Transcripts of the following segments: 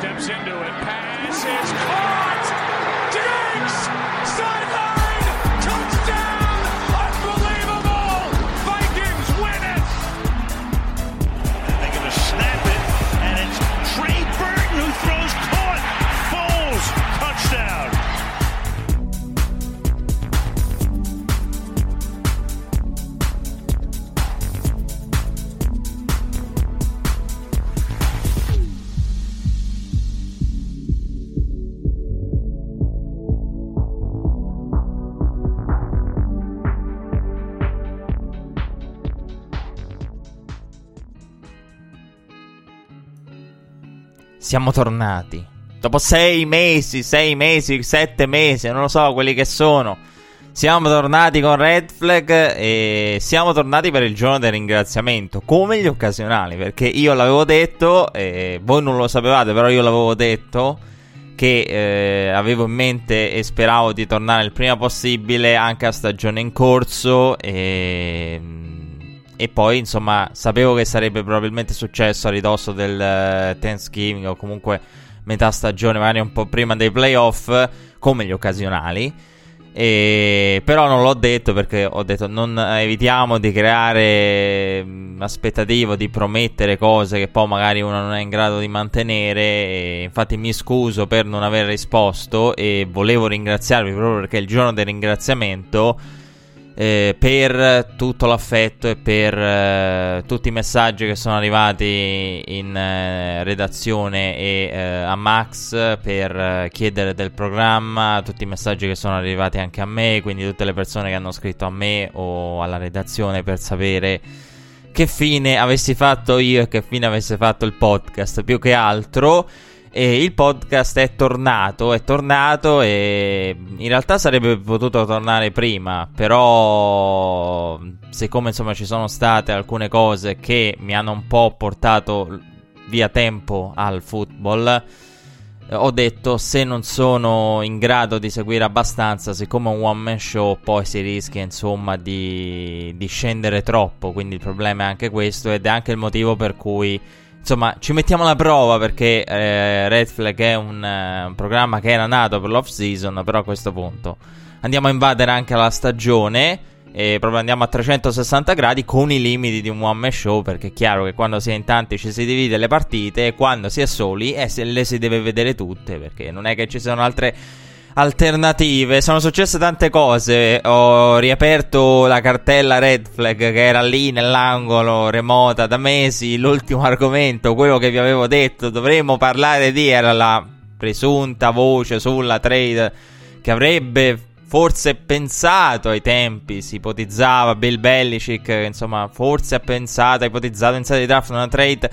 steps into it. Pass is caught. Diggs Siamo tornati. Dopo sei mesi, sei mesi, sette mesi, non lo so quelli che sono. Siamo tornati con Red Flag e siamo tornati per il giorno del ringraziamento, come gli occasionali, perché io l'avevo detto, e voi non lo sapevate, però io l'avevo detto che eh, avevo in mente e speravo di tornare il prima possibile anche a stagione in corso e, e poi insomma sapevo che sarebbe probabilmente successo a ridosso del eh, Thanksgiving o comunque metà stagione, magari un po' prima dei playoff, come gli occasionali. E, però non l'ho detto perché ho detto non evitiamo di creare mh, aspettative, di promettere cose che poi magari uno non è in grado di mantenere. E infatti mi scuso per non aver risposto e volevo ringraziarvi proprio perché il giorno del ringraziamento eh, per tutto l'affetto e per eh, tutti i messaggi che sono arrivati in eh, redazione e eh, a Max per eh, chiedere del programma, tutti i messaggi che sono arrivati anche a me, quindi tutte le persone che hanno scritto a me o alla redazione per sapere che fine avessi fatto io e che fine avesse fatto il podcast, più che altro. E il podcast è tornato, è tornato e in realtà sarebbe potuto tornare prima, però siccome insomma ci sono state alcune cose che mi hanno un po' portato via tempo al football, eh, ho detto se non sono in grado di seguire abbastanza, siccome un one man show poi si rischia insomma di, di scendere troppo, quindi il problema è anche questo ed è anche il motivo per cui insomma, ci mettiamo alla prova perché eh, Red Flag è un, eh, un, programma che era nato per l'off season, però a questo punto andiamo a invadere anche la stagione e proprio andiamo a 360 gradi con i limiti di un one man show perché è chiaro che quando si è in tanti ci si divide le partite e quando si è soli eh, le si deve vedere tutte perché non è che ci sono altre alternative. Sono successe tante cose. Ho riaperto la cartella Red Flag che era lì nell'angolo remota da mesi. L'ultimo argomento, quello che vi avevo detto, dovremmo parlare di era la presunta voce sulla trade che avrebbe forse pensato ai tempi. Si ipotizzava Bill Belichick, insomma, forse ha pensato, ha ipotizzato in sede di draft una trade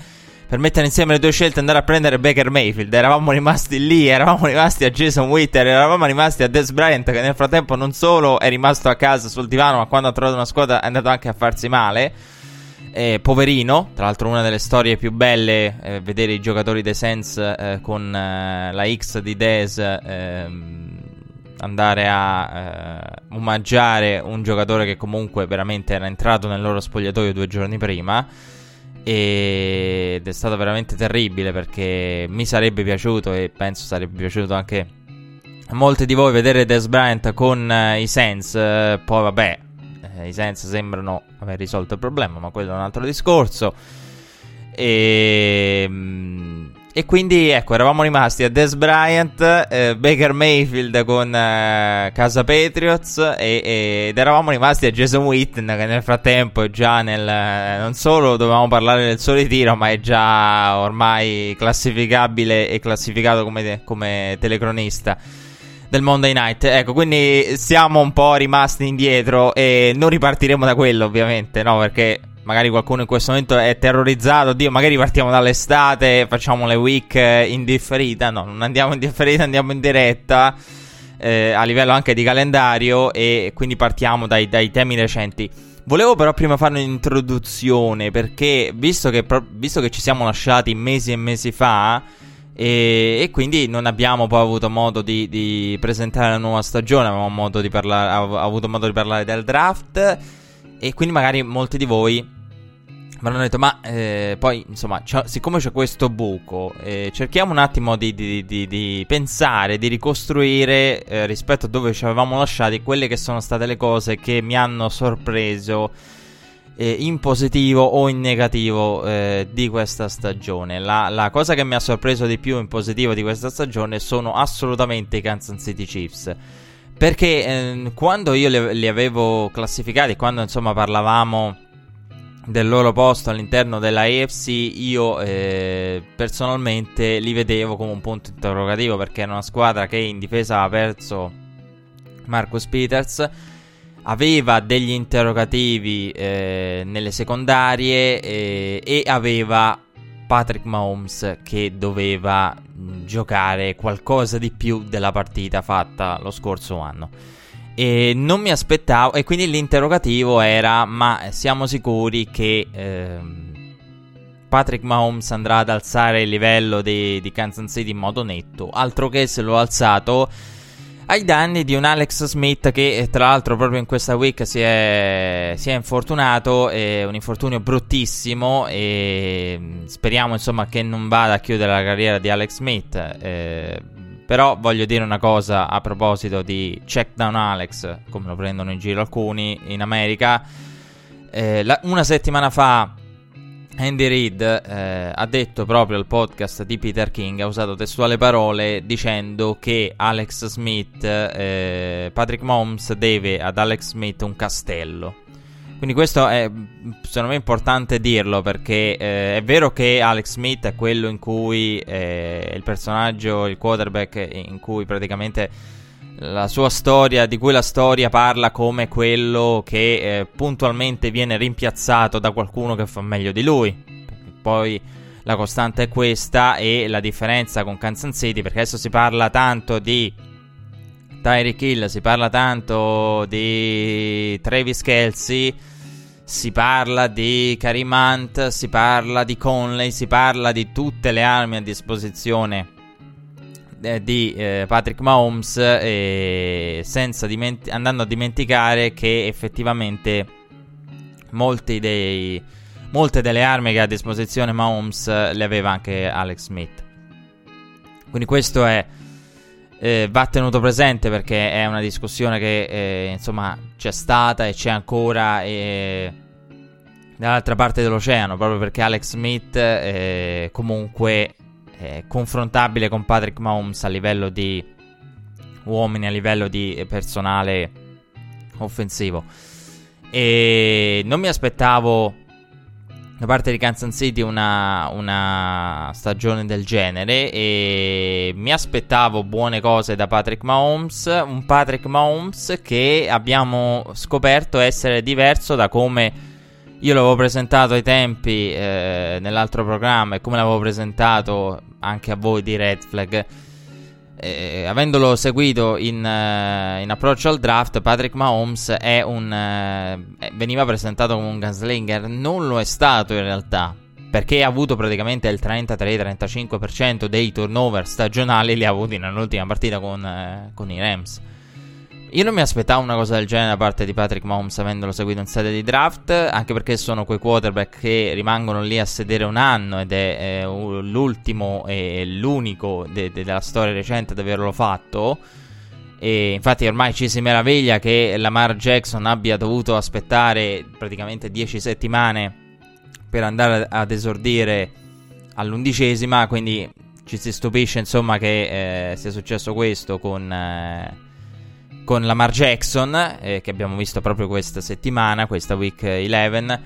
per mettere insieme le due scelte e andare a prendere Baker Mayfield. Eravamo rimasti lì, eravamo rimasti a Jason Witter, eravamo rimasti a Des Bryant che nel frattempo non solo è rimasto a casa sul divano, ma quando ha trovato una squadra è andato anche a farsi male. Eh, poverino, tra l'altro una delle storie più belle, eh, vedere i giocatori dei Sens eh, con eh, la X di Des ehm, andare a eh, omaggiare un giocatore che comunque veramente era entrato nel loro spogliatoio due giorni prima ed è stato veramente terribile perché mi sarebbe piaciuto e penso sarebbe piaciuto anche a molti di voi vedere Des Bryant con uh, i Sens. Uh, poi vabbè, eh, i Sens sembrano aver risolto il problema, ma quello è un altro discorso. E, um, e quindi ecco, eravamo rimasti a Des Bryant, eh, Baker Mayfield con eh, Casa Patriots e, e, ed eravamo rimasti a Jason Witten che nel frattempo è già nel... Non solo dovevamo parlare del suo ritiro, ma è già ormai classificabile e classificato come, come telecronista del Monday Night. Ecco, quindi siamo un po' rimasti indietro e non ripartiremo da quello, ovviamente, no? Perché magari qualcuno in questo momento è terrorizzato. Dio, magari partiamo dall'estate, facciamo le week in differita. No, non andiamo in differita, andiamo in diretta. Eh, a livello anche di calendario. E quindi partiamo dai, dai temi recenti. Volevo però prima fare un'introduzione perché visto che, visto che ci siamo lasciati mesi e mesi fa e, e, quindi non abbiamo poi avuto modo di, di presentare la nuova stagione, avevamo modo di parlare, avuto modo di parlare del draft e quindi magari molti di voi mi hanno detto, ma eh, poi insomma, c'è, siccome c'è questo buco, eh, cerchiamo un attimo di, di, di, di pensare, di ricostruire eh, rispetto a dove ci avevamo lasciati quelle che sono state le cose che mi hanno sorpreso eh, in positivo o in negativo eh, di questa stagione. La, la, cosa che mi ha sorpreso di più in positivo di questa stagione sono assolutamente i Kansas City Chiefs. Perché eh, quando io li, li avevo classificati, quando insomma parlavamo del loro posto all'interno della AFC, io eh, personalmente li vedevo come un punto interrogativo perché era una squadra che in difesa ha perso Marcus Peters, aveva degli interrogativi eh, nelle secondarie eh, e aveva Patrick Mahomes che doveva mh, giocare qualcosa di più della partita fatta lo scorso anno. E non mi aspettavo, e quindi l'interrogativo era: ma siamo sicuri che ehm, Patrick Mahomes andrà ad alzare il livello di, di Kansas City in modo netto? Altro che se l'ho alzato ai danni di un Alex Smith che eh, tra l'altro proprio in questa week si è, si è infortunato, è un infortunio bruttissimo e mm, speriamo insomma che non vada a chiudere la carriera di Alex Smith. Eh, però voglio dire una cosa a proposito di Check Down Alex, come lo prendono in giro alcuni in America. Eh, la, una settimana fa Andy Reid eh, ha detto proprio al podcast di Peter King, ha usato testuali parole dicendo che Alex Smith, eh, Patrick Mahomes deve ad Alex Smith un castello. Quindi questo è secondo me importante dirlo perché eh, è vero che Alex Smith è quello in cui eh, il personaggio, il quarterback in cui praticamente la sua storia, di cui la storia parla come quello che eh, puntualmente viene rimpiazzato da qualcuno che fa meglio di lui. Poi la costante è questa e la differenza con Kansas City perché adesso si parla tanto di Tyreek Hill, si parla tanto di Travis Kelsey, si parla di Karim Hunt, si parla di Conley, si parla di tutte le armi a disposizione eh, di eh, Patrick Mahomes eh, dimenti- andando a dimenticare che effettivamente dei, molte delle armi che ha a disposizione Mahomes le aveva anche Alex Smith. Quindi questo è eh, va tenuto presente perché è una discussione che eh, insomma c'è stata e c'è ancora eh, dall'altra parte dell'oceano proprio perché Alex Smith eh, comunque è confrontabile con Patrick Mahomes a livello di uomini, a livello di personale offensivo. E non mi aspettavo da parte di Kansas City una, una, stagione del genere e mi aspettavo buone cose da Patrick Mahomes, un Patrick Mahomes che abbiamo scoperto essere diverso da come io l'avevo presentato ai tempi eh, nell'altro programma e come l'avevo presentato anche a voi di Red Flag eh, avendolo seguito in, uh, in, approccio al draft, Patrick Mahomes un, uh, veniva presentato come un gunslinger. Non lo è stato in realtà, perché ha avuto praticamente il 33-35% dei turnover stagionali li ha avuti nell'ultima partita con, uh, con i Rams. Io non mi aspettavo una cosa del genere da parte di Patrick Mahomes avendolo seguito in sede di draft, anche perché sono quei quarterback che rimangono lì a sedere un anno ed è eh, l'ultimo e l'unico de- de- della storia recente ad averlo fatto. E infatti ormai ci si meraviglia che Lamar Jackson abbia dovuto aspettare praticamente 10 settimane per andare ad esordire all'undicesima, quindi ci si stupisce insomma che eh, sia successo questo con... Eh, con Lamar Jackson, eh, che abbiamo visto proprio questa settimana, questa week 11.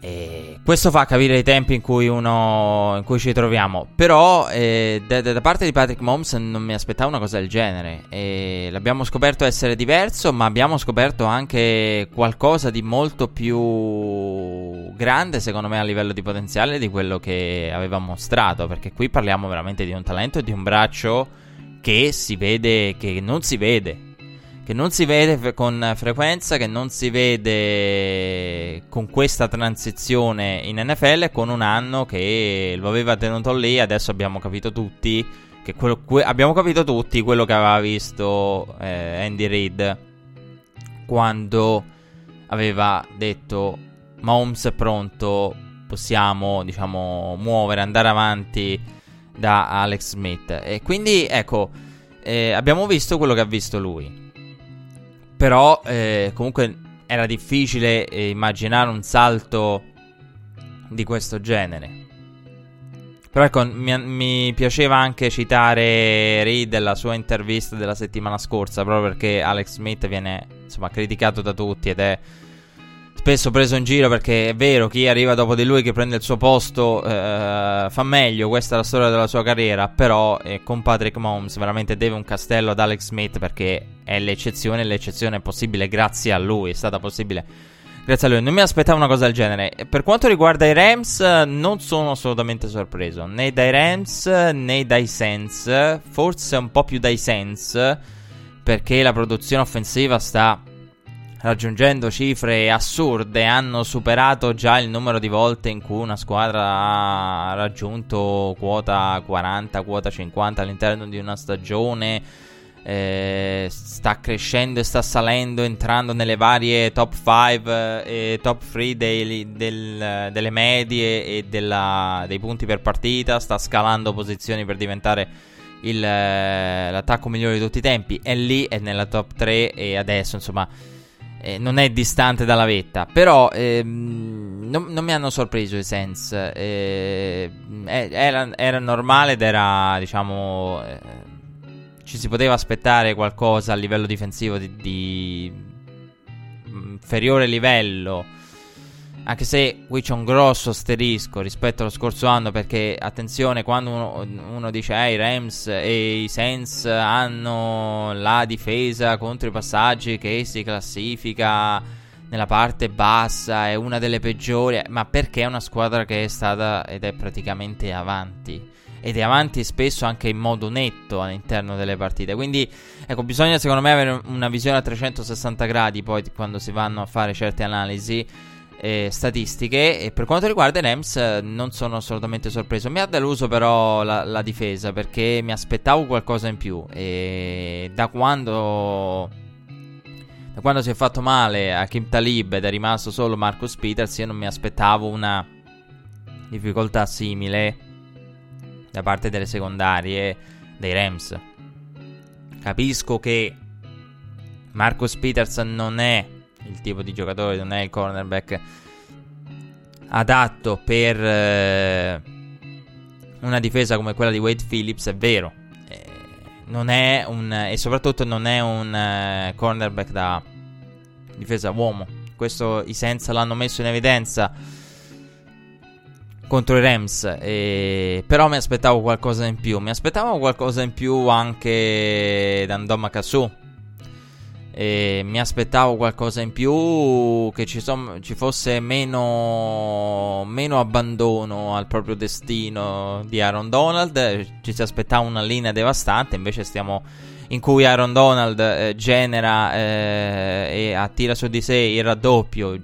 E questo fa capire i tempi in cui, uno, in cui ci troviamo. Però eh, da, da, parte di Patrick Mahomes non mi aspettavo una cosa del genere. E l'abbiamo scoperto essere diverso, ma abbiamo scoperto anche qualcosa di molto più grande, secondo me, a livello di potenziale di quello che aveva mostrato. Perché qui parliamo veramente di un talento e di un braccio che si vede, che non si vede. Che non si vede con frequenza, che non si vede con questa transizione in NFL con un anno che lo aveva tenuto lì. Adesso abbiamo capito tutti. Che quello, que- abbiamo capito tutti quello che aveva visto eh, Andy Reid quando aveva detto Mahomes è pronto, possiamo, diciamo, muovere, andare avanti da Alex Smith. E quindi, ecco, eh, abbiamo visto quello che ha visto lui. Però, eh, comunque, era difficile eh, immaginare un salto di questo genere. Però ecco, mi, mi, piaceva anche citare Reed nella sua intervista della settimana scorsa, proprio perché Alex Smith viene insomma criticato da tutti ed è spesso preso in giro perché è vero, chi arriva dopo di lui che prende il suo posto eh, fa meglio, questa è la storia della sua carriera, però eh, con Patrick Mahomes veramente deve un castello ad Alex Smith perché è l'eccezione, l'eccezione è possibile grazie a lui, è stata possibile grazie a lui. Non mi aspettavo una cosa del genere. Per quanto riguarda i Rams, non sono assolutamente sorpreso, né dai Rams né dai Saints, forse un po' più dai Saints perché la produzione offensiva sta raggiungendo cifre assurde, hanno superato già il numero di volte in cui una squadra ha raggiunto quota 40, quota 50 all'interno di una stagione. Eh, sta crescendo e sta salendo, entrando nelle varie top 5 e eh, top 3 dei, del, delle medie e della, dei punti per partita. Sta scalando posizioni per diventare il, eh, l'attacco migliore di tutti i tempi. È lì, è nella top 3 e adesso insomma eh, non è distante dalla vetta, però ehm, non, non, mi hanno sorpreso i Sense. Eh, era, era, normale ed era, diciamo, eh, ci si poteva aspettare qualcosa a livello difensivo di, di inferiore livello anche se qui c'è un grosso asterisco rispetto allo scorso anno perché attenzione quando uno, uno dice eh, i Rams e i Saints hanno la difesa contro i passaggi che si classifica nella parte bassa, è una delle peggiori, ma perché è una squadra che è stata ed è praticamente avanti ed è avanti spesso anche in modo netto all'interno delle partite. Quindi, ecco, bisogna secondo me avere una visione a 360 gradi poi quando si vanno a fare certe analisi eh, statistiche. E per quanto riguarda i Rams, eh, non sono assolutamente sorpreso. Mi ha deluso però la, la, difesa perché mi aspettavo qualcosa in più. E da quando. Da quando si è fatto male a Kim Talib ed è rimasto solo Marcus Peters, io non mi aspettavo una difficoltà simile da parte delle secondarie dei Rams. Capisco che Marcus Peters non è il tipo di giocatore, non è il cornerback adatto per eh, una difesa come quella di Wade Phillips, è vero. Eh, non è un, e soprattutto non è un eh, cornerback da difesa uomo. Questo i Senza l'hanno messo in evidenza contro i Rams. E... Però mi aspettavo qualcosa in più. Mi aspettavo qualcosa in più anche da Ndoma Kasu e mi aspettavo qualcosa in più, che ci, son, ci fosse meno, meno, abbandono al proprio destino di Aaron Donald. Ci si aspettava una linea devastante, invece stiamo in cui Aaron Donald eh, genera eh, e attira su di sé il raddoppio,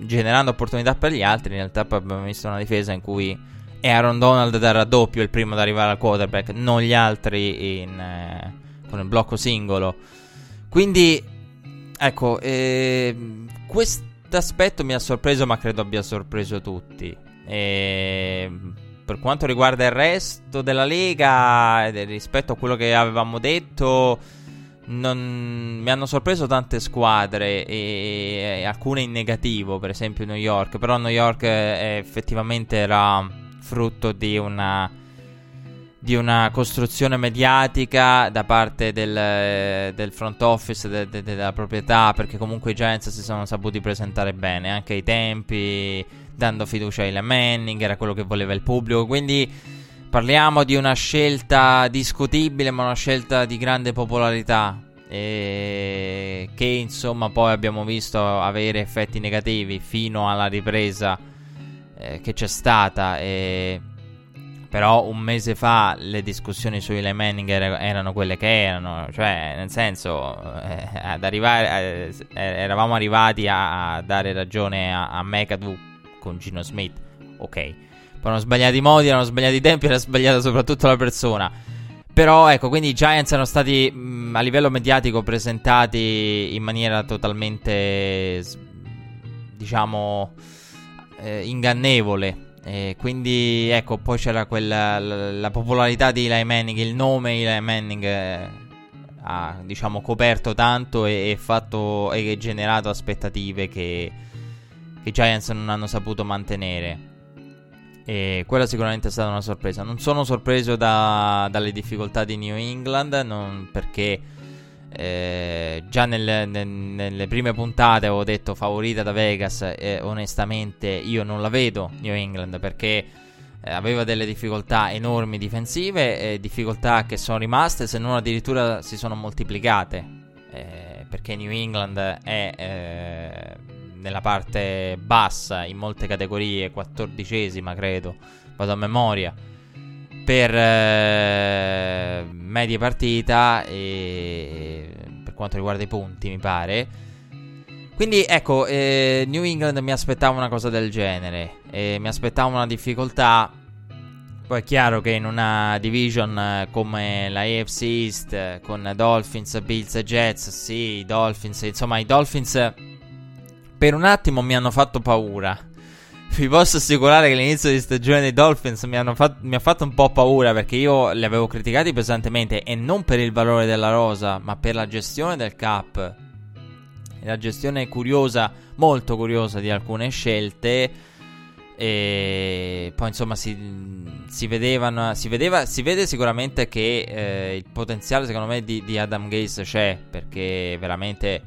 generando opportunità per gli altri. In realtà abbiamo visto una difesa in cui è Aaron Donald da raddoppio il primo ad arrivare al quarterback, non gli altri in, eh, con il blocco singolo. Quindi, ecco, eh, questo aspetto mi ha sorpreso, ma credo abbia sorpreso tutti. E per quanto riguarda il resto della Lega, rispetto a quello che avevamo detto, non... mi hanno sorpreso tante squadre e... e, alcune in negativo, per esempio New York. Però New York eh, effettivamente era frutto di una di una costruzione mediatica da parte del, del front office de, de, della proprietà perché comunque i Giants si sono saputi presentare bene anche ai tempi dando fiducia a Eli Manning era quello che voleva il pubblico. Quindi parliamo di una scelta discutibile ma una scelta di grande popolarità e che insomma poi abbiamo visto avere effetti negativi fino alla ripresa eh, che c'è stata e però un mese fa le discussioni su Eli Manning er- erano quelle che erano, cioè nel senso eh, ad arrivare, eh, eravamo arrivati a, a, dare ragione a, a McAdoo con Gino Smith, ok. Poi erano sbagliati i modi, erano sbagliati i tempi, era sbagliata soprattutto la persona. Però ecco, quindi i Giants erano stati mh, a livello mediatico presentati in maniera totalmente, diciamo eh, ingannevole. E quindi ecco, poi c'era quella la, la popolarità di Eli Manning, il nome Eli Manning eh, ha diciamo coperto tanto e, e, fatto, e generato aspettative che, che i Giants non hanno saputo mantenere. E quella sicuramente è stata una sorpresa. Non sono sorpreso da, dalle difficoltà di New England, non perché eh, già nel, nel, nelle prime puntate avevo detto favorita da Vegas e onestamente io non la vedo New England perché eh, aveva delle difficoltà enormi difensive e difficoltà che sono rimaste se non addirittura si sono moltiplicate. Eh, perché New England è eh, nella parte bassa in molte categorie, quattordicesima credo, vado a memoria per eh, media partita e per quanto riguarda i punti, mi pare. Quindi ecco, eh, New England mi aspettava una cosa del genere, eh, mi aspettava una difficoltà. Poi è chiaro che in una division come la AFC East, con Dolphins, Bills e Jets, sì, i Dolphins, insomma, i Dolphins per un attimo mi hanno fatto paura vi posso assicurare che l'inizio di stagione dei Dolphins mi, fatto, mi, ha fatto un po' paura perché io li avevo criticati pesantemente e non per il valore della rosa, ma per la gestione del cap. La gestione curiosa, molto curiosa di alcune scelte. E poi insomma si, si vedevano, si, vedeva, si vede sicuramente che eh, il potenziale secondo me di, di Adam Gaze c'è perché veramente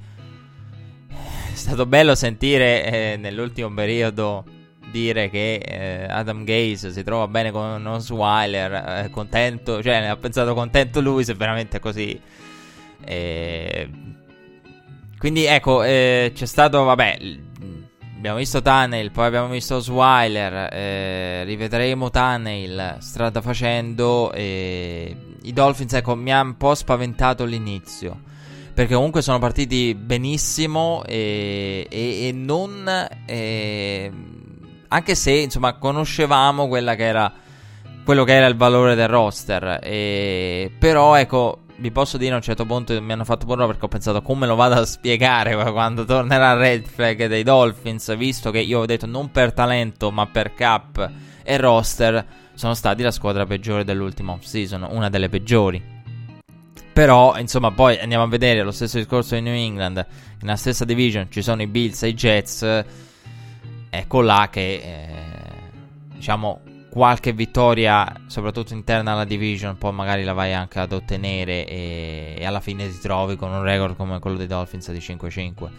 è stato bello sentire eh, nell'ultimo periodo dire che eh, Adam Gaze si trova bene con Osweiler, è contento, cioè ne ha pensato contento lui se veramente è così. E... Quindi ecco, eh, c'è stato, vabbè, abbiamo visto Tunnel, poi abbiamo visto Osweiler, eh, rivedremo Tunnel strada facendo. I Dolphins, ecco, mi ha un po' spaventato l'inizio perché comunque sono partiti benissimo e, e, e non eh, anche se, insomma, conoscevamo quella che era, quello che era il valore del roster. E... Però, ecco, vi posso dire a un certo punto mi hanno fatto paura perché ho pensato come lo vado a spiegare quando tornerà Red Flag dei Dolphins, visto che io ho detto non per talento ma per cap e roster sono stati la squadra peggiore dell'ultima off-season, una delle peggiori. Però, insomma, poi andiamo a vedere lo stesso discorso di New England. Nella stessa division ci sono i Bills e i Jets ecco là che eh, diciamo qualche vittoria soprattutto interna alla division poi magari la vai anche ad ottenere e, e alla fine ti trovi con un record come quello dei Dolphins di 5-5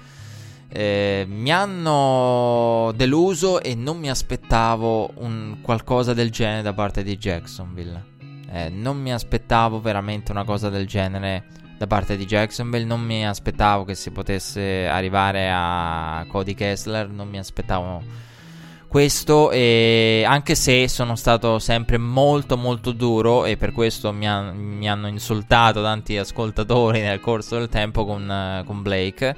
eh, mi hanno deluso e non mi aspettavo un qualcosa del genere da parte di Jacksonville. Eh, non mi aspettavo veramente una cosa del genere da parte di Jacksonville. Non mi aspettavo che si potesse arrivare a Cody Kessler. Non mi aspettavo questo. E anche se sono stato sempre molto, molto duro, e per questo mi, ha, mi hanno insultato tanti ascoltatori nel corso del tempo con, con Blake.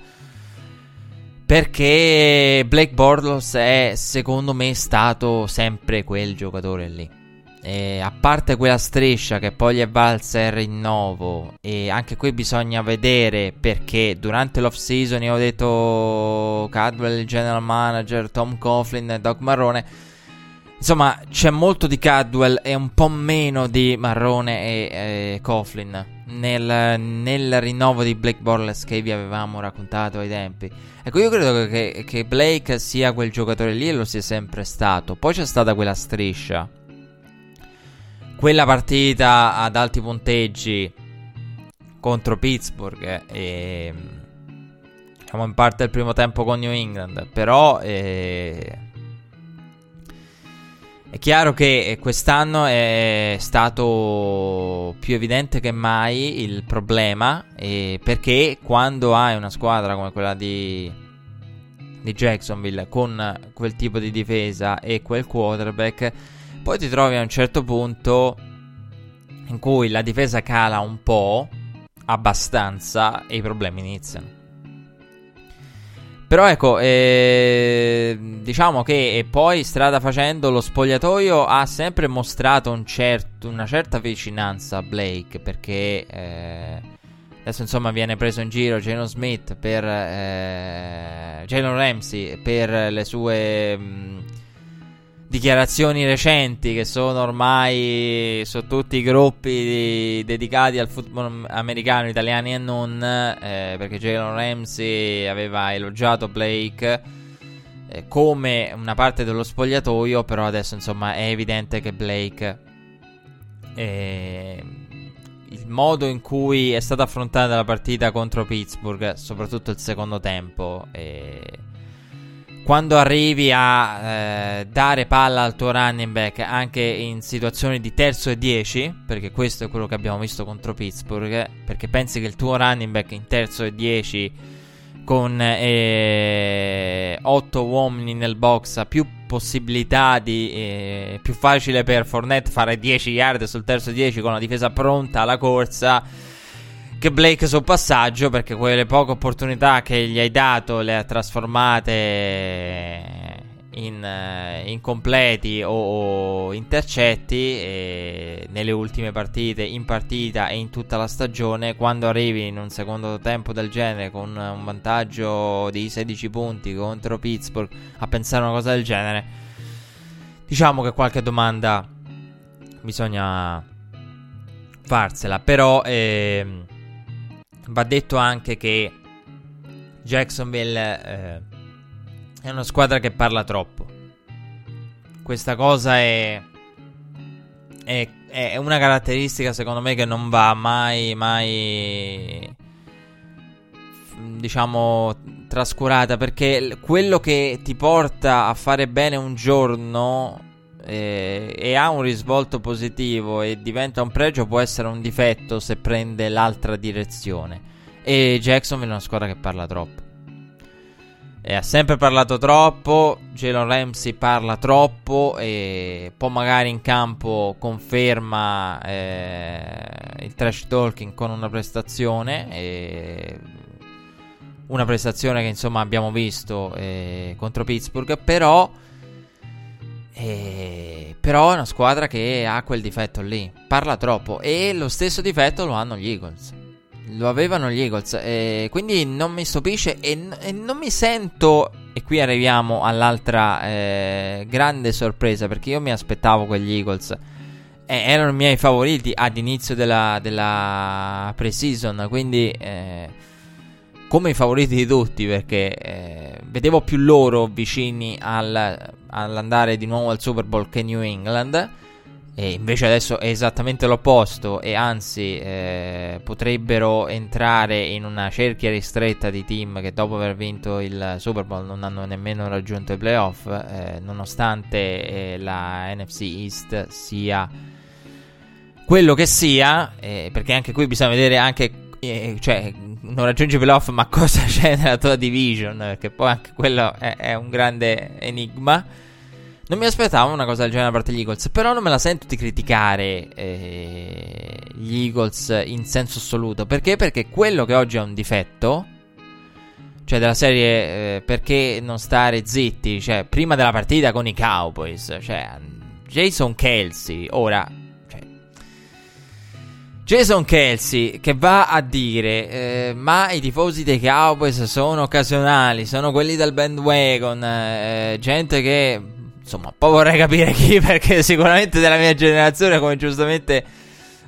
Perché Blake Bortles è secondo me stato sempre quel giocatore lì. E a parte quella striscia che poi gli è valsa il rinnovo, e anche qui bisogna vedere perché durante l'off season io ho detto Cadwell, il general manager, Tom Coughlin e Doc Marrone. Insomma, c'è molto di Cadwell e un po' meno di Marrone e, e Coughlin nel, nel, rinnovo di Blake Borles che vi avevamo raccontato ai tempi. Ecco, io credo che, che Blake sia quel giocatore lì e lo sia sempre stato. Poi c'è stata quella striscia quella partita ad alti punteggi contro Pittsburgh e diciamo in parte il primo tempo con New England però eh, è chiaro che quest'anno è stato più evidente che mai il problema eh, perché quando hai una squadra come quella di, di Jacksonville con quel tipo di difesa e quel quarterback poi ti trovi a un certo punto in cui la difesa cala un po', abbastanza, e i problemi iniziano. Però ecco, eh, diciamo che poi strada facendo lo spogliatoio ha sempre mostrato un certo, una certa vicinanza a Blake perché eh, adesso insomma viene preso in giro Jalen Smith per eh, Jalen Ramsey per le sue... Mh, dichiarazioni recenti che sono ormai su tutti i gruppi di, dedicati al football americano, italiani e non, eh, perché Jalen Ramsey aveva elogiato Blake eh, come una parte dello spogliatoio, però adesso insomma è evidente che Blake eh, il modo in cui è stata affrontata la partita contro Pittsburgh, soprattutto il secondo tempo, eh, quando arrivi a eh, dare palla al tuo running back anche in situazioni di terzo e dieci, perché questo è quello che abbiamo visto contro Pittsburgh, perché pensi che il tuo running back in terzo e dieci con eh, 8 uomini nel box ha più possibilità di eh, più facile per Fournette fare 10 yard sul terzo 10 con la difesa pronta alla corsa che Blake sul passaggio perché quelle poche opportunità che gli hai dato le ha trasformate in, uh, in completi o, o intercetti nelle ultime partite, in partita e in tutta la stagione. Quando arrivi in un secondo tempo del genere con un vantaggio di 16 punti contro Pittsburgh a pensare una cosa del genere, diciamo che qualche domanda bisogna farsela. Però. Eh, Va detto anche che Jacksonville eh, è una squadra che parla troppo. Questa cosa è, è, è, una caratteristica secondo me che non va mai, mai, diciamo, trascurata perché quello che ti porta a fare bene un giorno eh, e ha un risvolto positivo e diventa un pregio può essere un difetto se prende l'altra direzione. E Jacksonville è una squadra che parla troppo. E ha sempre parlato troppo. Jalen Ramsey parla troppo. E poi magari in campo conferma eh, il trash talking con una prestazione. E una prestazione che insomma abbiamo visto eh, contro Pittsburgh. Però e... Però è una squadra che ha quel difetto lì. Parla troppo. E lo stesso difetto lo hanno gli Eagles. Lo avevano gli Eagles. E quindi non mi stupisce. E, n- e, non mi sento. E qui arriviamo all'altra eh, grande sorpresa. Perché io mi aspettavo quegli Eagles. Eh, erano i miei favoriti ad inizio della, della pre-season. Quindi. Eh, come i favoriti di tutti. Perché eh, vedevo più loro vicini al all'andare di nuovo al Super Bowl che New England. E invece adesso è esattamente l'opposto e anzi eh, potrebbero entrare in una cerchia ristretta di team che dopo aver vinto il Super Bowl non hanno nemmeno raggiunto i playoff, eh, nonostante eh, la NFC East sia quello che sia, eh, perché anche qui bisogna vedere anche, eh, cioè non raggiungi playoff ma cosa c'è nella tua division, perché poi anche quello è, è un grande enigma. Non mi aspettavo una cosa del genere da parte degli Eagles, però non me la sento di criticare eh, gli Eagles in senso assoluto. Perché? Perché quello che oggi è un difetto, cioè della serie eh, perché non stare zitti, cioè prima della partita con i Cowboys, cioè Jason Kelsey, ora... Jason Kelsey che va a dire eh, ma i tifosi dei Cowboys sono occasionali, sono quelli del bandwagon, eh, gente che insomma, poi vorrei capire chi, perché sicuramente della mia generazione, come giustamente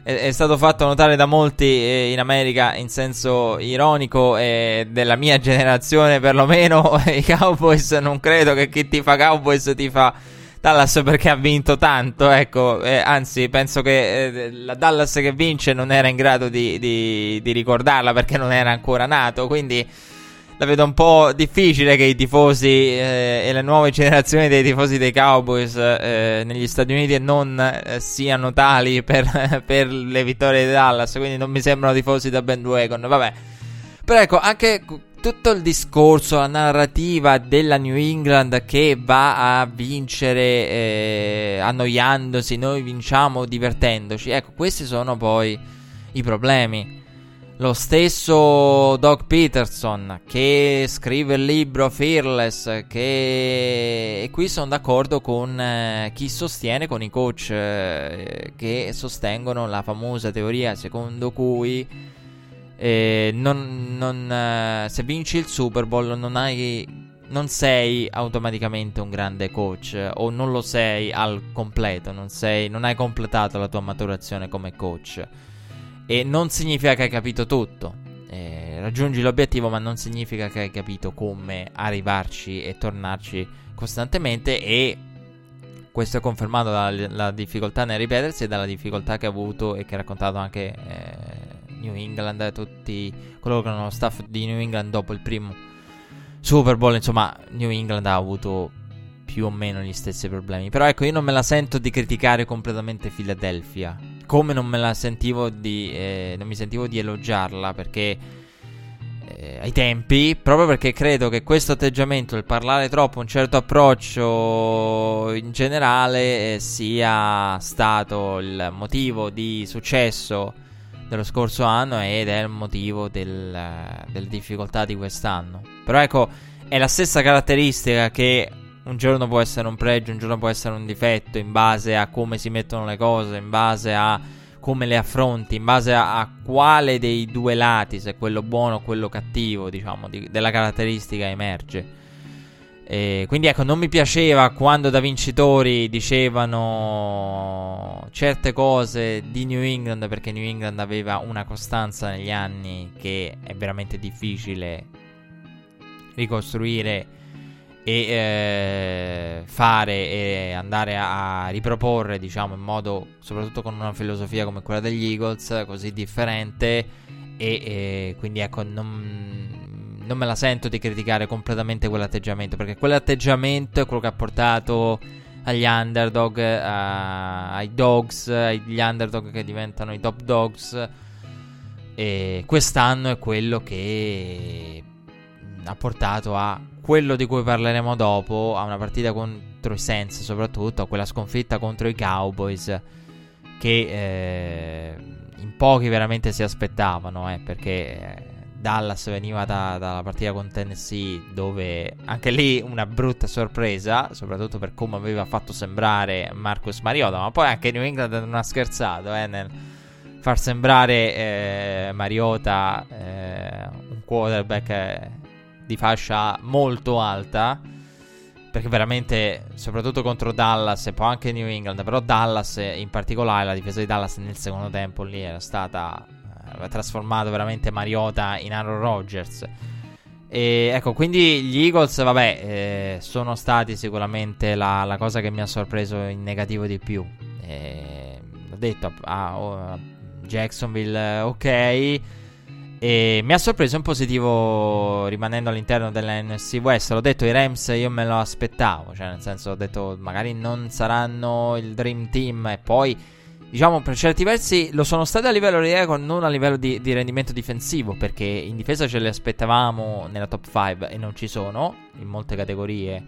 è, è stato fatto notare da molti eh, in America in senso ironico, e della mia generazione perlomeno, i Cowboys, non credo che chi ti fa Cowboys ti fa Dallas perché ha vinto tanto, ecco, eh, anzi penso che eh, la Dallas che vince non era in grado di, di, di ricordarla perché non era ancora nato, quindi la vedo un po' difficile che i tifosi eh, e le nuove generazioni dei tifosi dei Cowboys eh, negli Stati Uniti non eh, siano tali per, per, le vittorie di Dallas, quindi non mi sembrano tifosi da bandwagon, vabbè. Però ecco, anche tutto il discorso, la narrativa della New England che va a vincere eh, annoiandosi, noi vinciamo divertendoci, ecco, questi sono poi i problemi. Lo stesso Doug Peterson che scrive il libro Fearless, che e qui sono d'accordo con eh, chi sostiene, con i coach eh, che sostengono la famosa teoria secondo cui eh, non, non, eh, se vinci il Super Bowl non hai non sei automaticamente un grande coach o non lo sei al completo, non, sei, non hai completato la tua maturazione come coach. E non significa che hai capito tutto. Eh, raggiungi l'obiettivo, ma non significa che hai capito come arrivarci e tornarci costantemente. E questo è confermato dalla difficoltà nel ripetersi e dalla difficoltà che ha avuto e che ha raccontato anche eh, New England e tutti coloro che erano staff di New England dopo il primo Super Bowl. Insomma, New England ha avuto più o meno gli stessi problemi. Però ecco, io non me la sento di criticare completamente Philadelphia. Come non me la sentivo di. Eh, non mi sentivo di elogiarla perché. Eh, ai tempi, proprio perché credo che questo atteggiamento, il parlare troppo, un certo approccio in generale, eh, sia stato il motivo di successo dello scorso anno ed è il motivo del, delle difficoltà di quest'anno. Però ecco, è la stessa caratteristica che un giorno può essere un pregio, un giorno può essere un difetto, in base a come si mettono le cose, in base a come le affronti, in base a, a quale dei due lati, se quello buono o quello cattivo, diciamo, di, della caratteristica emerge. E quindi ecco, non mi piaceva quando da vincitori dicevano certe cose di New England perché New England aveva una costanza negli anni che è veramente difficile ricostruire e eh, fare e andare a, riproporre, diciamo, in modo soprattutto con una filosofia come quella degli Eagles, così differente. E, e quindi ecco, non, non, me la sento di criticare completamente quell'atteggiamento, perché quell'atteggiamento è quello che ha portato agli underdog, a, ai dogs, agli underdog che diventano i top dogs. E quest'anno è quello che ha portato a quello di cui parleremo dopo, a una partita contro i Saints soprattutto, a quella sconfitta contro i Cowboys che eh, in pochi veramente si aspettavano, eh, perché Dallas veniva da, dalla partita con Tennessee dove anche lì una brutta sorpresa, soprattutto per come aveva fatto sembrare Marcus Mariota, ma poi anche New England non ha scherzato eh, nel far sembrare eh, Mariota eh, un quarterback di fascia molto alta. Perché veramente, soprattutto contro Dallas e poi anche New England, però Dallas in particolare, la difesa di Dallas nel secondo tempo lì era stata. Aveva trasformato veramente Mariota in Aaron Rodgers. E ecco, quindi gli Eagles, vabbè, eh, sono stati sicuramente la, la, cosa che mi ha sorpreso in negativo di più. Eh, ho detto a, a Jacksonville, ok. E mi ha sorpreso in positivo rimanendo all'interno della NFC West. L'ho detto, i Rams io me lo aspettavo. Cioè, nel senso, ho detto, magari non saranno il Dream Team. E poi, diciamo, per certi versi lo sono stati a livello di ego, non a livello di, di rendimento difensivo. Perché in difesa ce li aspettavamo nella top 5 e non ci sono. In molte categorie,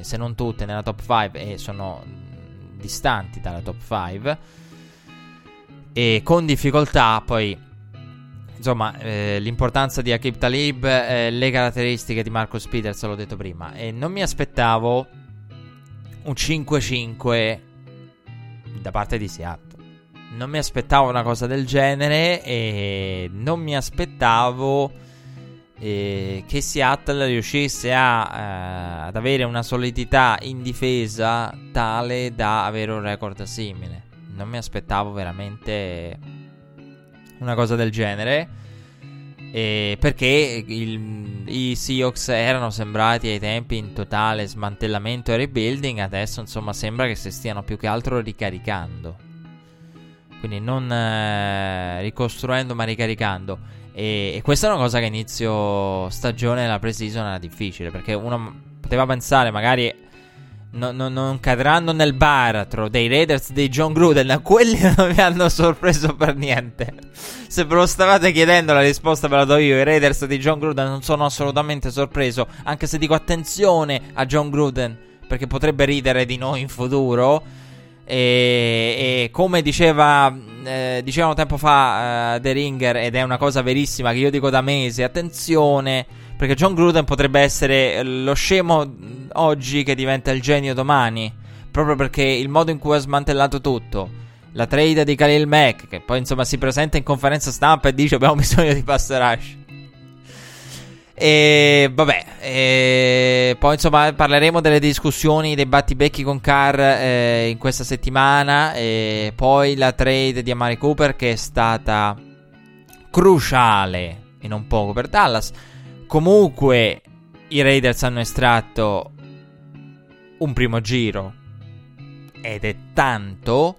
se non tutte, nella top 5 e sono distanti dalla top 5. E con difficoltà poi insomma, eh, l'importanza di Akib Talib, eh, le caratteristiche di Marcus Peters, l'ho detto prima. E non mi aspettavo un 5-5 da parte di Seattle. Non mi aspettavo una cosa del genere e non mi aspettavo eh, che Seattle riuscisse a, eh, ad avere una solidità in difesa tale da avere un record simile. Non mi aspettavo veramente una cosa del genere. Eh, perché il, i Seahawks erano sembrati ai tempi in totale smantellamento e rebuilding, adesso insomma sembra che si stiano più che altro ricaricando. Quindi non eh, ricostruendo ma ricaricando. E, e, questa è una cosa che inizio stagione la pre-season era difficile, perché uno poteva pensare magari no, no, non cadranno nel baratro dei Raiders di John Gruden. Quelli non mi hanno sorpreso per niente. Se ve lo stavate chiedendo, la risposta ve la do io. I Raiders di John Gruden non sono assolutamente sorpreso. Anche se dico attenzione a John Gruden, perché potrebbe ridere di noi in futuro. E, e come diceva, eh, dicevano tempo fa uh, The Ringer, ed è una cosa verissima che io dico da mesi: attenzione perché John Gruden potrebbe essere lo scemo oggi che diventa il genio domani. Proprio perché il modo in cui ha smantellato tutto. La trade di Khalil Mack, che poi insomma si presenta in conferenza stampa e dice abbiamo bisogno di pass rush. E vabbè, e poi insomma parleremo delle discussioni, dei battibecchi con Carr eh, in questa settimana. E poi la trade di Amari Cooper che è stata cruciale e non poco per Dallas. Comunque i Raiders hanno estratto un primo giro ed è tanto.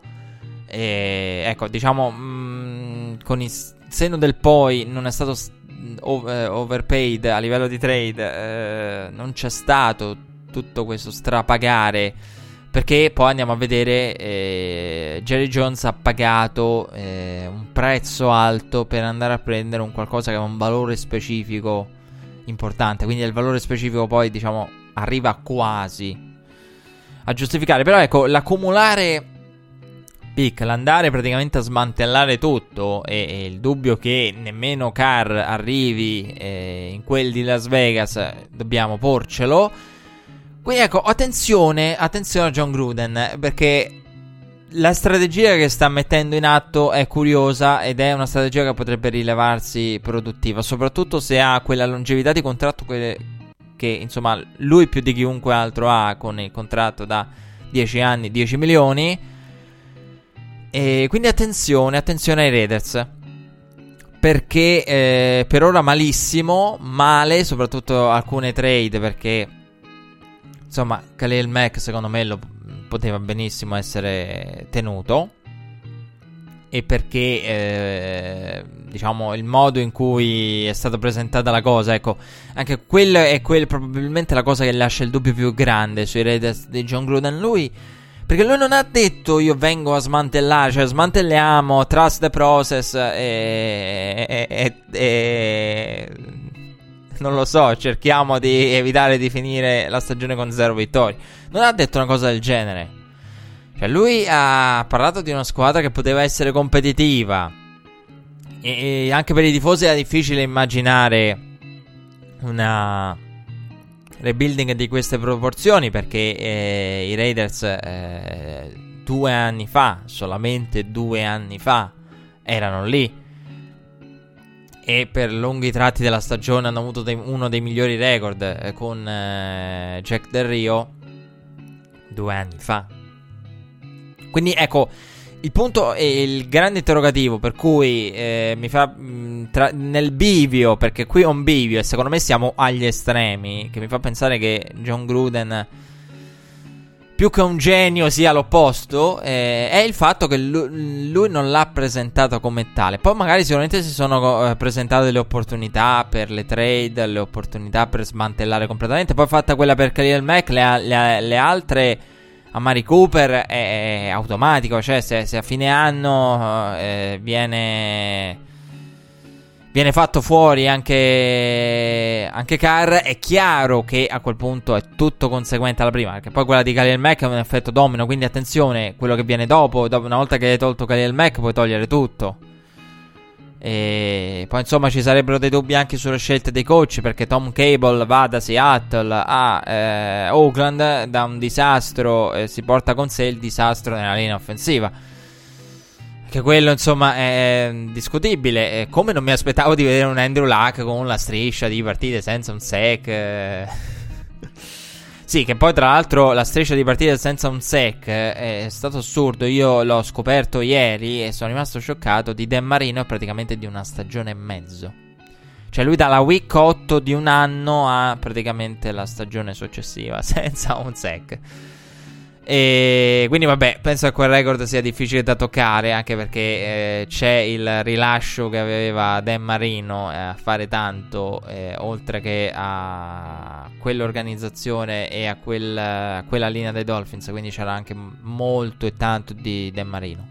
E, ecco, diciamo, mh, mm, con il senno del poi non è stato overpaid a livello di trade, eh, non c'è stato tutto questo strapagare. Perché poi andiamo a vedere, eh, Jerry Jones ha pagato eh, un prezzo alto per andare a prendere un qualcosa che ha un valore specifico importante. Quindi il valore specifico poi, diciamo, arriva quasi a giustificare. Però ecco, l'accumulare pick, l'andare praticamente a smantellare tutto e, e il dubbio che nemmeno Carr arrivi eh, in quel di Las Vegas, dobbiamo porcelo. Quindi ecco, attenzione, attenzione a John Gruden, perché la strategia che sta mettendo in atto è curiosa ed è una strategia che potrebbe rilevarsi produttiva, soprattutto se ha quella longevità di contratto che, che insomma lui più di chiunque altro ha con il contratto da 10 anni, 10 milioni. E quindi attenzione, attenzione ai Raiders. Perché eh, per ora malissimo, male, soprattutto alcune trade perché insomma, Khalil Mack secondo me lo poteva benissimo essere tenuto e perché eh, diciamo il modo in cui è stata presentata la cosa ecco anche quello è quel, probabilmente la cosa che lascia il dubbio più grande sui Raiders di John Gruden lui perché lui non ha detto io vengo a smantellare cioè smantelliamo trust the process e, e, e, e non lo so, cerchiamo di evitare di finire la stagione con zero vittorie. Non ha detto una cosa del genere. Cioè, lui ha parlato di una squadra che poteva essere competitiva. E, anche per i tifosi era difficile immaginare una rebuilding di queste proporzioni perché eh, i Raiders eh, due anni fa, solamente due anni fa, erano lì e per lunghi tratti della stagione hanno avuto dei, uno dei migliori record eh, con eh, Jack Del Rio due anni fa. Quindi ecco, il punto è il grande interrogativo per cui eh, mi fa mh, mm, tra, nel bivio, perché qui è un bivio e secondo me siamo agli estremi, che mi fa pensare che John Gruden più che un genio sia l'opposto, eh, è il fatto che lui, lui, non l'ha presentato come tale. Poi magari sicuramente si sono eh, presentate delle opportunità per le trade, le opportunità per smantellare completamente. Poi fatta quella per Khalil Mack, le, le, le altre a Mari Cooper è, automatico, cioè se, se, a fine anno eh, viene viene fatto fuori anche, anche Carr, è chiaro che a quel punto è tutto conseguente alla prima, perché poi quella di Khalil Mack è un effetto domino, quindi attenzione, quello che viene dopo, dopo una volta che hai tolto Khalil Mack puoi togliere tutto. E poi insomma ci sarebbero dei dubbi anche sulle scelte dei coach perché Tom Cable va da Seattle a eh, Oakland da un disastro e si porta con sé il disastro nella linea offensiva che quello insomma è discutibile. E come non mi aspettavo di vedere un Andrew Luck con la striscia di partite senza un sec. Eh. Sì, che poi tra l'altro la striscia di partite senza un sec è stato assurdo. Io l'ho scoperto ieri e sono rimasto scioccato. Di Dan Marino è praticamente di una stagione e mezzo. Cioè lui dalla week 8 di un anno a praticamente la stagione successiva senza un sec. E quindi vabbè, penso che quel record sia difficile da toccare anche perché eh, c'è il rilascio che aveva Dan Marino eh, a fare tanto, eh, oltre che a quell'organizzazione e a, quel, a, quella linea dei Dolphins, quindi c'era anche molto e tanto di Dan Marino.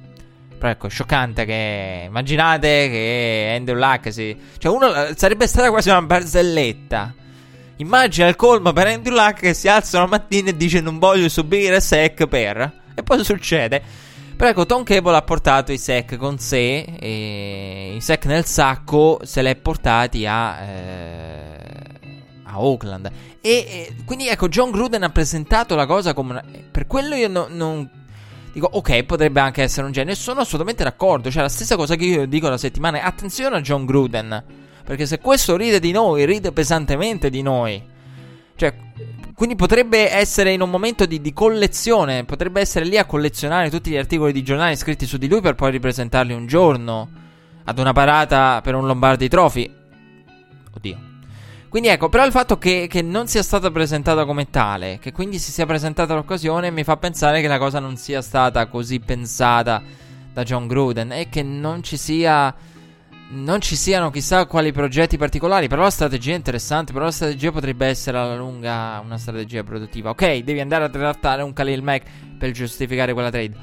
Però ecco, scioccante che immaginate che Andrew Luck si... Cioè uno sarebbe stata quasi una barzelletta Immagina il colmo per Andrew Luck che si alza una mattina e dice non voglio subire sec per... E poi succede. Però ecco, Tom Cable ha portato i sec con sé, e i sec nel sacco se li è portati a, eh, a Oakland. E, e, quindi ecco, John Gruden ha presentato la cosa come... Una, per quello io no, non... Dico, ok, potrebbe anche essere un genio. E sono assolutamente d'accordo. Cioè, la stessa cosa che io dico la settimana. Attenzione a John Gruden. Perché se questo ride di noi, ride pesantemente di noi. Cioè, quindi potrebbe essere in un momento di, di, collezione, potrebbe essere lì a collezionare tutti gli articoli di giornali scritti su di lui per poi ripresentarli un giorno ad una parata per un Lombardi Trophy. Oddio. Quindi ecco, però il fatto che, che, non sia stata presentata come tale, che quindi si sia presentata l'occasione, mi fa pensare che la cosa non sia stata così pensata da John Gruden e che non ci sia non ci siano chissà quali progetti particolari, però la strategia è interessante, però la strategia potrebbe essere alla lunga una strategia produttiva. Ok, devi andare a trattare un Khalil Mack per giustificare quella trade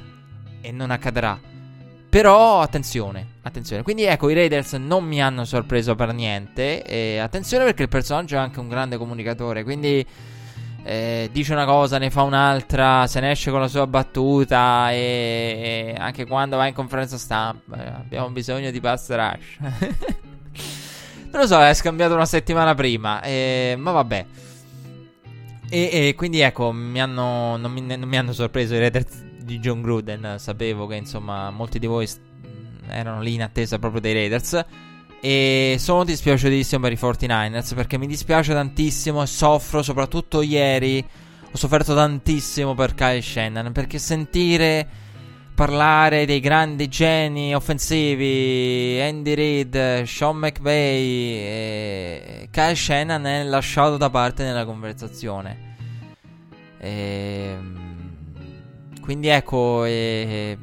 e non accadrà. Però attenzione, attenzione. Quindi ecco, i Raiders non mi hanno sorpreso per niente. E attenzione perché il personaggio è anche un grande comunicatore. Quindi eh, dice una cosa, ne fa un'altra, se ne esce con la sua battuta. E, e anche quando va in conferenza stampa, eh, abbiamo bisogno di pass rush. non lo so, è scambiato una settimana prima. Eh, ma vabbè. E, e, quindi ecco, mi hanno, non, mi, non mi hanno sorpreso i Raiders di John Gruden. Sapevo che insomma molti di voi erano lì in attesa proprio dei Raiders. E sono dispiaciutissimo per i 49ers perché mi dispiace tantissimo e soffro, soprattutto ieri. Ho sofferto tantissimo per Kyle Shannon perché sentire parlare dei grandi geni offensivi, Andy Reid, Sean McVay e Kyle Shannon è lasciato da parte nella conversazione. E ehm, quindi ecco, eh,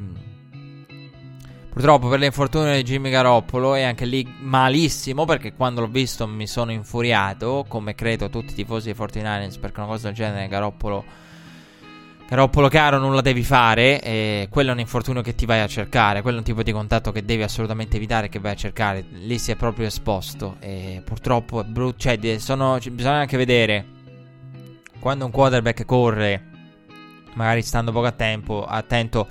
purtroppo per l'infortunio di Jimmy Garoppolo è anche lì malissimo perché quando l'ho visto mi sono infuriato, come credo tutti i tifosi dei 49ers, perché una cosa del genere Garoppolo... Garoppolo caro non la devi fare, eh, quello è un infortunio che ti vai a cercare, quello è un tipo di contatto che devi assolutamente evitare che vai a cercare, lì si è proprio esposto e purtroppo è brutto, cioè sono, bisogna anche vedere quando un quarterback corre magari stando poco a tempo, attento.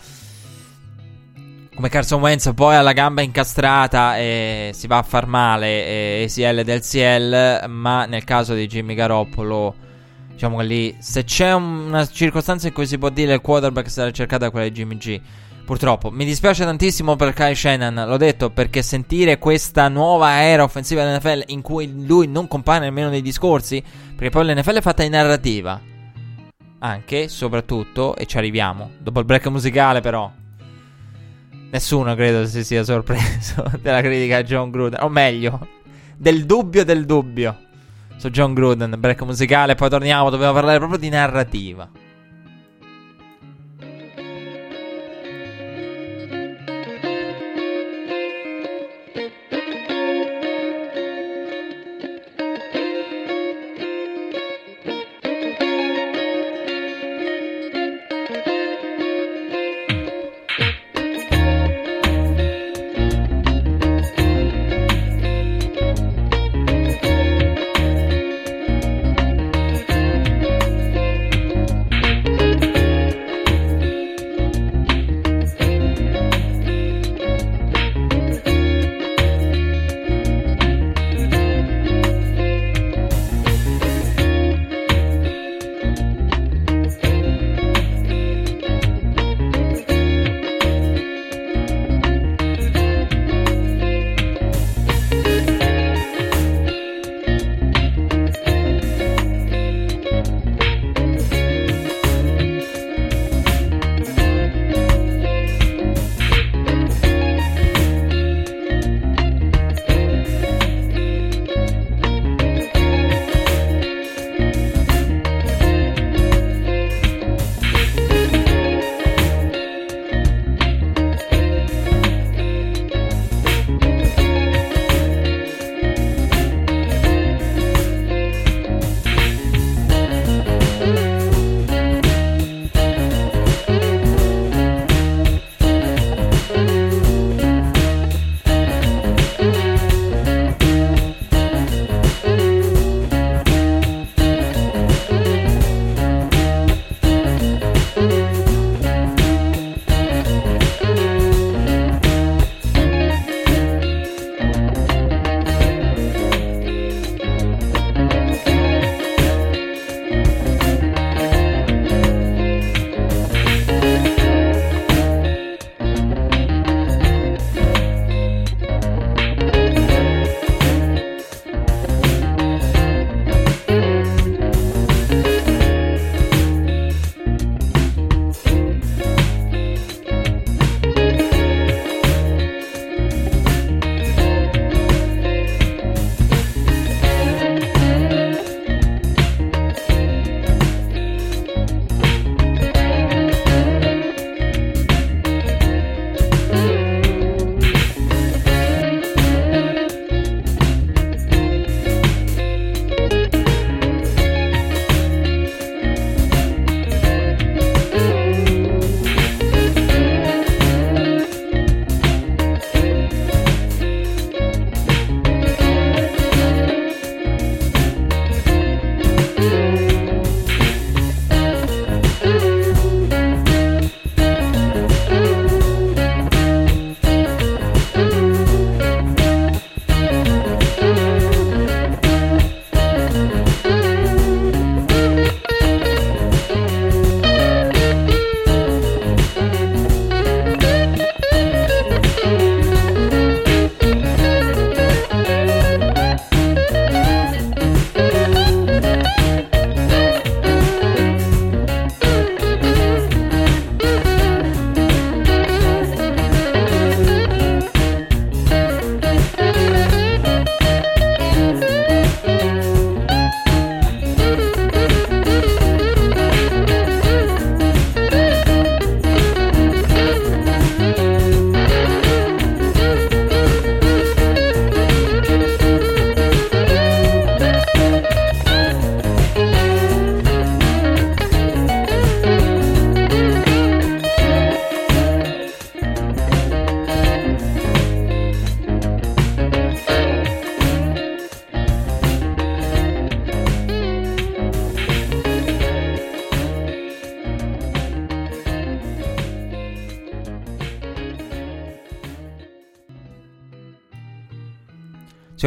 Come Carson Wentz poi ha la gamba incastrata e si va a far male, ACL del CL, ma nel caso di Jimmy Garoppolo, diciamo che lì, se c'è una circostanza in cui si può dire il quarterback sarà cercata quella di Jimmy G. Purtroppo, mi dispiace tantissimo per Kyle Shannon, l'ho detto, perché sentire questa nuova era offensiva dell'NFL in cui lui non compare nemmeno nei discorsi, perché poi l'NFL è fatta in narrativa anche, soprattutto, e ci arriviamo. Dopo il break musicale, però. Nessuno credo si sia sorpreso della critica a John Gruden. O meglio, del dubbio del dubbio su John Gruden. Break musicale, poi torniamo. Dobbiamo parlare proprio di narrativa.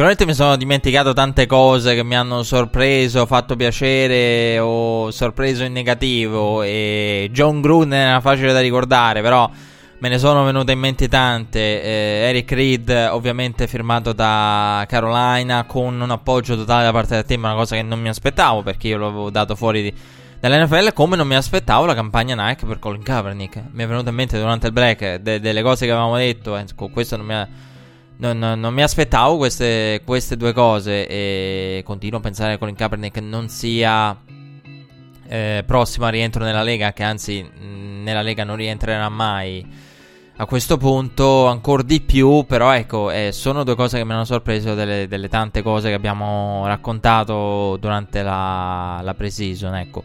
Sicuramente mi sono dimenticato tante cose che mi hanno sorpreso, fatto piacere o sorpreso in negativo. E John Gruden era facile da ricordare, però me ne sono venute in mente tante. Eh, Eric Reed, ovviamente firmato da Carolina, con un appoggio totale da parte del team, una cosa che non mi aspettavo perché io l'avevo dato fuori di, dall'NFL. Come non mi aspettavo la campagna Nike per Colin Kaepernick. Mi è venuto in mente durante il break de- delle cose che avevamo detto. Eh, questo non mi ha non, non, mi aspettavo queste, queste, due cose e continuo a pensare che Colin Kaepernick non sia eh, prossimo al rientro nella Lega, che anzi nella Lega non rientrerà mai. A questo punto ancora di più, però ecco, eh, sono due cose che mi hanno sorpreso delle, delle, tante cose che abbiamo raccontato durante la, la pre-season, ecco.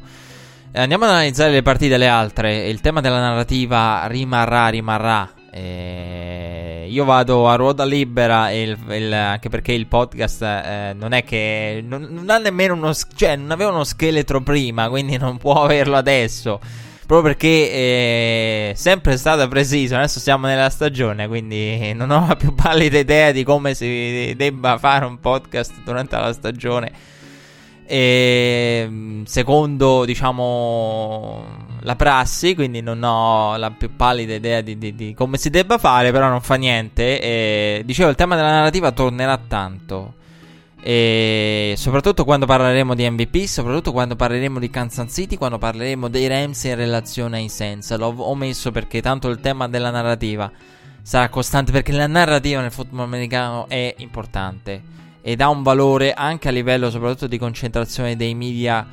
Eh, andiamo ad analizzare le partite le altre. Il tema della narrativa rimarrà, rimarrà eh, io vado a ruota libera il, il, anche perché il podcast eh, non è che non, non, ha nemmeno uno cioè non aveva uno scheletro prima, quindi non può averlo adesso. Proprio perché è sempre stata precisa, adesso siamo nella stagione, quindi non ho la più pallida idea di come si debba fare un podcast durante la stagione. E secondo, diciamo la prassi, quindi non ho la più pallida idea di, di, di come si debba fare, però non fa niente. E, dicevo, il tema della narrativa tornerà tanto. E soprattutto quando parleremo di MVP, soprattutto quando parleremo di Kansas City, quando parleremo dei Rams in relazione ai Saints. L'ho omesso perché tanto il tema della narrativa sarà costante perché la narrativa nel football americano è importante ed ha un valore anche a livello soprattutto di concentrazione dei media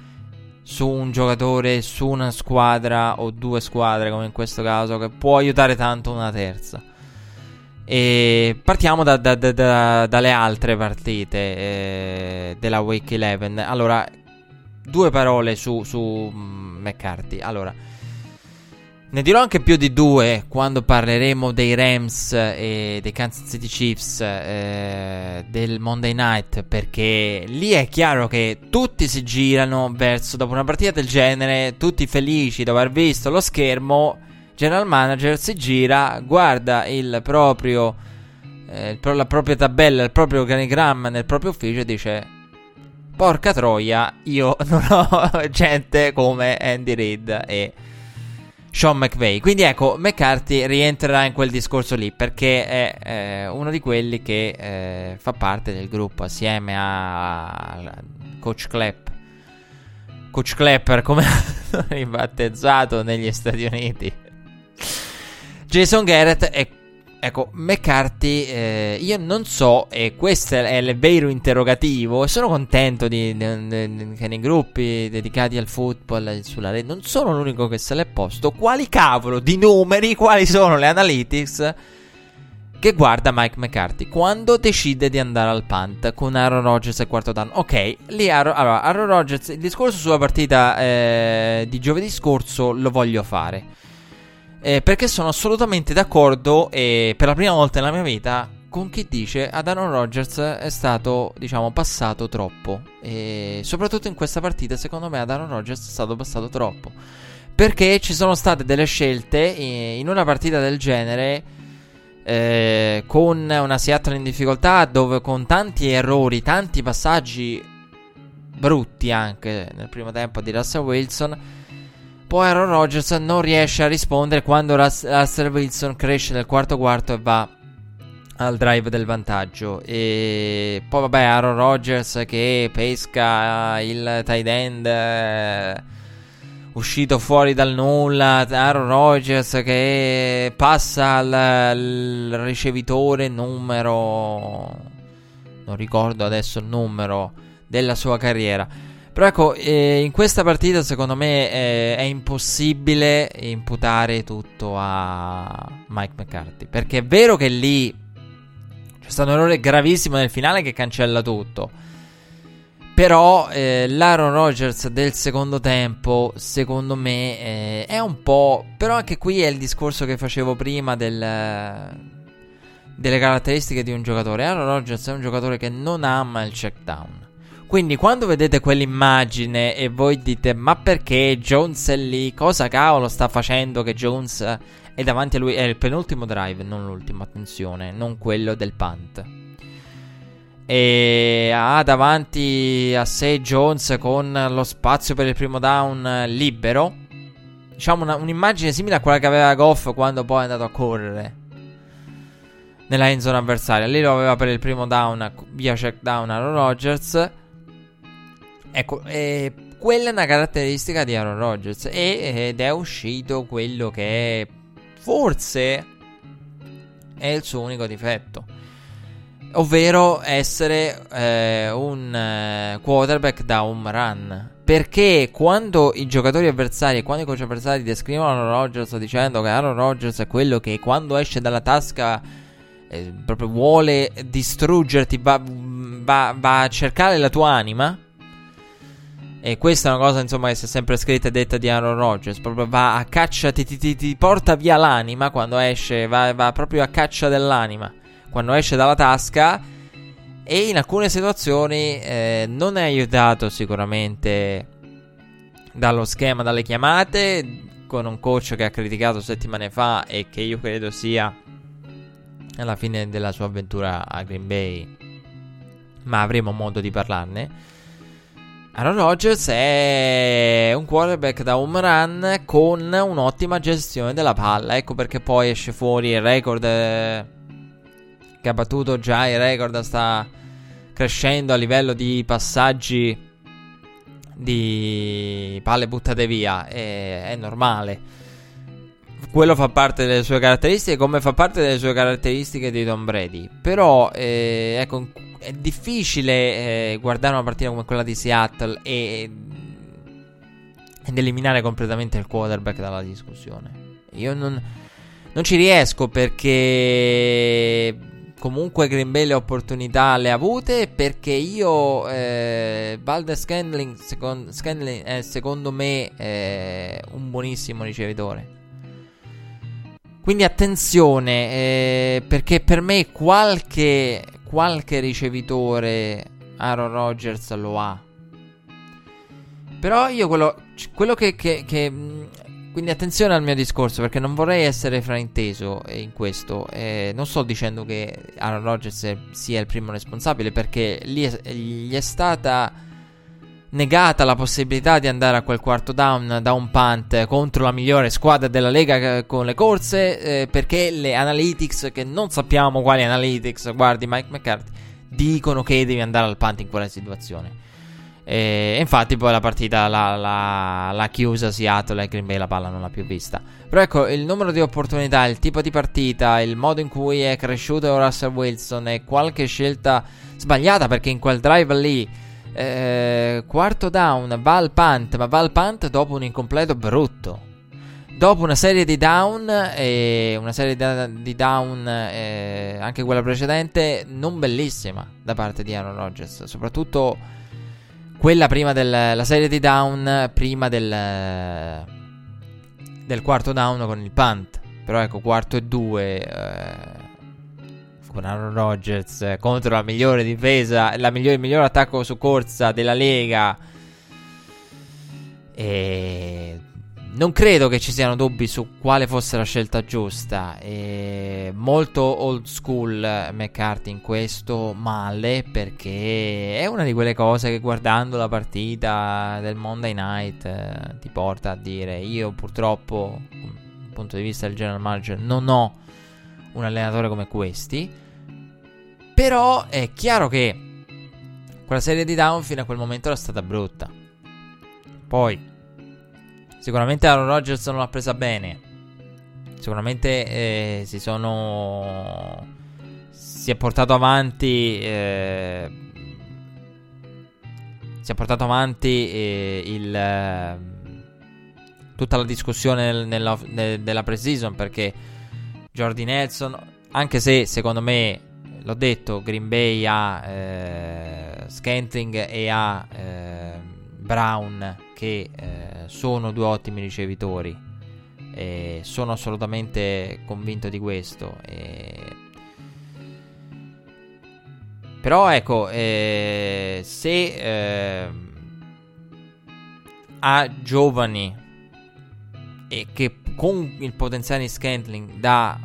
su un giocatore, su una squadra o due squadre, come in questo caso, che può aiutare tanto una terza. E partiamo da, da, da, dalle altre partite eh, della Week 11. Allora, due parole su, su McCarthy. Allora, ne dirò anche più di due quando parleremo dei Rams e dei Kansas City Chiefs eh, del Monday Night perché lì è chiaro che tutti si girano verso dopo una partita del genere, tutti felici dopo aver visto lo schermo, general manager si gira, guarda il proprio eh, la propria tabella, il proprio organigramma nel proprio ufficio e dice porca troia, io non ho gente come Andy Reid e Sean McVay. Quindi ecco, McCarthy rientrerà in quel discorso lì perché è eh, uno di quelli che eh, fa parte del gruppo assieme a, Coach Clapp. Coach Clapper, come ribattezzato negli Stati Uniti. Jason Garrett è Ecco, McCarthy, eh, io non so, e questo è il vero interrogativo, e sono contento di, di, di, che nei gruppi dedicati al football sulla rete non sono l'unico che se l'è posto. Quali cavolo di numeri, quali sono le analytics che guarda Mike McCarthy quando decide di andare al punt con Aaron Rodgers e quarto down? Ok, lì Aaron, allora, Aaron Rodgers, il discorso sulla partita eh, di giovedì scorso lo voglio fare eh, perché sono assolutamente d'accordo e per la prima volta nella mia vita con chi dice ad Aaron Rodgers è stato, diciamo, passato troppo. E soprattutto in questa partita, secondo me, ad Aaron Rodgers è stato passato troppo. Perché ci sono state delle scelte in una partita del genere. Eh, con una Seattle in difficoltà, dove con tanti errori, tanti passaggi brutti anche nel primo tempo di Russell Wilson poi Aaron Rodgers non riesce a rispondere quando Russell Wilson cresce nel quarto quarto e va al drive del vantaggio. E poi vabbè Aaron Rodgers che pesca il tight end eh, uscito fuori dal nulla. Aaron Rodgers che passa al ricevitore numero... Non ricordo adesso il numero della sua carriera. Però ecco, eh, in questa partita secondo me eh, è impossibile imputare tutto a Mike McCarthy. Perché è vero che lì c'è stato un errore gravissimo nel finale che cancella tutto. Però eh, l'Aaron Rodgers del secondo tempo, secondo me, eh, è un po'... Però anche qui è il discorso che facevo prima del, delle caratteristiche di un giocatore. Aaron Rodgers è un giocatore che non ama il check down. Quindi quando vedete quell'immagine e voi dite ma perché Jones è lì, cosa cavolo sta facendo che Jones è davanti a lui, è il penultimo drive, non l'ultimo, attenzione, non quello del punt. e ha davanti a sé Jones con lo spazio per il primo down libero. Diciamo una, un'immagine simile a quella che aveva Goff quando poi è andato a correre nella end zone avversaria. Lì lo aveva per il primo down via check down Aaron Rodgers. Ecco, e quella è una caratteristica di Aaron Rodgers ed è uscito quello che forse è il suo unico difetto ovvero essere eh, un eh, quarterback da home run. Perché quando i giocatori avversari e quando i coach avversari descrivono Aaron Rodgers dicendo che Aaron Rodgers è quello che quando esce dalla tasca eh, proprio vuole distruggerti, va, va, va, a cercare la tua anima. E questa è una cosa insomma che si è sempre scritta e detta di Aaron Rodgers. Proprio va a caccia, ti, ti, ti, ti porta via l'anima quando esce, va, va proprio a caccia dell'anima quando esce dalla tasca e in alcune situazioni eh, non è aiutato sicuramente dallo schema, dalle chiamate, con un coach che ha criticato settimane fa e che io credo sia alla fine della sua avventura a Green Bay, ma avremo modo di parlarne. Aaron Rodgers è un quarterback da home run con un'ottima gestione della palla. Ecco perché poi esce fuori il record eh, che ha battuto già il record, sta crescendo a livello di passaggi di palle buttate via, è, è normale. Quello fa parte delle sue caratteristiche, come fa parte delle sue caratteristiche di Tom Brady. Però, eh, ecco, è difficile eh, guardare una partita come quella di Seattle e, ed eliminare completamente il quarterback dalla discussione. Io non, non ci riesco perché comunque Green Bay le opportunità le ha avute perché io eh, Valdes Scandling, second, Scandling è secondo me eh, un buonissimo ricevitore quindi attenzione eh, perché per me qualche, qualche ricevitore Aaron Rodgers lo ha però io quello, quello che, che, che quindi attenzione al mio discorso perché non vorrei essere frainteso in questo. Eh, non sto dicendo che Aaron Rodgers sia il primo responsabile perché gli è, gli è stata negata la possibilità di andare a quel quarto down da un punt contro la migliore squadra della Lega con le corse eh, perché le analytics, che non sappiamo quali analytics, guardi Mike McCarthy, dicono che devi andare al punt in quella situazione. E infatti poi la partita l'ha, chiusa Seattle e Green Bay la palla non l'ha più vista. Però ecco, il numero di opportunità, il tipo di partita, il modo in cui è cresciuto Russell Wilson e qualche scelta sbagliata perché in quel drive lì, eh, quarto down, va al punt, ma va al punt dopo un incompleto brutto. Dopo una serie di down, e una serie di down, eh, anche quella precedente, non bellissima da parte di Aaron Rodgers, soprattutto quella prima della serie di down, prima del, del quarto down con il punt. Però ecco, quarto e due. Eh, con Aaron Rodgers contro la migliore difesa, la migliore, il miglior attacco su corsa della Lega. E non credo che ci siano dubbi su quale fosse la scelta giusta. E molto old school McCarthy in questo, male perché è una di quelle cose che guardando la partita del Monday night eh, ti porta a dire io purtroppo dal punto di vista del general manager non ho un allenatore come questi. Però è chiaro che quella serie di down fino a quel momento era stata brutta. Poi Sicuramente Aaron Rodgers non l'ha presa bene. Sicuramente eh, si sono. Si è portato avanti. Eh, si è portato avanti eh, il. Eh, tutta la discussione nel, nella, nel, della pre-season perché Jordi Nelson, anche se secondo me, l'ho detto, Green Bay ha eh, Scantling e ha eh, Brown che eh, sono due ottimi ricevitori. E sono assolutamente convinto di questo. E... Però ecco, eh, se eh, ha giovani e che con il potenziale di Scantling da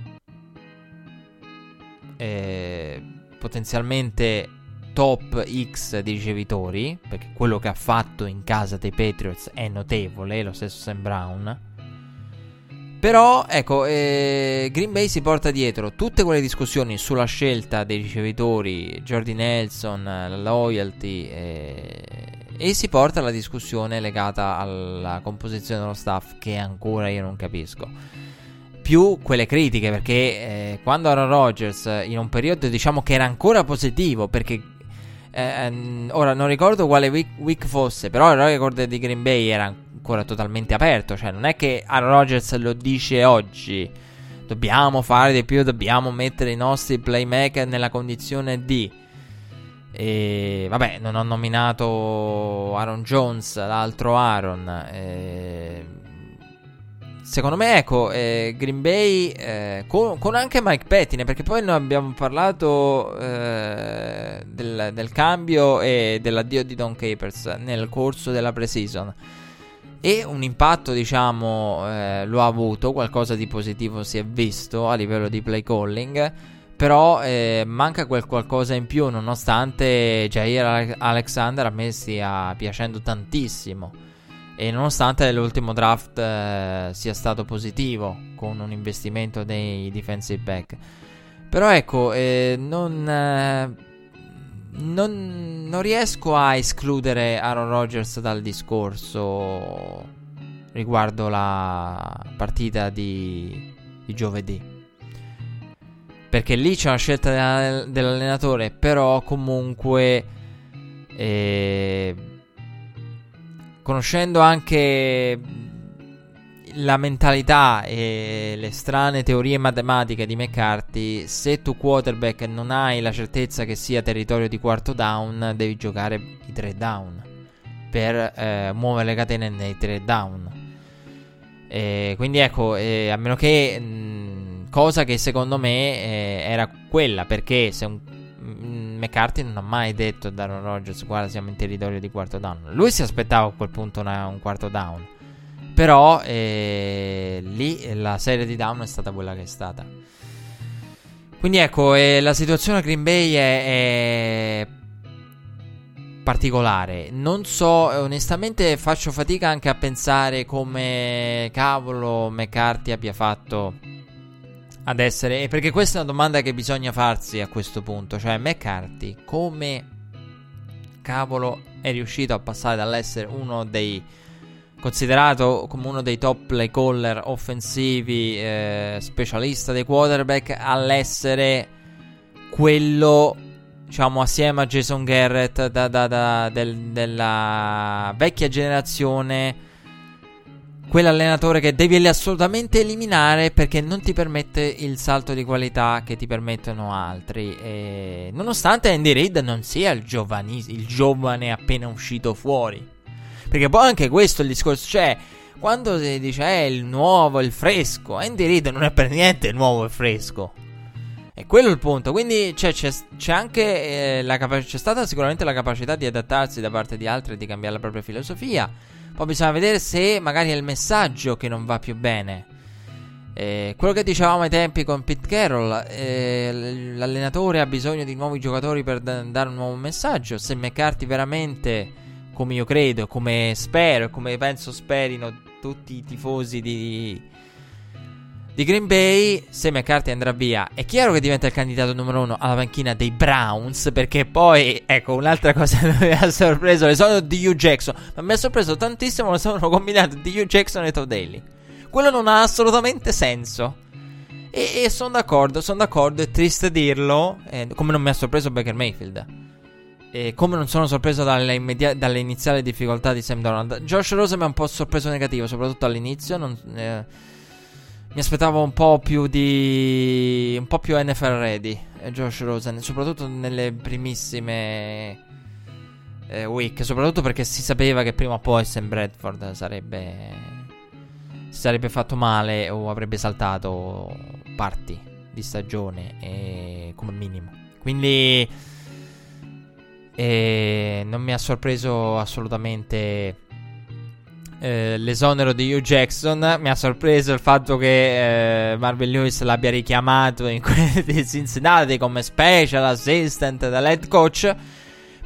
eh, potenzialmente top X di ricevitori, perché quello che ha fatto in casa dei Patriots è notevole, lo stesso Sam Brown. Però, ecco, eh, Green Bay si porta dietro tutte quelle discussioni sulla scelta dei ricevitori, Jordi Nelson, la loyalty, eh, e si porta la discussione legata alla composizione dello staff che ancora io non capisco. Più quelle critiche, perché eh, quando Aaron Rodgers, in un periodo diciamo che era ancora positivo, perché eh, ehm, ora non ricordo quale week, week, fosse, però il record di Green Bay era ancora totalmente aperto. Cioè, non è che Aaron Rodgers lo dice oggi. Dobbiamo fare di più, dobbiamo mettere i nostri playmaker nella condizione di. E vabbè, non ho nominato Aaron Jones, l'altro Aaron. E... Secondo me, ecco, eh, Green Bay eh, con, con, anche Mike Pettine, perché poi noi abbiamo parlato eh, del, del, cambio e dell'addio di Don Capers nel corso della preseason. E un impatto, diciamo, eh, lo ha avuto, qualcosa di positivo si è visto a livello di play calling. Però eh, manca quel qualcosa in più, nonostante Jair Alexander a me stia piacendo tantissimo. E nonostante l'ultimo draft eh, sia stato positivo, con un investimento nei defensive back. Però ecco, eh, non, eh, non, non, riesco a escludere Aaron Rodgers dal discorso riguardo la partita di, di giovedì. Perché lì c'è una scelta dell'allenatore, però comunque... Eh, conoscendo anche la mentalità e le strane teorie matematiche di McCarthy, se tu quarterback non hai la certezza che sia territorio di quarto down, devi giocare i tre down per eh, muovere le catene nei tre down. E quindi ecco, eh, a meno che mh, cosa che secondo me eh, era quella, perché se un McCarthy non ha mai detto a Darren Rogers guarda siamo in territorio di quarto down. Lui si aspettava a quel punto una, un quarto down. Però eh, lì la serie di down è stata quella che è stata. Quindi ecco, eh, la situazione a Green Bay è, è particolare. Non so, onestamente faccio fatica anche a pensare come cavolo McCarthy abbia fatto ad essere. Perché questa è una domanda che bisogna farsi a questo punto. Cioè, McCarthy, come cavolo è riuscito a passare dall'essere uno dei considerato come uno dei top play caller offensivi, eh, specialista dei quarterback, all'essere quello, diciamo, assieme a Jason Garrett da, da, da, del, della vecchia generazione. Quell'allenatore che devi assolutamente eliminare perché non ti permette il salto di qualità che ti permettono altri. E nonostante Andy Reid non sia il, giovani- il giovane appena uscito fuori perché poi anche questo il discorso. Cioè, quando si dice è eh, il nuovo, il fresco, Andy Reid non è per niente nuovo e fresco. E quello è il punto. Quindi cioè, c'è, c'è, anche eh, la capa- c'è stata sicuramente la capacità di adattarsi da parte di altri e di cambiare la propria filosofia. Poi bisogna vedere se magari è il messaggio che non va più bene. Eh, quello che dicevamo ai tempi con Pete Carroll, eh, l'allenatore ha bisogno di nuovi giocatori per da- dare un nuovo messaggio. Se McCarthy veramente come io credo, come spero, come penso sperino tutti i tifosi di, di Green Bay, se McCarthy andrà via, è chiaro che diventa il candidato numero uno alla panchina dei Browns, perché poi, ecco, un'altra cosa che mi ha sorpreso, l'esodo di Hugh Jackson, ma mi ha sorpreso tantissimo lo sono combinato di Hugh Jackson e Todd Daly. Quello non ha assolutamente senso. E, e sono d'accordo, sono d'accordo, è triste dirlo, eh, come non mi ha sorpreso Baker Mayfield. E come non sono sorpreso dalle, immedia- dalle, iniziali difficoltà di Sam Donald. Josh Rosen mi ha un po' sorpreso negativo, soprattutto all'inizio. Non, eh, mi aspettavo un po' più di. un po' più NFL ready. Eh, Josh Rosen, soprattutto nelle primissime eh, week. Soprattutto perché si sapeva che prima o poi Sam Bradford sarebbe. si sarebbe fatto male o avrebbe saltato parti di stagione. come minimo. Quindi e non mi ha sorpreso assolutamente eh, l'esonero di Hugh Jackson. Mi ha sorpreso il fatto che eh, Marvin Lewis l'abbia richiamato in quelli di Cincinnati come special assistant dall'head coach.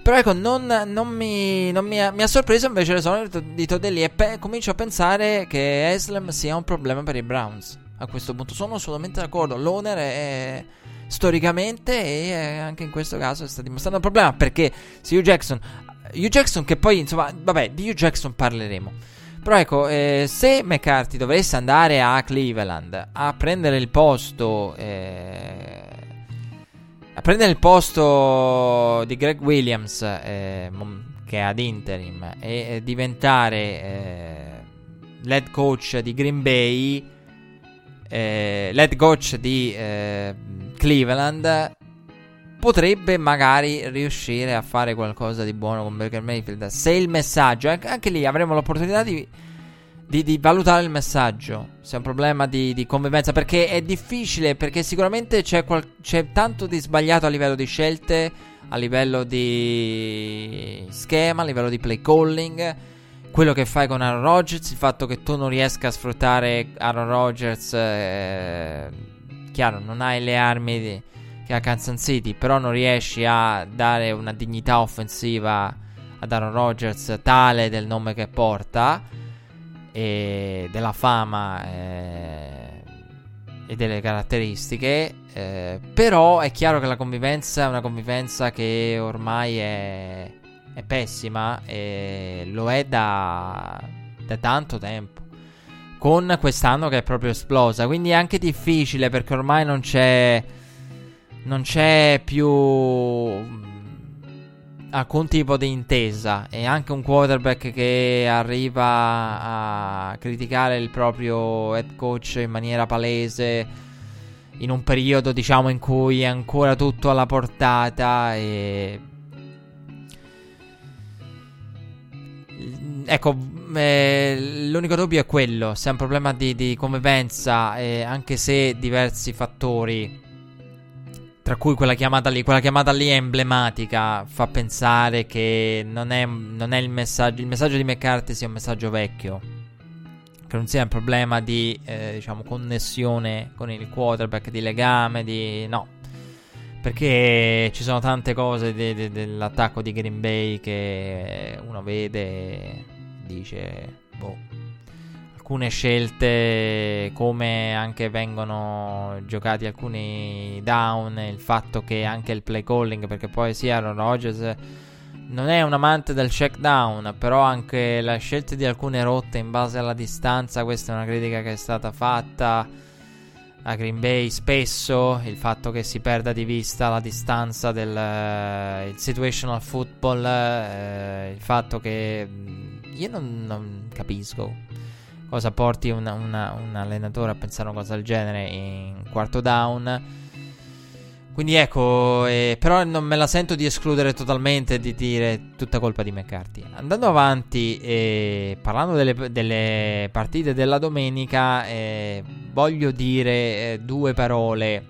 Però ecco, non, non, mi, non mi, ha, mi, ha, sorpreso invece l'esonero di Todelli e pe- comincio a pensare che Eslem sia un problema per i Browns. A questo punto sono assolutamente d'accordo. L'owner è storicamente e anche in questo caso sta dimostrando un problema perché se Hugh Jackson Hugh Jackson che poi insomma vabbè di Hugh Jackson parleremo però ecco eh, se McCarthy dovesse andare a Cleveland a prendere il posto eh, a prendere il posto di Greg Williams eh, che è ad interim e diventare eh, lead coach di Green Bay eh, lead coach di eh, Cleveland potrebbe magari riuscire a fare qualcosa di buono con Baker Mayfield se il messaggio anche, lì avremo l'opportunità di di, di, valutare il messaggio. Se è un problema di, di convivenza. Perché è difficile. Perché sicuramente c'è, qual- c'è, tanto di sbagliato a livello di scelte, a livello di schema, a livello di play calling. Quello che fai con Aaron Rodgers, il fatto che tu non riesca a sfruttare Aaron Rodgers. Eh, chiaro, non hai le armi di, che ha Kansas City, però non riesci a dare una dignità offensiva ad Aaron Rodgers tale del nome che porta e della fama eh, e delle caratteristiche. Eh, però è chiaro che la convivenza è una convivenza che ormai è, è pessima e lo è da, da tanto tempo. Con quest'anno che è proprio esplosa. Quindi è anche difficile perché ormai non c'è. Non c'è più alcun tipo di intesa. E anche un quarterback che arriva a criticare il proprio head coach in maniera palese in un periodo diciamo in cui è ancora tutto alla portata e ecco eh, l'unico dubbio è quello. Se è un problema di, di convivenza eh, anche se diversi fattori tra cui quella chiamata lì, quella chiamata lì è emblematica, fa pensare che non è, non è il messaggio, il messaggio di McCarthy sia un messaggio vecchio, che non sia un problema di, eh, diciamo, connessione con il quarterback, di legame, di... no. Perché ci sono tante cose de- de- dell'attacco di Green Bay che uno vede e dice, boh alcune scelte, come anche vengono giocati alcuni down, il fatto che anche il play calling, perché poi sì, Aaron Rodgers non è un amante del check down, però anche la scelta di alcune rotte in base alla distanza, questa è una critica che è stata fatta a Green Bay spesso, il fatto che si perda di vista la distanza del uh, situational football, uh, il fatto che io non, non capisco cosa porti una, una, un allenatore a pensare una cosa del genere in quarto down. Quindi ecco, eh, però non me la sento di escludere totalmente di dire tutta colpa di McCarthy. Andando avanti, eh, parlando delle, delle, partite della domenica, eh, voglio dire eh, due parole.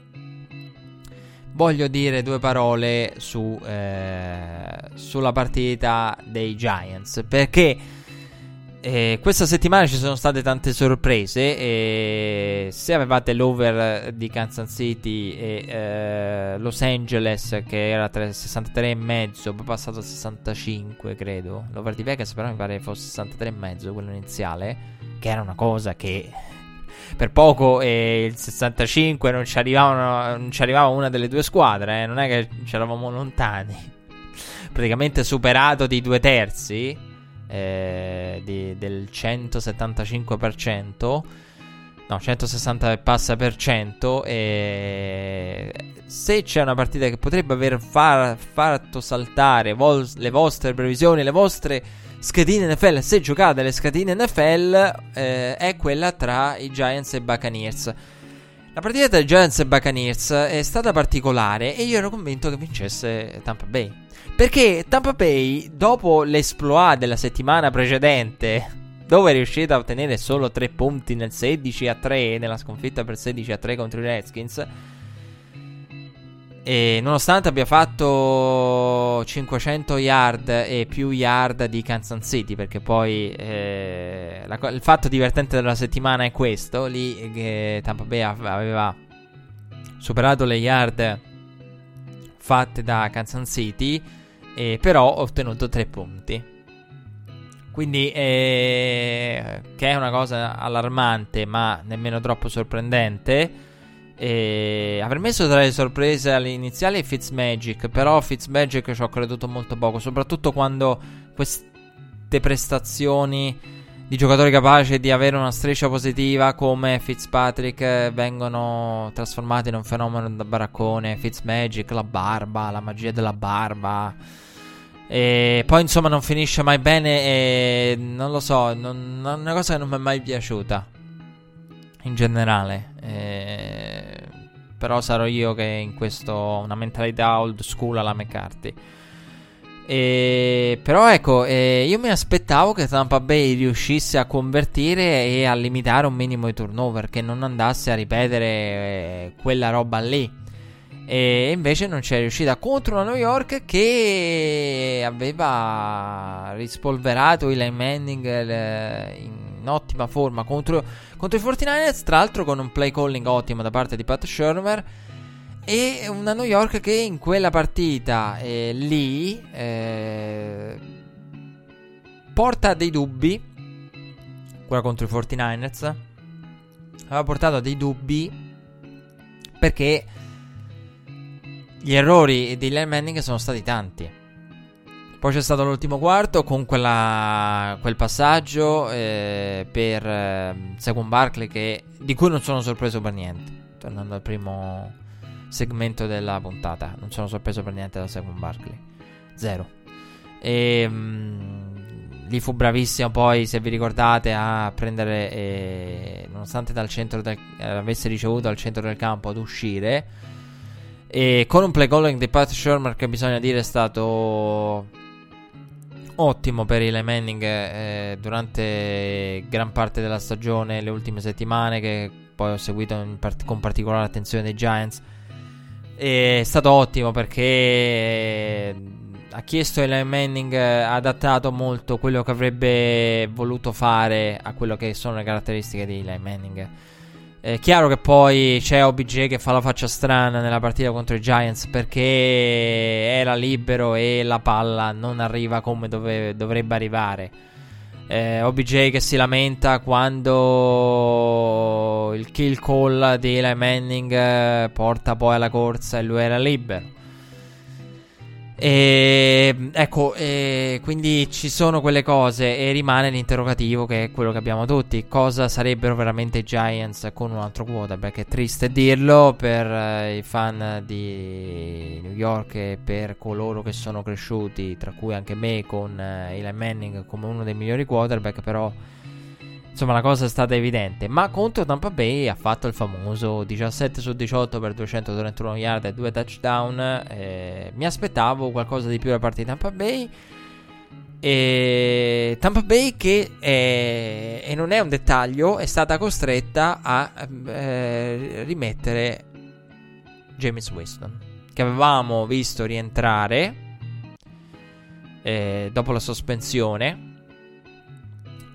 Voglio dire due parole su, eh, sulla partita dei Giants. Perché eh, questa settimana ci sono state tante sorprese. E se avevate l'over di Kansas City e eh, Los Angeles, che era 63,5, poi passato a 65, credo. L'over di Vegas, però, mi pare fosse 63,5, quello iniziale. Che era una cosa che per poco e il 65 non ci, non ci, arrivava una delle due squadre. Eh. Non è che ci eravamo lontani. Praticamente superato di due terzi eh, di, del 175%, no 160 passa per cento e se c'è una partita che potrebbe aver far, fatto saltare vol- le vostre previsioni, le vostre schedine NFL, se giocate le schedine NFL eh, è quella tra i Giants e i Buccaneers. La partita tra i Giants e Buccaneers è stata particolare e io ero convinto che vincesse Tampa Bay. Perché Tampa Bay, dopo l'esploit della settimana precedente, dove è riuscita a ottenere solo 3 punti nel 16 a 3, nella sconfitta per 16 a 3 contro i Redskins, e nonostante abbia fatto 500 yard e più yard di Kansas City, perché poi eh, la, il fatto divertente della settimana è questo: lì che Tampa Bay aveva superato le yard fatte da Kansas City e però ho ottenuto 3 punti. Quindi, eh, che è una cosa allarmante, ma nemmeno troppo sorprendente. Eh, aver messo tra le sorprese all'iniziale Fitzmagic, però Fitzmagic ci ho creduto molto poco, soprattutto quando queste prestazioni di giocatori capaci di avere una striscia positiva come Fitzpatrick eh, vengono trasformati in un fenomeno da baraccone, Fitzmagic, la barba, la magia della barba. E poi insomma non finisce mai bene e non lo so, non, non, una cosa che non mi è mai piaciuta in generale. E, però sarò io che in questo una mentalità old school alla McCarthy. E, però ecco, eh, io mi aspettavo che Tampa Bay riuscisse a convertire e a limitare un minimo i turnover, che non andasse a ripetere eh, quella roba lì. E invece non c'è riuscita contro una New York che aveva rispolverato Eli Manning eh, in ottima forma contro, contro i 49ers, tra l'altro con un play calling ottimo da parte di Pat Shermer. E una New York che in quella partita eh, lì eh, porta dei dubbi. Quella contro i 49ers aveva portato dei dubbi perché gli errori di Eli Manning sono stati tanti. Poi c'è stato l'ultimo quarto con quella, quel passaggio eh, per eh, Second Barkley che, di cui non sono sorpreso per niente. Tornando al primo segmento della puntata, non sono sorpreso per niente da Second Barkley. Zero. E mh, lì fu bravissimo poi, se vi ricordate, a prendere, eh, nonostante dal centro del, eh, avesse ricevuto al centro del campo, ad uscire e con un play calling di Pat Shermer che bisogna dire è stato ottimo per Eli Manning eh, durante gran parte della stagione, le ultime settimane che poi ho seguito part- con particolare attenzione dei Giants. È stato ottimo perché eh, ha chiesto Eli Manning, ha adattato molto quello che avrebbe voluto fare a quello che sono le caratteristiche di Eli Manning. È chiaro che poi c'è OBJ che fa la faccia strana nella partita contro i Giants perché era libero e la palla non arriva come dove, dovrebbe arrivare. Eh, OBJ che si lamenta quando il kill call di Eli Manning eh, porta poi alla corsa e lui era libero. E, ecco, e quindi ci sono quelle cose e rimane l'interrogativo che è quello che abbiamo tutti. Cosa sarebbero veramente i Giants con un altro quarterback? È triste dirlo per eh, i fan di New York e per coloro che sono cresciuti, tra cui anche me, con eh, Eli Manning come uno dei migliori quarterback, però Insomma, la cosa è stata evidente. Ma contro Tampa Bay ha fatto il famoso 17 su 18 per 231 yard e 2 touchdown. Eh, mi aspettavo qualcosa di più da parte di Tampa Bay. E Tampa Bay che è, e non è un dettaglio è stata costretta a eh, rimettere James Winston che avevamo visto rientrare eh, dopo la sospensione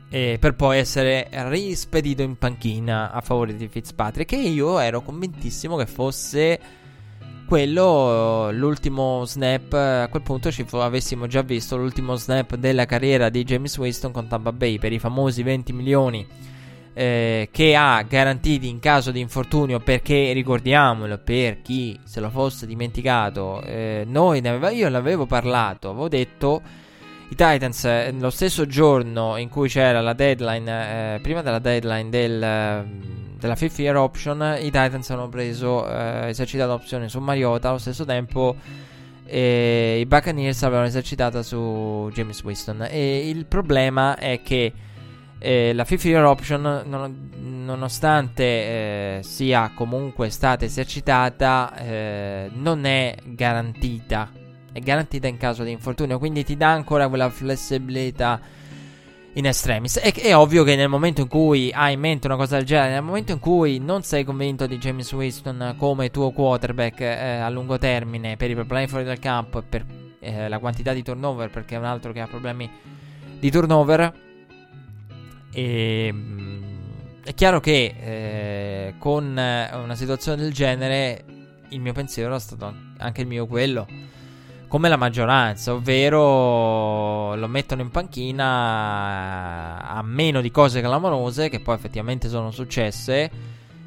eh, per poi essere rispedito in panchina a favore di Fitzpatrick. E io ero convintissimo che fosse quello l'ultimo snap. A quel punto ci fu, avessimo già visto l'ultimo snap della carriera di James Winston con Tampa Bay per i famosi 20 milioni. Eh, che ha garantiti in caso di infortunio perché ricordiamolo per chi se lo fosse dimenticato eh, noi ne aveva, io ne avevo parlato avevo detto i Titans, eh, lo stesso giorno in cui c'era la deadline, eh, prima della deadline del, della fifth year option, i Titans hanno preso, eh, esercitato l'opzione su Mariota. Allo stesso tempo, i Buccaneers avevano esercitata su James Winston. E il problema è che eh, la fifth year option, non, nonostante eh, sia comunque stata esercitata, eh, non è garantita è garantita in caso di infortunio, quindi ti dà ancora quella flessibilità in estremis. È, è, ovvio che nel momento in cui hai in mente una cosa del genere, nel momento in cui non sei convinto di James Winston come tuo quarterback eh, a lungo termine per i problemi fuori dal campo e per eh, la quantità di turnover, perché è un altro che ha problemi di turnover, e, mm, è chiaro che eh, con una situazione del genere il mio pensiero è stato anche il mio quello come la maggioranza, ovvero lo mettono in panchina a meno di cose clamorose che poi effettivamente sono successe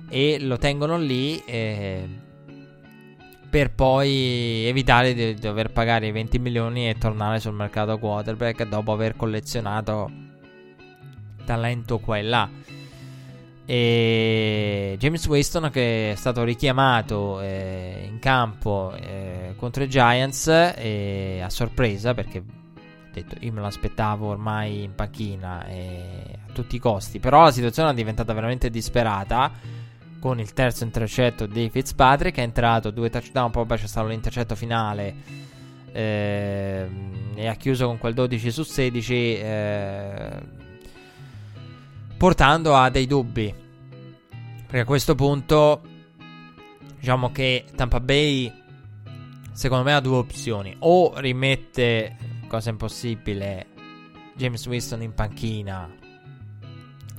e lo tengono lì eh, per poi evitare di dover pagare i 20 milioni e tornare sul mercato quarterback dopo aver collezionato talento qua e là. E James Winston che è stato richiamato eh, in campo eh, contro i Giants eh, a sorpresa perché detto, io me lo aspettavo ormai in panchina a tutti i costi. Però la situazione è diventata veramente disperata con il terzo intercetto di Fitzpatrick è entrato due touchdown poi c'è stato l'intercetto finale eh, e ha chiuso con quel 12 su 16 eh, portando a dei dubbi. Perché a questo punto, diciamo che Tampa Bay, secondo me, ha due opzioni. O rimette, cosa impossibile, James Winston in panchina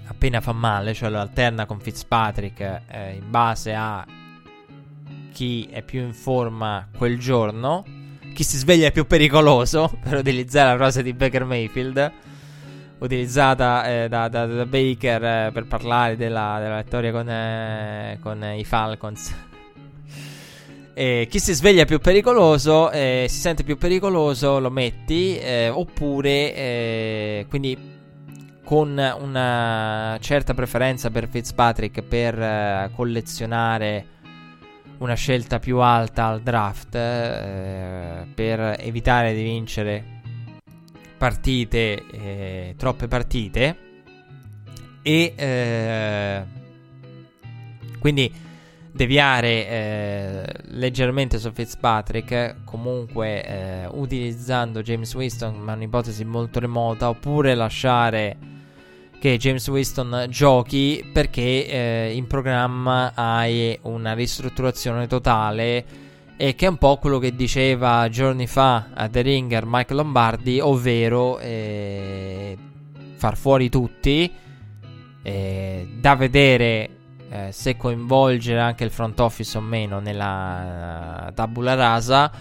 appena fa male, cioè lo alterna con Fitzpatrick eh, in base a chi è più in forma quel giorno, chi si sveglia è più pericoloso, per utilizzare la frase di Baker Mayfield utilizzata eh, da, da, da, Baker eh, per parlare della, della vittoria con, eh, con i Falcons. E chi si sveglia più pericoloso, eh, si sente più pericoloso, lo metti, eh, oppure eh, quindi con una certa preferenza per Fitzpatrick per collezionare una scelta più alta al draft per evitare di vincere partite, eh, troppe partite. E eh, quindi deviare eh, leggermente su Fitzpatrick comunque eh, utilizzando James Winston ma un'ipotesi molto remota oppure lasciare che James Winston giochi perché eh, in programma hai una ristrutturazione totale e che è un po' quello che diceva giorni fa a The Ringer Mike Lombardi, ovvero eh, far fuori tutti, eh, da vedere eh, se coinvolgere anche il front office o meno nella uh, tabula rasa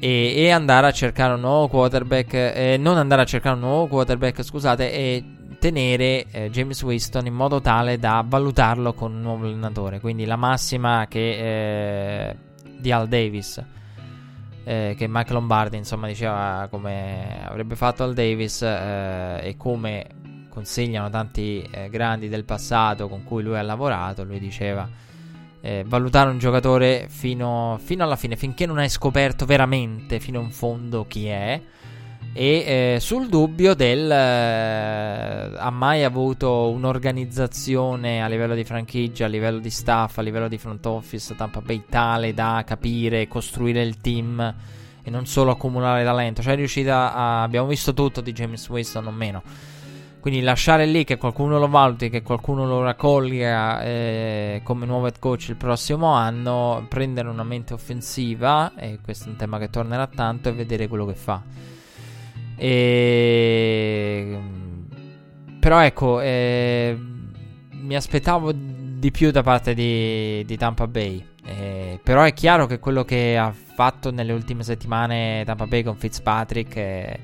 e, e, andare a cercare un nuovo quarterback, eh, non andare a cercare un nuovo quarterback, scusate, e tenere eh, James Winston in modo tale da valutarlo con un nuovo allenatore. Quindi la massima che eh, di Al Davis. Eh, che Mike Lombardi insomma diceva come avrebbe fatto Al Davis eh, e come consigliano tanti eh, grandi del passato con cui lui ha lavorato. Lui diceva eh, valutare un giocatore fino, fino alla fine, finché non hai scoperto veramente fino in fondo chi è e eh, sul dubbio del eh, ha mai avuto un'organizzazione a livello di franchigia, a livello di staff, a livello di front office Tampa Bay tale da capire, costruire il team e non solo accumulare talento. Cioè è riuscita a abbiamo visto tutto di James Winston o meno. Quindi lasciare lì che qualcuno lo valuti, che qualcuno lo raccolga eh, come nuovo head coach il prossimo anno, prendere una mente offensiva, e questo è un tema che tornerà tanto, e vedere quello che fa. E... Però ecco, eh, mi aspettavo di più da parte di, di Tampa Bay. Eh, però è chiaro che quello che ha fatto nelle ultime settimane Tampa Bay con Fitzpatrick eh,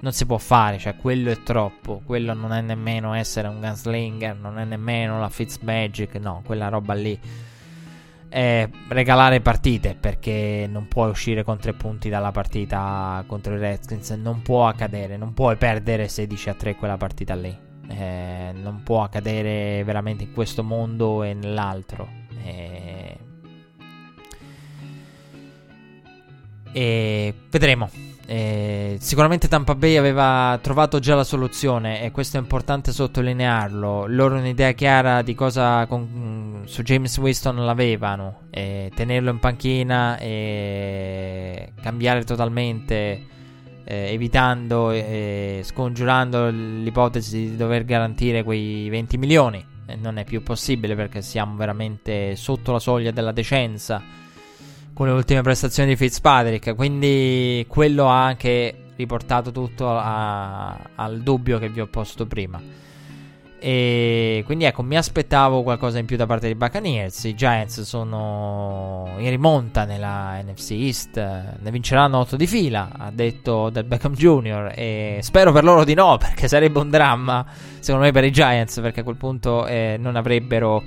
non si può fare, cioè quello è troppo, quello non è nemmeno essere un gunslinger, non è nemmeno la Fitzmagic, no, quella roba lì è regalare partite perché non puoi uscire con tre punti dalla partita contro i Redskins. Non può accadere, non puoi perdere 16 a 3 quella partita lì. Eh, non può accadere veramente in questo mondo e nell'altro. Eh, e vedremo. Eh, sicuramente Tampa Bay aveva trovato già la soluzione e questo è importante sottolinearlo. Loro un'idea chiara di cosa con, su James Winston l'avevano. Eh, tenerlo in panchina e cambiare totalmente, eh, evitando e scongiurando l'ipotesi di dover garantire quei 20 milioni. non è più possibile perché siamo veramente sotto la soglia della decenza con le ultime prestazioni di Fitzpatrick. Quindi quello ha anche riportato tutto a, al dubbio che vi ho posto prima. E quindi ecco, mi aspettavo qualcosa in più da parte dei Buccaneers. I Giants sono in rimonta nella NFC East, ne vinceranno 8 di fila, ha detto del Beckham Jr. E spero per loro di no, perché sarebbe un dramma, secondo me, per i Giants, perché a quel punto eh, non avrebbero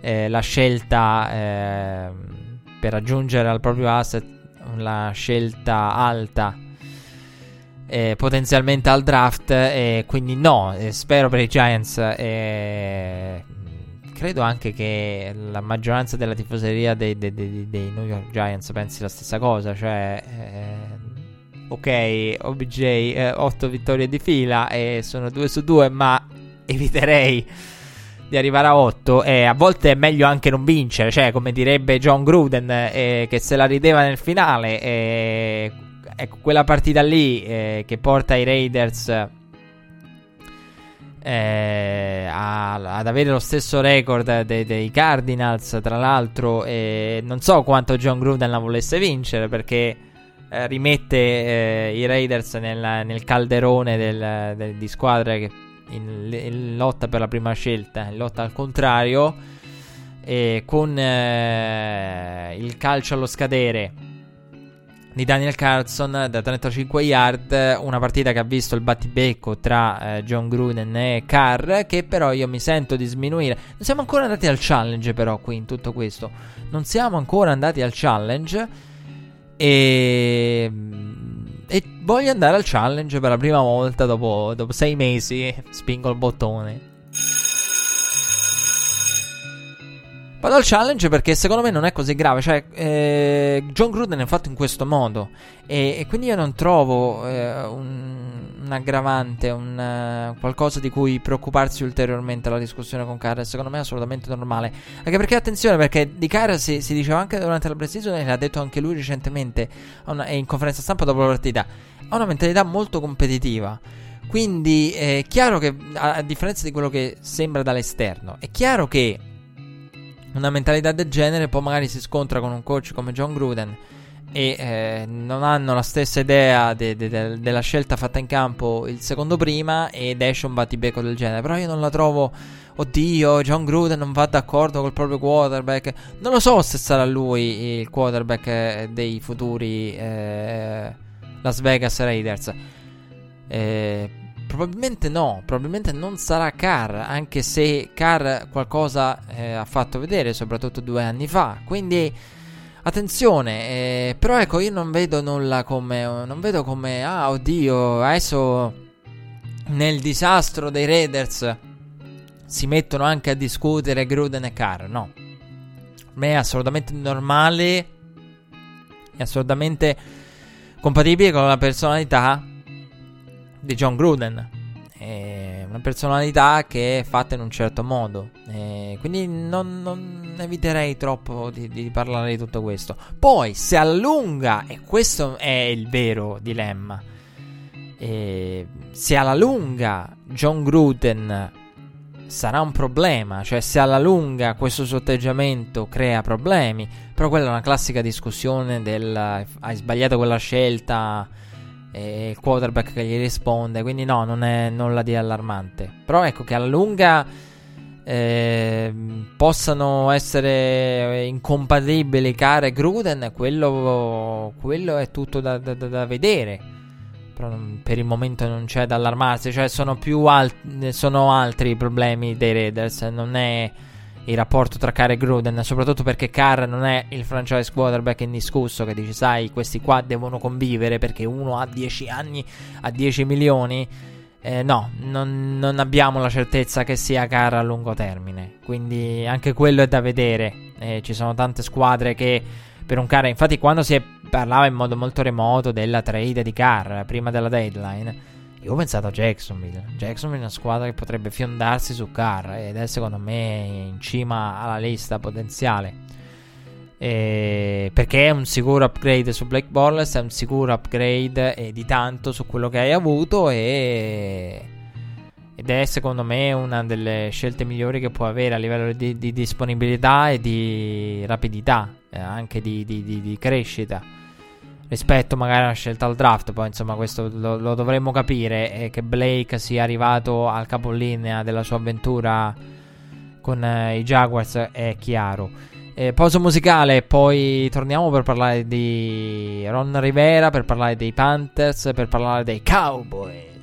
eh, la scelta eh, per aggiungere al proprio asset la scelta alta eh, potenzialmente al draft. E quindi no, eh, spero per i Giants. Eh, credo anche che la maggioranza della tifoseria dei, dei, dei, dei, New York Giants pensi la stessa cosa. Cioè, eh, ok, OBJ 8 vittorie di fila e sono 2 su 2, ma eviterei di arrivare a 8 e a volte è meglio anche non vincere, cioè come direbbe John Gruden eh, che se la rideva nel finale eh, ecco, quella partita lì eh, che porta i Raiders eh, a, ad avere lo stesso record dei, dei Cardinals, tra l'altro, non so quanto John Gruden la volesse vincere perché eh, rimette eh, i Raiders nel, nel calderone del, del, di squadre che in, in, lotta per la prima scelta, in lotta al contrario. E con eh, il calcio allo scadere di Daniel Carlson da 35 yard, una partita che ha visto il battibecco tra eh, John Gruden e Carr, che però io mi sento di sminuire. Non siamo ancora andati al challenge però qui in tutto questo. Non siamo ancora andati al challenge e... E voglio andare al challenge per la prima volta dopo, dopo sei mesi. Spingo il bottone. Vado al challenge perché secondo me non è così grave. Cioè, eh, John Gruden è fatto in questo modo. E, e quindi io non trovo eh, un, un, aggravante, un, uh, qualcosa di cui preoccuparsi ulteriormente la discussione con Carr. Secondo me è assolutamente normale. Anche perché, attenzione, perché di Carr si, si, diceva anche durante la preseason, e l'ha detto anche lui recentemente una, in conferenza stampa dopo la partita. Ha una mentalità molto competitiva. Quindi è chiaro che, a, a differenza di quello che sembra dall'esterno, è chiaro che una mentalità del genere poi magari si scontra con un coach come John Gruden e eh, non hanno la stessa idea de- de- de- della scelta fatta in campo il secondo prima ed esce un battibecco del genere. Però io non la trovo, oddio, John Gruden non va d'accordo col proprio quarterback. Non lo so se sarà lui il quarterback eh, dei futuri eh, Las Vegas Raiders. Eh, Probabilmente no, probabilmente non sarà Carr, anche se Carr qualcosa eh, ha fatto vedere, soprattutto due anni fa. Quindi attenzione, eh, però ecco, io non vedo nulla come non vedo come ah, oddio, adesso nel disastro dei Raiders si mettono anche a discutere Gruden e Carr, no. Per me è assolutamente normale è assolutamente compatibile con la personalità di John Gruden. È una personalità che è fatta in un certo modo. E quindi non, non, eviterei troppo di, di, parlare di tutto questo. Poi, se allunga, e questo è il vero dilemma, e se alla lunga John Gruden sarà un problema, cioè se alla lunga questo suo atteggiamento crea problemi, però quella è una classica discussione del hai sbagliato quella scelta e il quarterback che gli risponde, quindi no, non è nulla di allarmante. Però ecco che alla lunga eh, possano essere incompatibili Care e Gruden, quello, quello è tutto da, da, da vedere. Però per il momento non c'è da allarmarsi, cioè sono più alt- sono altri i problemi dei Raiders, non è il rapporto tra Carr e Gruden, soprattutto perché Carr non è il franchise quarterback indiscusso che dice sai questi qua devono convivere perché uno ha 10 anni, ha 10 milioni. Eh, no, non, non, abbiamo la certezza che sia Carr a lungo termine, quindi anche quello è da vedere. Eh, ci sono tante squadre che per un Carr, infatti quando si parlava in modo molto remoto della trade di Carr prima della deadline, io ho pensato a Jacksonville. Jacksonville è una squadra che potrebbe fiondarsi su Carr ed è secondo me in cima alla lista potenziale. E perché è un sicuro upgrade su Blake Borles, è un sicuro upgrade e di tanto su quello che hai avuto e... ed è secondo me una delle scelte migliori che può avere a livello di, di disponibilità e di rapidità, eh, anche di, di, di crescita. Rispetto magari a una scelta al draft. Poi, insomma, questo lo, lo dovremmo capire. E che Blake sia arrivato al capolinea della sua avventura con eh, i Jaguars è chiaro. Eh, pausa musicale, poi torniamo per parlare di Ron Rivera, per parlare dei Panthers, per parlare dei Cowboys.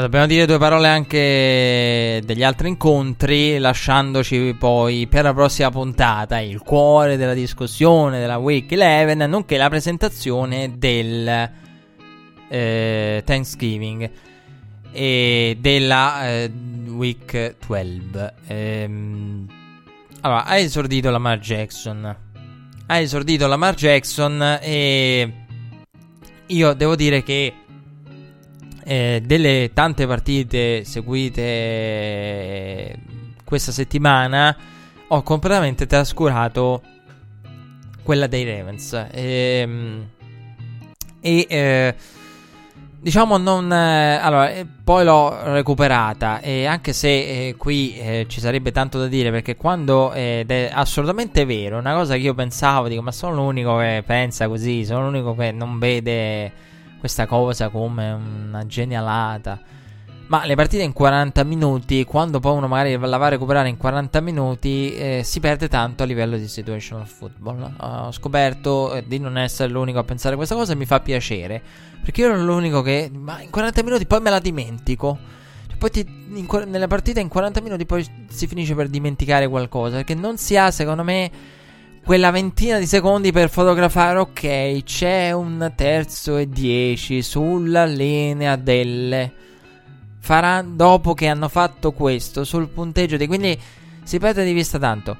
Allora, dobbiamo dire due parole anche degli altri incontri, lasciandoci poi per la prossima puntata il cuore della discussione della Week 11, nonché la presentazione del eh, Thanksgiving e della eh, Week 12. Ehm, allora, ha esordito Lamar Jackson. Ha esordito Lamar Jackson e io devo dire che eh, delle tante partite seguite eh, questa settimana ho completamente trascurato quella dei Ravens. Ehm, e eh, diciamo non eh, allora eh, poi l'ho recuperata. E anche se eh, qui ci sarebbe tanto da dire perché quando ed è assolutamente vero una cosa che io pensavo dico ma sono l'unico che pensa così sono l'unico che non vede questa cosa come una genialata. Ma le partite in 40 minuti, quando poi uno magari la va a recuperare in 40 minuti, eh, si perde tanto a livello di situational football. Ho scoperto eh, di non essere l'unico a pensare questa cosa e mi fa piacere. Perché io ero l'unico che. Ma in 40 minuti poi me la dimentico. Cioè, poi ti, in, nella partita in 40 minuti poi si finisce per dimenticare qualcosa. Perché non si ha, secondo me quella ventina di secondi per fotografare, ok, c'è un terzo e dieci sulla linea delle. Farà dopo che hanno fatto questo sul punteggio dei. Quindi si perde di vista tanto.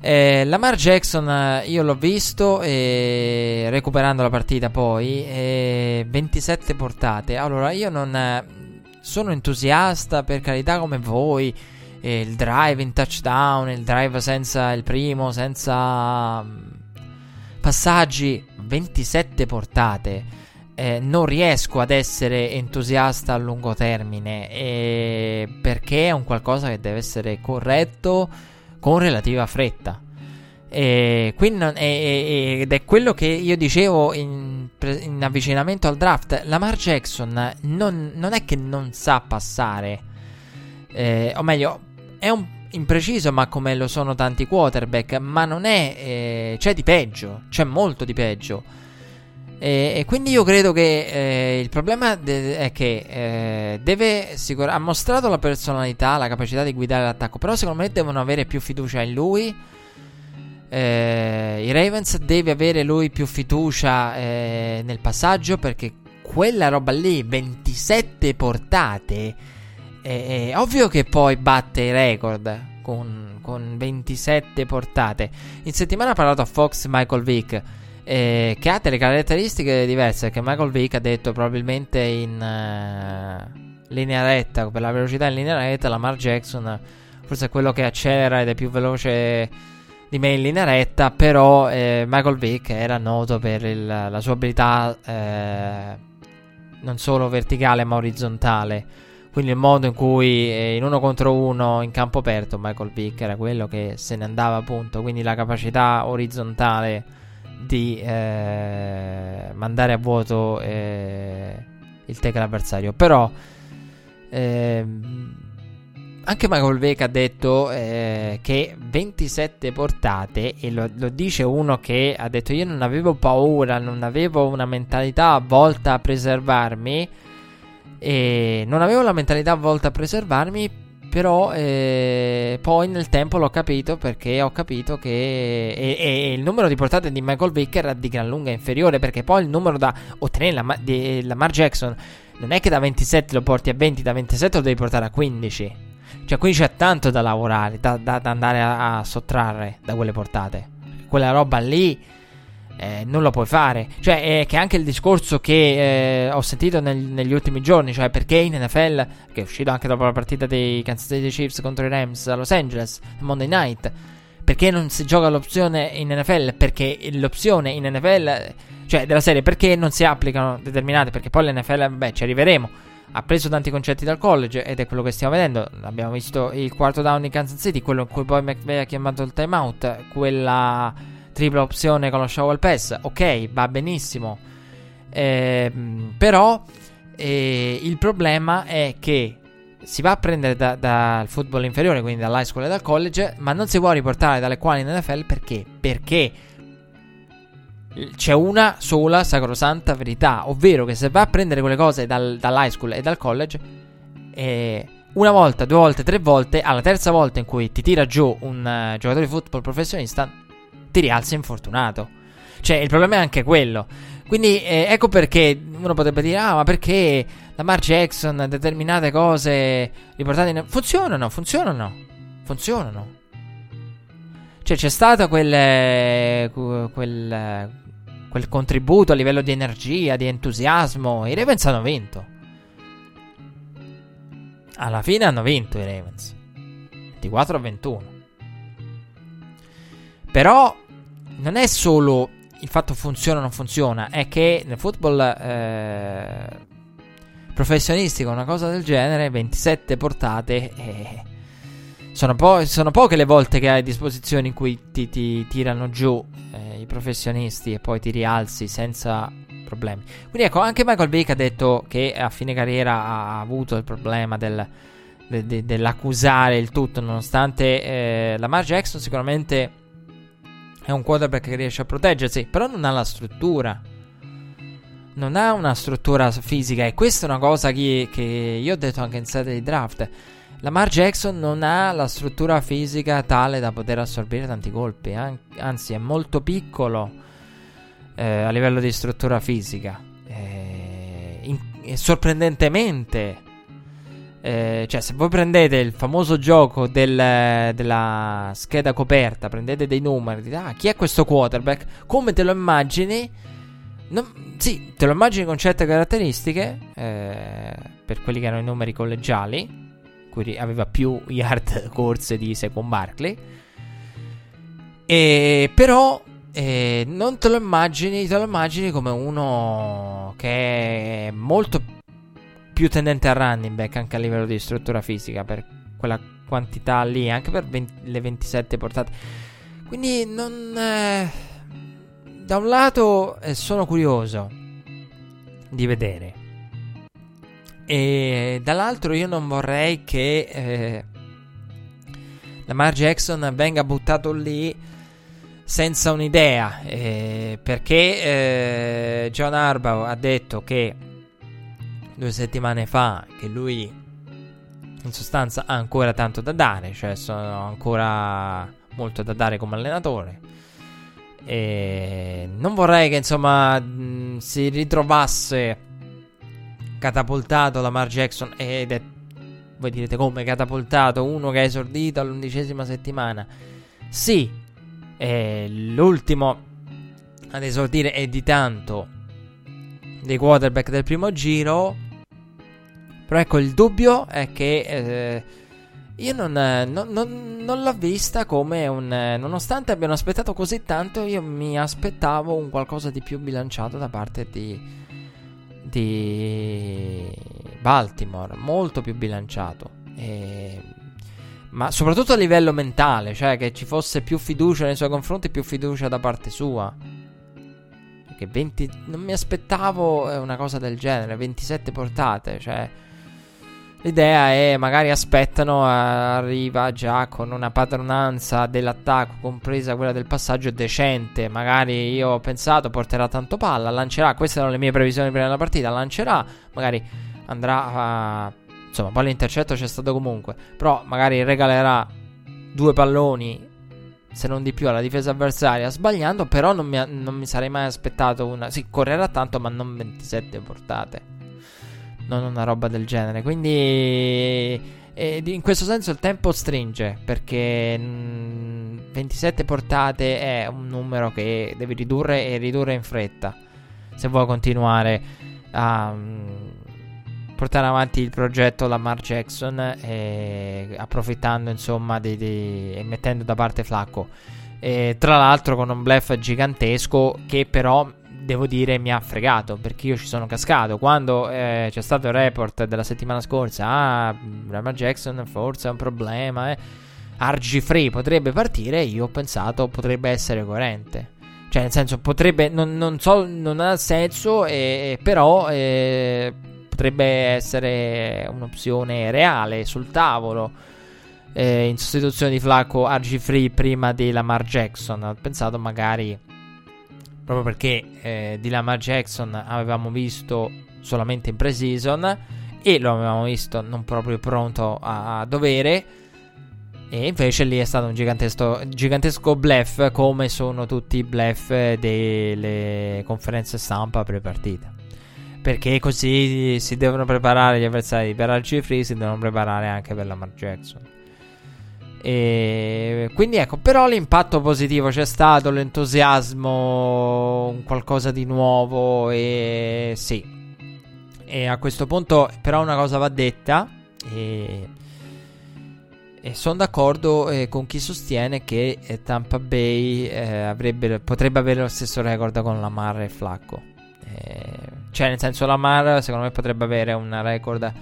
Eh, Lamar Jackson, eh, io l'ho visto eh, recuperando la partita poi, 27 portate. Allora, io non eh, sono entusiasta per carità come voi. Il drive in touchdown, il drive senza il primo, senza mm, passaggi, 27 portate. Eh, non riesco ad essere entusiasta a lungo termine eh, perché è un qualcosa che deve essere corretto con relativa fretta. E quindi non, ed è quello che io dicevo in, in avvicinamento al draft. Lamar Jackson non, non è che non sa passare, eh, o meglio, è un impreciso, ma come lo sono tanti quarterback. Ma non è. Eh, c'è di peggio, c'è molto di peggio. E, e quindi io credo che eh, il problema de- è che eh, deve sicur- ha mostrato la personalità, la capacità di guidare l'attacco, però secondo me devono avere più fiducia in lui. Eh, I Ravens deve avere lui più fiducia eh, nel passaggio perché quella roba lì, 27 portate, è, è ovvio che poi batte i record con, con 27 portate. In settimana ha parlato a Fox Michael Vick eh, che ha delle caratteristiche diverse. Che Michael Vick ha detto probabilmente in uh, linea retta, per la velocità in linea retta, Lamar Jackson forse è quello che accelera ed è più veloce di me in linea retta. Però eh, Michael Vick era noto per il, la sua abilità eh, non solo verticale ma orizzontale. Quindi il modo in cui eh, in uno contro uno in campo aperto Michael Vick era quello che se ne andava appunto. Quindi la capacità orizzontale di eh, mandare a vuoto eh, il tackle avversario. Però eh, anche Michael Vick ha detto eh, che 27 portate, e lo, lo, dice uno che ha detto io non avevo paura, non avevo una mentalità volta a preservarmi. E non avevo la mentalità volta a preservarmi però eh, poi nel tempo l'ho capito perché ho capito che e, e il numero di portate di Michael Vick era di gran lunga inferiore perché poi il numero da ottenere la, di Lamar Jackson non è che da 27 lo porti a 20, da 27 lo devi portare a 15. Cioè qui c'è tanto da lavorare, da, da, da andare a, a sottrarre da quelle portate. Quella roba lì eh, non lo puoi fare. Cioè, eh, che anche il discorso che eh, ho sentito nel, negli ultimi giorni, cioè perché in NFL, che è uscito anche dopo la partita dei Kansas City Chiefs contro i Rams a Los Angeles, Monday Night, perché non si gioca l'opzione in NFL? Perché l'opzione in NFL, cioè della serie, perché non si applicano determinate? Perché poi l'NFL, beh, ci arriveremo. Ha preso tanti concetti dal college ed è quello che stiamo vedendo. Abbiamo visto il quarto down in Kansas City, quello in cui poi McVeigh ha chiamato il timeout, quella tripla opzione con lo shower pass, ok, va benissimo. Eh, però eh, il problema è che si va a prendere dal da football inferiore, quindi dall'high school e dal college, ma non si può riportare dalle quali in NFL perché? Perché c'è una sola sacrosanta verità, ovvero che se va a prendere quelle cose dal, dall'high school e dal college, eh, una volta, due volte, tre volte, alla terza volta in cui ti tira giù un uh, giocatore di football professionista, ti rialzi infortunato. Cioè, il problema è anche quello. Quindi, eh, ecco perché uno potrebbe dire: Ah, ma perché Lamar Jackson, determinate cose riportate in. Funzionano, funzionano. Funzionano. Cioè, c'è stato quel, quel, quel contributo a livello di energia, di entusiasmo. I Ravens hanno vinto. Alla fine hanno vinto i Ravens. 24 a 21. Però non è solo il fatto funziona o non funziona, è che nel football eh, professionistico una cosa del genere, 27 portate, eh, sono, po- sono, poche le volte che hai a disposizione in cui ti, ti tirano giù eh, i professionisti e poi ti rialzi senza problemi. Quindi ecco, anche Michael Vick ha detto che a fine carriera ha avuto il problema del, de, de, dell'accusare il tutto, nonostante eh, Lamar Jackson sicuramente è un quarterback che riesce a proteggersi, però non ha la struttura. Non ha una struttura fisica e questa è una cosa che, che io ho detto anche in sede di draft. Lamar Jackson non ha la struttura fisica tale da poter assorbire tanti colpi, anzi è molto piccolo eh, a livello di struttura fisica. Eh, in, sorprendentemente Eh, cioè, se voi prendete il famoso gioco del, della scheda coperta, prendete dei numeri, dite, ah, chi è questo quarterback? Come te lo immagini? Non, sì, te lo immagini con certe caratteristiche, eh, per quelli che erano i numeri collegiali, cui aveva più yard corse di Second Barkley. E, però eh, non te lo immagini, te lo immagini come uno che è molto più tendente al running back anche a livello di struttura fisica per quella quantità lì, anche per 20, le 27 portate. Quindi non... Eh, da un lato eh, sono curioso di vedere. E dall'altro io non vorrei che eh, Lamar Jackson venga buttato lì senza un'idea. Eh, perché eh, John Harbaugh ha detto che due settimane fa che lui in sostanza ha ancora tanto da dare, cioè sono ancora molto da dare come allenatore. E non vorrei che insomma mh, si ritrovasse catapultato Lamar Jackson ed è voi direte come catapultato uno che ha esordito all'undicesima settimana. Sì, è l'ultimo ad esordire è di tanto dei quarterback del primo giro. Però ecco, il dubbio è che eh, io non, non, non, non, l'ho vista come un... Nonostante abbiano aspettato così tanto, io mi aspettavo un qualcosa di più bilanciato da parte di, di Baltimore, molto più bilanciato. E, ma soprattutto a livello mentale, cioè che ci fosse più fiducia nei suoi confronti, più fiducia da parte sua. Perché 20... Non mi aspettavo una cosa del genere, 27 portate, cioè... L'idea è magari aspettano, arriva già con una padronanza dell'attacco, compresa quella del passaggio decente. Magari io ho pensato porterà tanto palla, lancerà. Queste erano le mie previsioni prima della partita. Lancerà, magari andrà a. Insomma, poi l'intercetto c'è stato comunque. Però magari regalerà due palloni, se non di più, alla difesa avversaria, sbagliando. Però non mi, non mi sarei mai aspettato una. Sì, correrà tanto, ma non 27 portate non una roba del genere. Quindi in questo senso il tempo stringe perché 27 portate è un numero che devi ridurre e ridurre in fretta se vuoi continuare a portare avanti il progetto Lamar Jackson e approfittando insomma di, di, e mettendo da parte Flacco. E, tra l'altro con un bluff gigantesco che però devo dire mi ha fregato perché io ci sono cascato quando eh, c'è stato il report della settimana scorsa ah Lamar Jackson forse è un problema eh. RG Free potrebbe partire io ho pensato potrebbe essere coerente cioè nel senso potrebbe non, non so non ha senso eh, però potrebbe essere un'opzione reale sul tavolo eh, in sostituzione di Flacco RG Free prima di Lamar Jackson ho pensato magari proprio perché eh, di Lamar Jackson avevamo visto solamente in pre-season e lo avevamo visto non proprio pronto a, a dovere. E invece lì è stato un gigantesco, gigantesco bluff, come sono tutti i bluff delle conferenze stampa pre-partita. Perché così si devono preparare gli avversari per RG Free, si devono preparare anche per Lamar Jackson. E quindi ecco, però l'impatto positivo c'è stato, l'entusiasmo, qualcosa di nuovo e sì. E a questo punto però una cosa va detta e, e sono d'accordo eh, con chi sostiene che eh, Tampa Bay eh, avrebbe, potrebbe avere lo stesso record con Lamar e Flacco. Eh, cioè nel senso Lamar secondo me potrebbe avere un record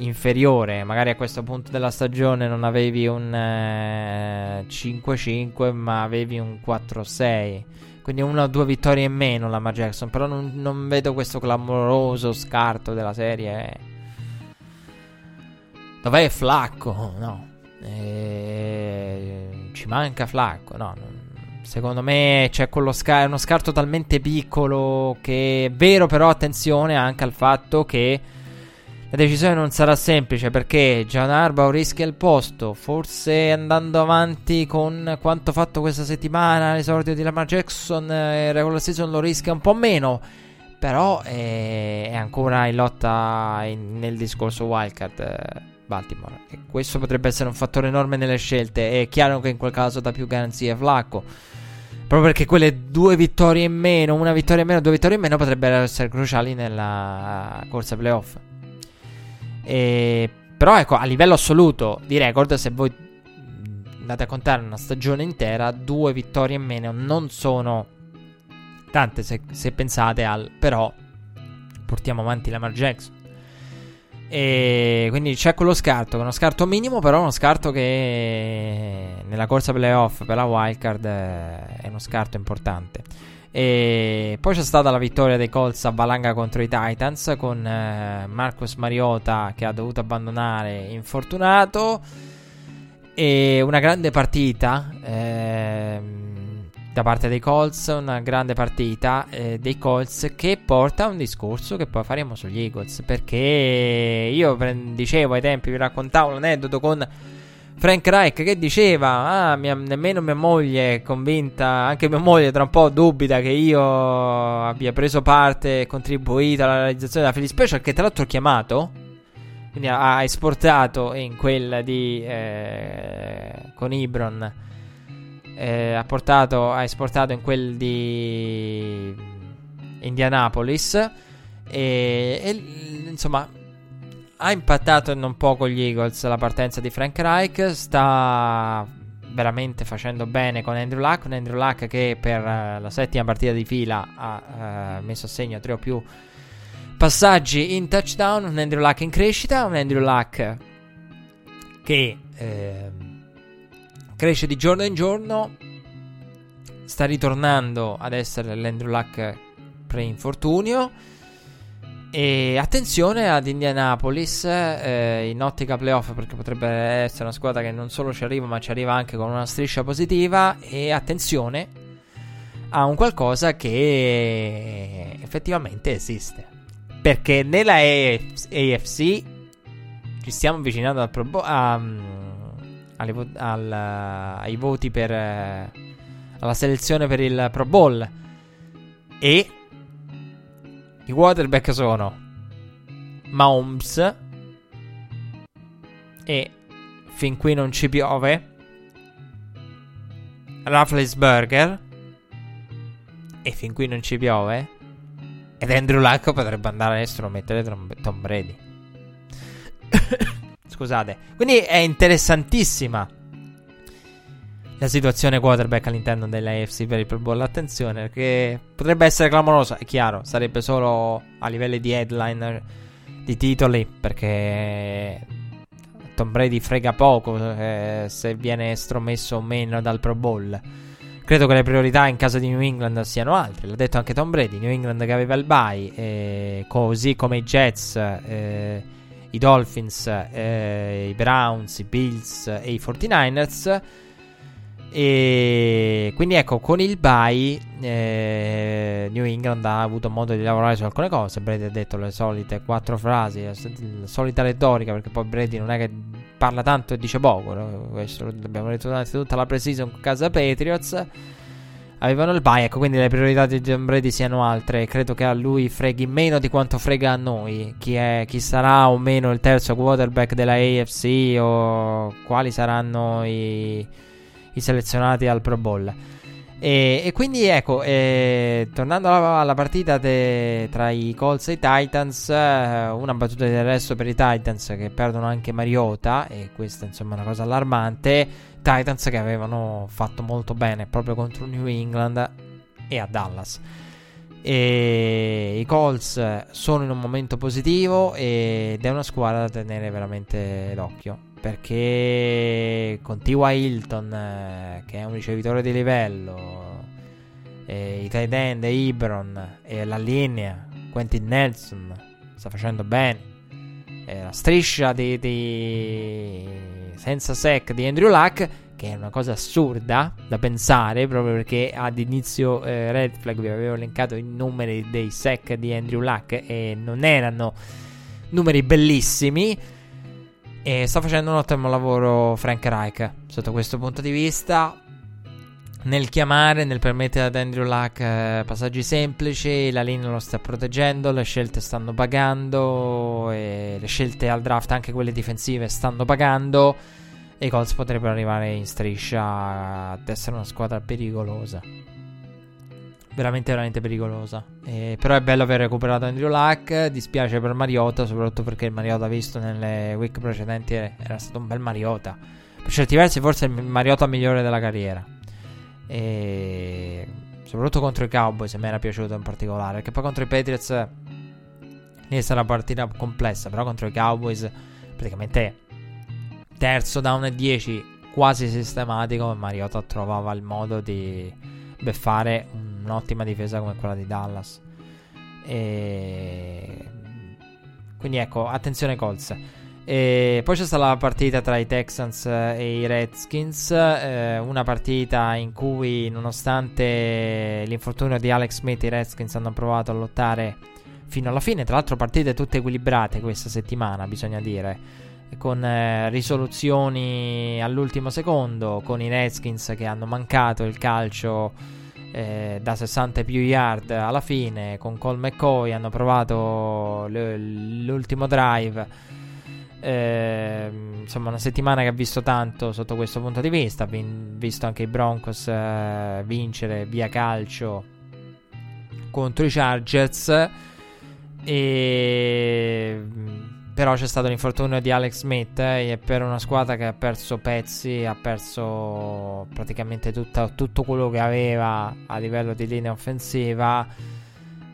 inferiore, magari a questo punto della stagione non avevi un eh, 5-5, ma avevi un 4-6. Quindi una o due vittorie in meno la Lamar Jackson. Però non, non, vedo questo clamoroso scarto della serie. Dov'è Flacco? No. Eh, ci manca Flacco. No. Secondo me c'è scar- uno scarto talmente piccolo che è vero, però attenzione anche al fatto che la decisione non sarà semplice perché Gian Arbao rischia il posto, forse andando avanti con quanto fatto questa settimana, l'esordio di Lamar Jackson, eh, regular season lo rischia un po' meno, Però è, è ancora in lotta in, nel discorso wildcard eh, Baltimore. E questo potrebbe essere un fattore enorme nelle scelte. È chiaro che in quel caso dà più garanzie a Flacco. Proprio perché quelle due vittorie in meno, una vittoria in meno, due vittorie in meno potrebbero essere cruciali nella corsa playoff. E, però ecco, a livello assoluto di record, se voi andate a contare una stagione intera, due vittorie in meno non sono tante se, se pensate al... però portiamo avanti Lamar Jackson. E quindi c'è quello scarto, uno scarto minimo, però uno scarto che nella corsa playoff per la wildcard è uno scarto importante. E poi c'è stata la vittoria dei Colts a valanga contro i Titans con eh, Marcus Mariota che ha dovuto abbandonare infortunato e una grande partita. Eh, da parte dei Colts, una grande partita eh, dei Colts che porta a un discorso che poi faremo sugli Eagles. Perché io dicevo ai tempi, vi raccontavo l'aneddoto con Frank Reich che diceva: Ah, mia, nemmeno mia moglie è convinta, anche mia moglie tra un po' dubita che io abbia preso parte e contribuito alla realizzazione della Philly Special. Che tra l'altro ho chiamato. Quindi ha esportato in quella di eh, con Ibron eh, ha, portato, ha esportato in quel di Indianapolis e, e insomma ha impattato non poco gli Eagles la partenza di Frank Reich sta veramente facendo bene con Andrew Luck un Andrew Luck che per uh, la settima partita di fila ha uh, messo a segno tre o più passaggi in touchdown un Andrew Luck in crescita un Andrew Luck che eh, cresce di giorno in giorno. Sta ritornando ad essere l'Andrew Luck pre-infortunio. E attenzione ad Indianapolis eh, in ottica playoff perché potrebbe essere una squadra che non solo ci arriva ma ci arriva anche con una striscia positiva e attenzione a un qualcosa che effettivamente esiste perché nella AFC ci stiamo avvicinando al Pro Bowl alle, al, ai voti per eh, alla selezione per il Pro Bowl. E i quarterback sono Mahomes e fin qui non ci piove Rafflesberger e fin qui non ci piove ed Andrew Luck potrebbe andare all'estero a mettere Tom Brady scusate. Quindi è interessantissima la situazione quarterback all'interno dell'AFC per il Pro Bowl. Attenzione, perché potrebbe essere clamorosa, è chiaro, sarebbe solo a livello di headline di titoli, perché Tom Brady frega poco eh, se viene estromesso o meno dal Pro Bowl. Credo che le priorità in caso di New England siano altre. L'ha detto anche Tom Brady. New England che aveva il bye, eh, così come i Jets. Eh, i Dolphins, eh, i Browns, i Bills e i 49ers. E quindi ecco, con il bye eh, New England ha avuto modo di lavorare su alcune cose. Brady ha detto le solite quattro frasi, la solita retorica, perché poi Brady non è che parla tanto e dice poco. No? Questo l'abbiamo detto durante tutta la pre-season con casa Patriots avevano il bye. Ecco, quindi le priorità di John Brady siano altre. Credo che a lui freghi meno di quanto frega a noi. Chi, è, chi sarà o meno il terzo quarterback della AFC o quali saranno i, i selezionati al Pro Bowl. E, e quindi ecco, eh, tornando alla, alla partita de, tra i Colts e i Titans, eh, una battuta del resto per i Titans che perdono anche Mariota, e questa insomma è una cosa allarmante. Titans che avevano fatto molto bene proprio contro New England e a Dallas. E I Colts sono in un momento positivo ed è una squadra da tenere veramente d'occhio. Perché con T.Y. Hilton, eh, che è un ricevitore di livello, e i tight end, Ibron e la linea, Quentin Nelson, sta facendo bene. E la striscia di, di senza sec di Andrew Luck, che è una cosa assurda da pensare, proprio perché ad inizio eh, Red Flag vi avevo elencato i numeri dei sec di Andrew Luck e non erano numeri bellissimi. E sta facendo un ottimo lavoro Frank Reich sotto questo punto di vista. nel chiamare, nel permettere ad Andrew Luck eh, passaggi semplici, la linea lo sta proteggendo, le scelte stanno pagando, le scelte al draft, anche quelle difensive, stanno pagando e i Colts potrebbero arrivare in striscia ad essere una squadra pericolosa. Veramente, veramente pericolosa. Eh, però è bello aver recuperato Andrew Luck. Dispiace per Mariota, soprattutto perché il Mariota visto nelle week precedenti era stato un bel Mariota. Per certi versi, forse il Mariota migliore della carriera. E soprattutto contro i Cowboys mi era piaciuto in particolare. Perché poi contro i Patriots lì sarà una partita complessa. Però contro i Cowboys praticamente terzo down e 10 quasi sistematico. Mariota trovava il modo di beffare un'ottima difesa come quella di Dallas. E quindi ecco, attenzione Colts. E poi c'è stata la partita tra i Texans e i Redskins, eh, una partita in cui nonostante l'infortunio di Alex Smith i Redskins hanno provato a lottare fino alla fine, tra l'altro partite tutte equilibrate questa settimana, bisogna dire, con eh, risoluzioni all'ultimo secondo, con i Redskins che hanno mancato il calcio eh, da 60 più yard alla fine, con Cole McCoy hanno provato l- l'ultimo drive eh, insomma, una settimana che ha visto tanto sotto questo punto di vista. Vin- visto anche i Broncos eh, vincere via calcio contro i Chargers. E però c'è stato l'infortunio di Alex Smith eh, e per una squadra che ha perso pezzi, ha perso praticamente tutta, tutto quello che aveva a livello di linea offensiva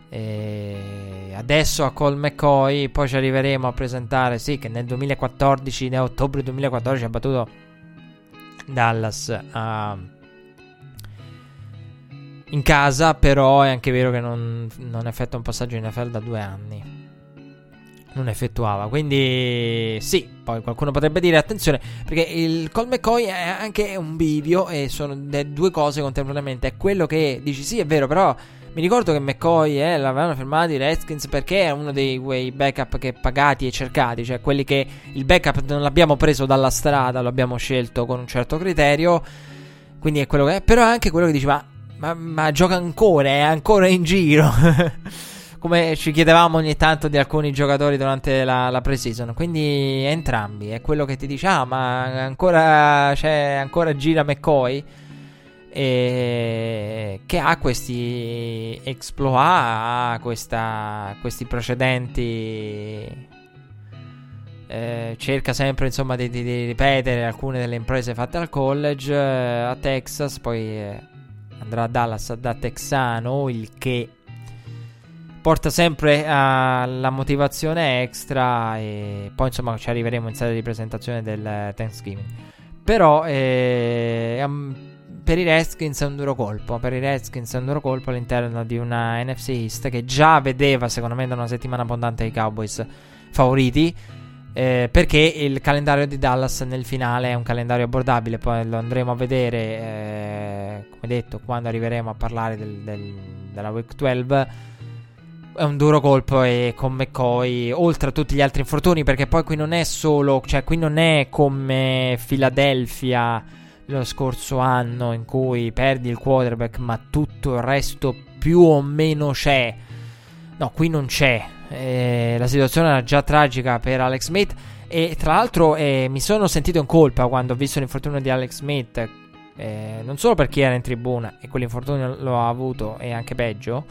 e adesso a Cole McCoy, poi ci arriveremo a presentare, sì, che nel 2014, nel ottobre 2014 ha battuto Dallas uh, in casa, però è anche vero che non, non effettua un passaggio in NFL da due anni. Non effettuava, quindi sì, poi qualcuno potrebbe dire attenzione, perché il Cole McCoy è anche un bivio e sono due cose contemporaneamente. È quello che dici sì, è vero, però mi ricordo che McCoy eh, l'avevano fermato i Redskins perché è uno dei quei backup che pagati e cercati, cioè quelli che il backup non l'abbiamo preso dalla strada, lo abbiamo scelto con un certo criterio. Quindi è quello che è. Però è anche quello che dice: ma, ma, ma gioca ancora, è ancora in giro. Come ci chiedevamo ogni tanto di alcuni giocatori durante la, la pre-season. Quindi entrambi. È quello che ti dice: Ah, ma ancora, cioè, ancora gira McCoy e che ha questi exploit, ha questa, questi precedenti. Eh, cerca sempre insomma di, di, di, ripetere alcune delle imprese fatte al college eh, a Texas, poi eh, andrà a Dallas da texano, il che porta sempre alla motivazione extra e poi insomma ci arriveremo in sede di presentazione del Thanksgiving. Però eh, per i Redskins è un duro colpo. Per i Redskins è un duro colpo all'interno di una NFC East che già vedeva, secondo me, da una settimana abbondante i Cowboys favoriti. Eh, perché il calendario di Dallas nel finale è un calendario abbordabile. Poi lo andremo a vedere, eh, come detto, quando arriveremo a parlare del, del, della Week 12 è un duro colpo e con McCoy, oltre a tutti gli altri infortuni, perché poi qui non è solo, cioè qui non è come Philadelphia lo scorso anno in cui perdi il quarterback ma tutto il resto più o meno c'è. No, qui non c'è. Eh, la situazione era già tragica per Alex Smith e tra l'altro eh, mi sono sentito in colpa quando ho visto l'infortunio di Alex Smith. Eh, non solo perché era in tribuna e quell'infortunio lo ha avuto e anche peggio.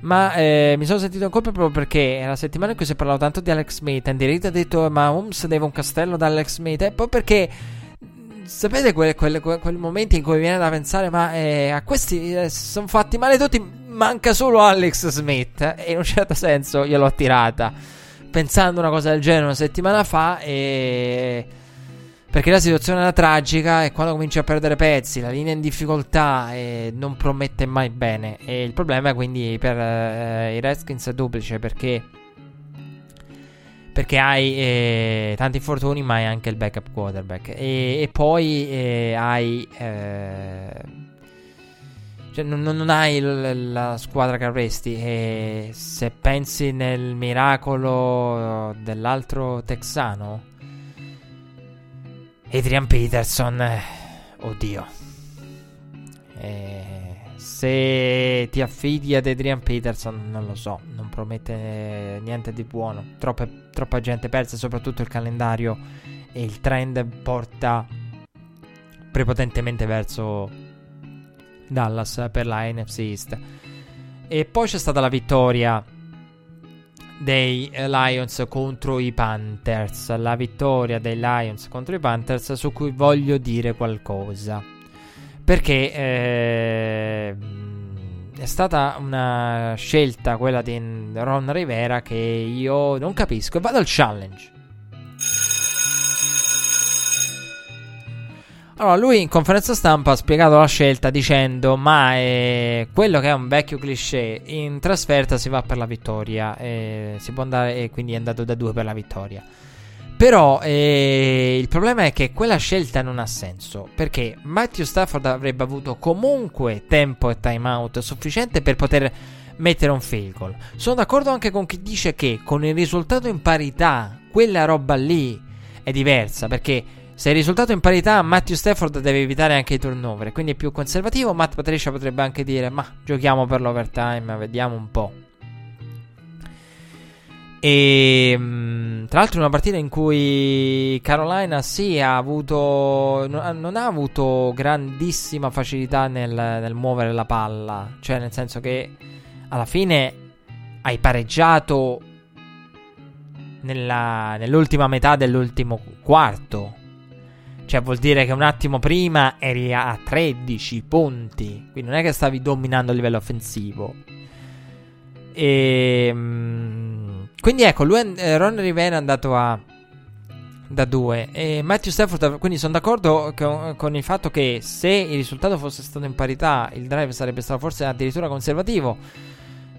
Ma eh, mi sono sentito in colpa proprio perché è la settimana in cui si è parlato tanto di Alex Smith. Andy Reid ha detto: Ma Holmes deve un castello da Alex Smith. E poi perché sapete quei, quei, quei, momenti in cui viene da pensare, ma eh, a questi eh, sono fatti male tutti, manca solo Alex Smith. E in un certo senso gliel'ho attirata. Pensando una cosa del genere una settimana fa e... Perché la situazione era tragica e quando cominci a perdere pezzi, la linea è in difficoltà e non promette mai bene. E il problema quindi per eh, i Redskins è duplice perché perché hai eh, tanti infortuni, ma hai anche il backup quarterback. E, e poi eh, hai. Eh, cioè, non, non, hai l- la squadra che avresti. E se pensi nel miracolo dell'altro texano, Adrian Peterson, oddio. Eh, se ti affidi ad Adrian Peterson, non lo so, non promette niente di buono. Troppe, troppa gente persa, soprattutto il calendario e il trend porta prepotentemente verso Dallas per la NFC East. E poi c'è stata la vittoria dei Lions contro i Panthers. La vittoria dei Lions contro i Panthers su cui voglio dire qualcosa. Perché eh, è stata una scelta quella di Ron Rivera che io non capisco. E vado al challenge. Allora, lui in conferenza stampa ha spiegato la scelta dicendo: Ma è quello che è un vecchio cliché. In trasferta si va per la vittoria. E si può andare, e quindi è andato da due per la vittoria. Però eh, il problema è che quella scelta non ha senso. Perché Matthew Stafford avrebbe avuto comunque tempo e timeout sufficiente per poter mettere un field goal. Sono d'accordo anche con chi dice che con il risultato in parità, quella roba lì è diversa. Perché se il risultato è in parità, Matthew Stafford deve evitare anche i turnover. Quindi è più conservativo. Matt Patricia potrebbe anche dire: Ma giochiamo per l'overtime, vediamo un po'. E mm, tra l'altro, una partita in cui Carolina sì ha avuto. Non ha avuto grandissima facilità nel, nel muovere la palla. Cioè, nel senso che alla fine hai pareggiato nella, nell'ultima metà dell'ultimo quarto. Cioè, vuol dire che un attimo prima eri a 13 punti. Quindi non è che stavi dominando a livello offensivo. E. Quindi ecco, lui, eh, Ron Rivera è andato a. Da 2 e Matthew Stafford. Quindi sono d'accordo con il fatto che se il risultato fosse stato in parità, il drive sarebbe stato forse addirittura conservativo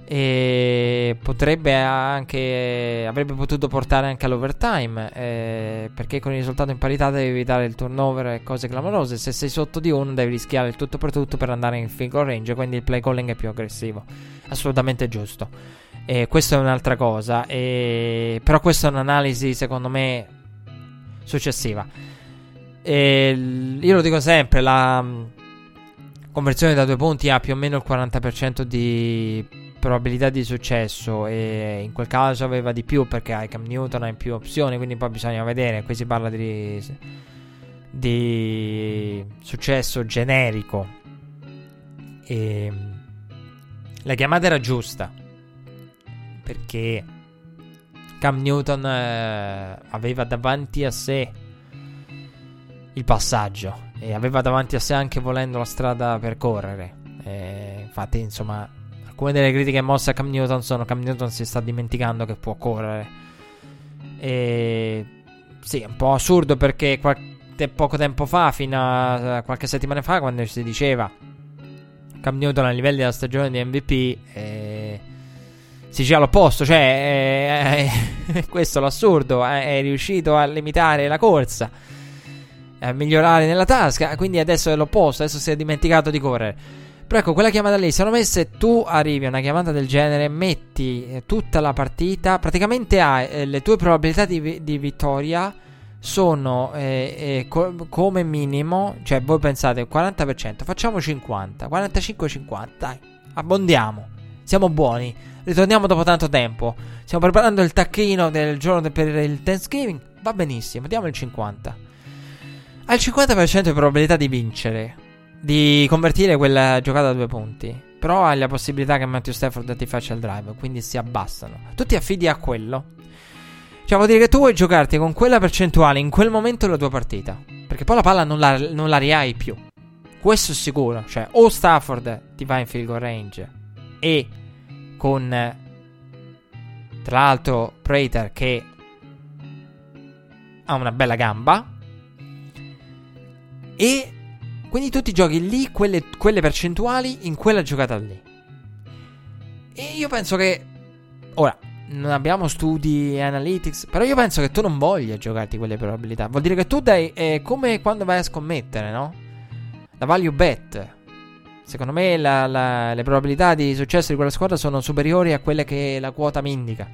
e potrebbe anche avrebbe potuto portare anche all'overtime eh, perché con il risultato in parità devi evitare il turnover e cose clamorose. Se sei sotto di uno devi rischiare il tutto per tutto per andare in field range quindi il play calling è più aggressivo. Assolutamente giusto. E questa è un'altra cosa. E, però questa è un'analisi secondo me successiva. Io lo dico sempre la mm, conversione da due punti ha più o meno il 40% di probabilità di successo e in quel caso aveva di più perché hai Cam Newton hai più opzioni quindi poi bisogna vedere. Qui si parla di, di successo generico. E la chiamata era giusta perché Cam Newton eh, aveva davanti a sé il passaggio e aveva davanti a sé anche volendo la strada per correre. E infatti insomma alcune delle critiche mosse a Cam Newton sono Cam Newton si sta dimenticando che può correre. E sì, è un po' assurdo perché qualche, poco tempo fa, fino a qualche settimana fa, quando si diceva Cam Newton a livelli della stagione di MVP, eh, si diceva l'opposto, cioè eh, eh, questo è l'assurdo, è riuscito a limitare la corsa, a migliorare nella tasca, quindi adesso è l'opposto, adesso si è dimenticato di correre. Però ecco, quella chiamata lì, secondo me se tu arrivi a una chiamata del genere, metti eh, tutta la partita, praticamente hai eh, le tue probabilità di, di vittoria sono eh, eh, co- come minimo, cioè voi pensate 40%, facciamo 50, 45-50, dai, abbondiamo, siamo buoni, ritorniamo dopo tanto tempo, stiamo preparando il tacchino del giorno de- per il Thanksgiving, va benissimo, diamo il 50. Hai il 50% di probabilità di vincere di convertire quella giocata a due punti. Però hai la possibilità che Matthew Stafford ti faccia il drive, quindi si abbassano. Tu ti affidi a quello. Cioè, vuol dire che tu vuoi giocarti con quella percentuale in quel momento la tua partita. Perché poi la palla non la, non la rihai più. Questo è sicuro. Cioè, o Stafford ti va in field goal range e con tra l'altro Prater che ha una bella gamba e quindi tu ti giochi lì quelle, quelle percentuali in quella giocata lì. E io penso che. Ora, non abbiamo studi analytics. Però io penso che tu non voglia giocarti quelle probabilità. Vuol dire che tu dai. È come quando vai a scommettere, no? La value bet. Secondo me la, la, le probabilità di successo di quella squadra sono superiori a quelle che la quota mi indica.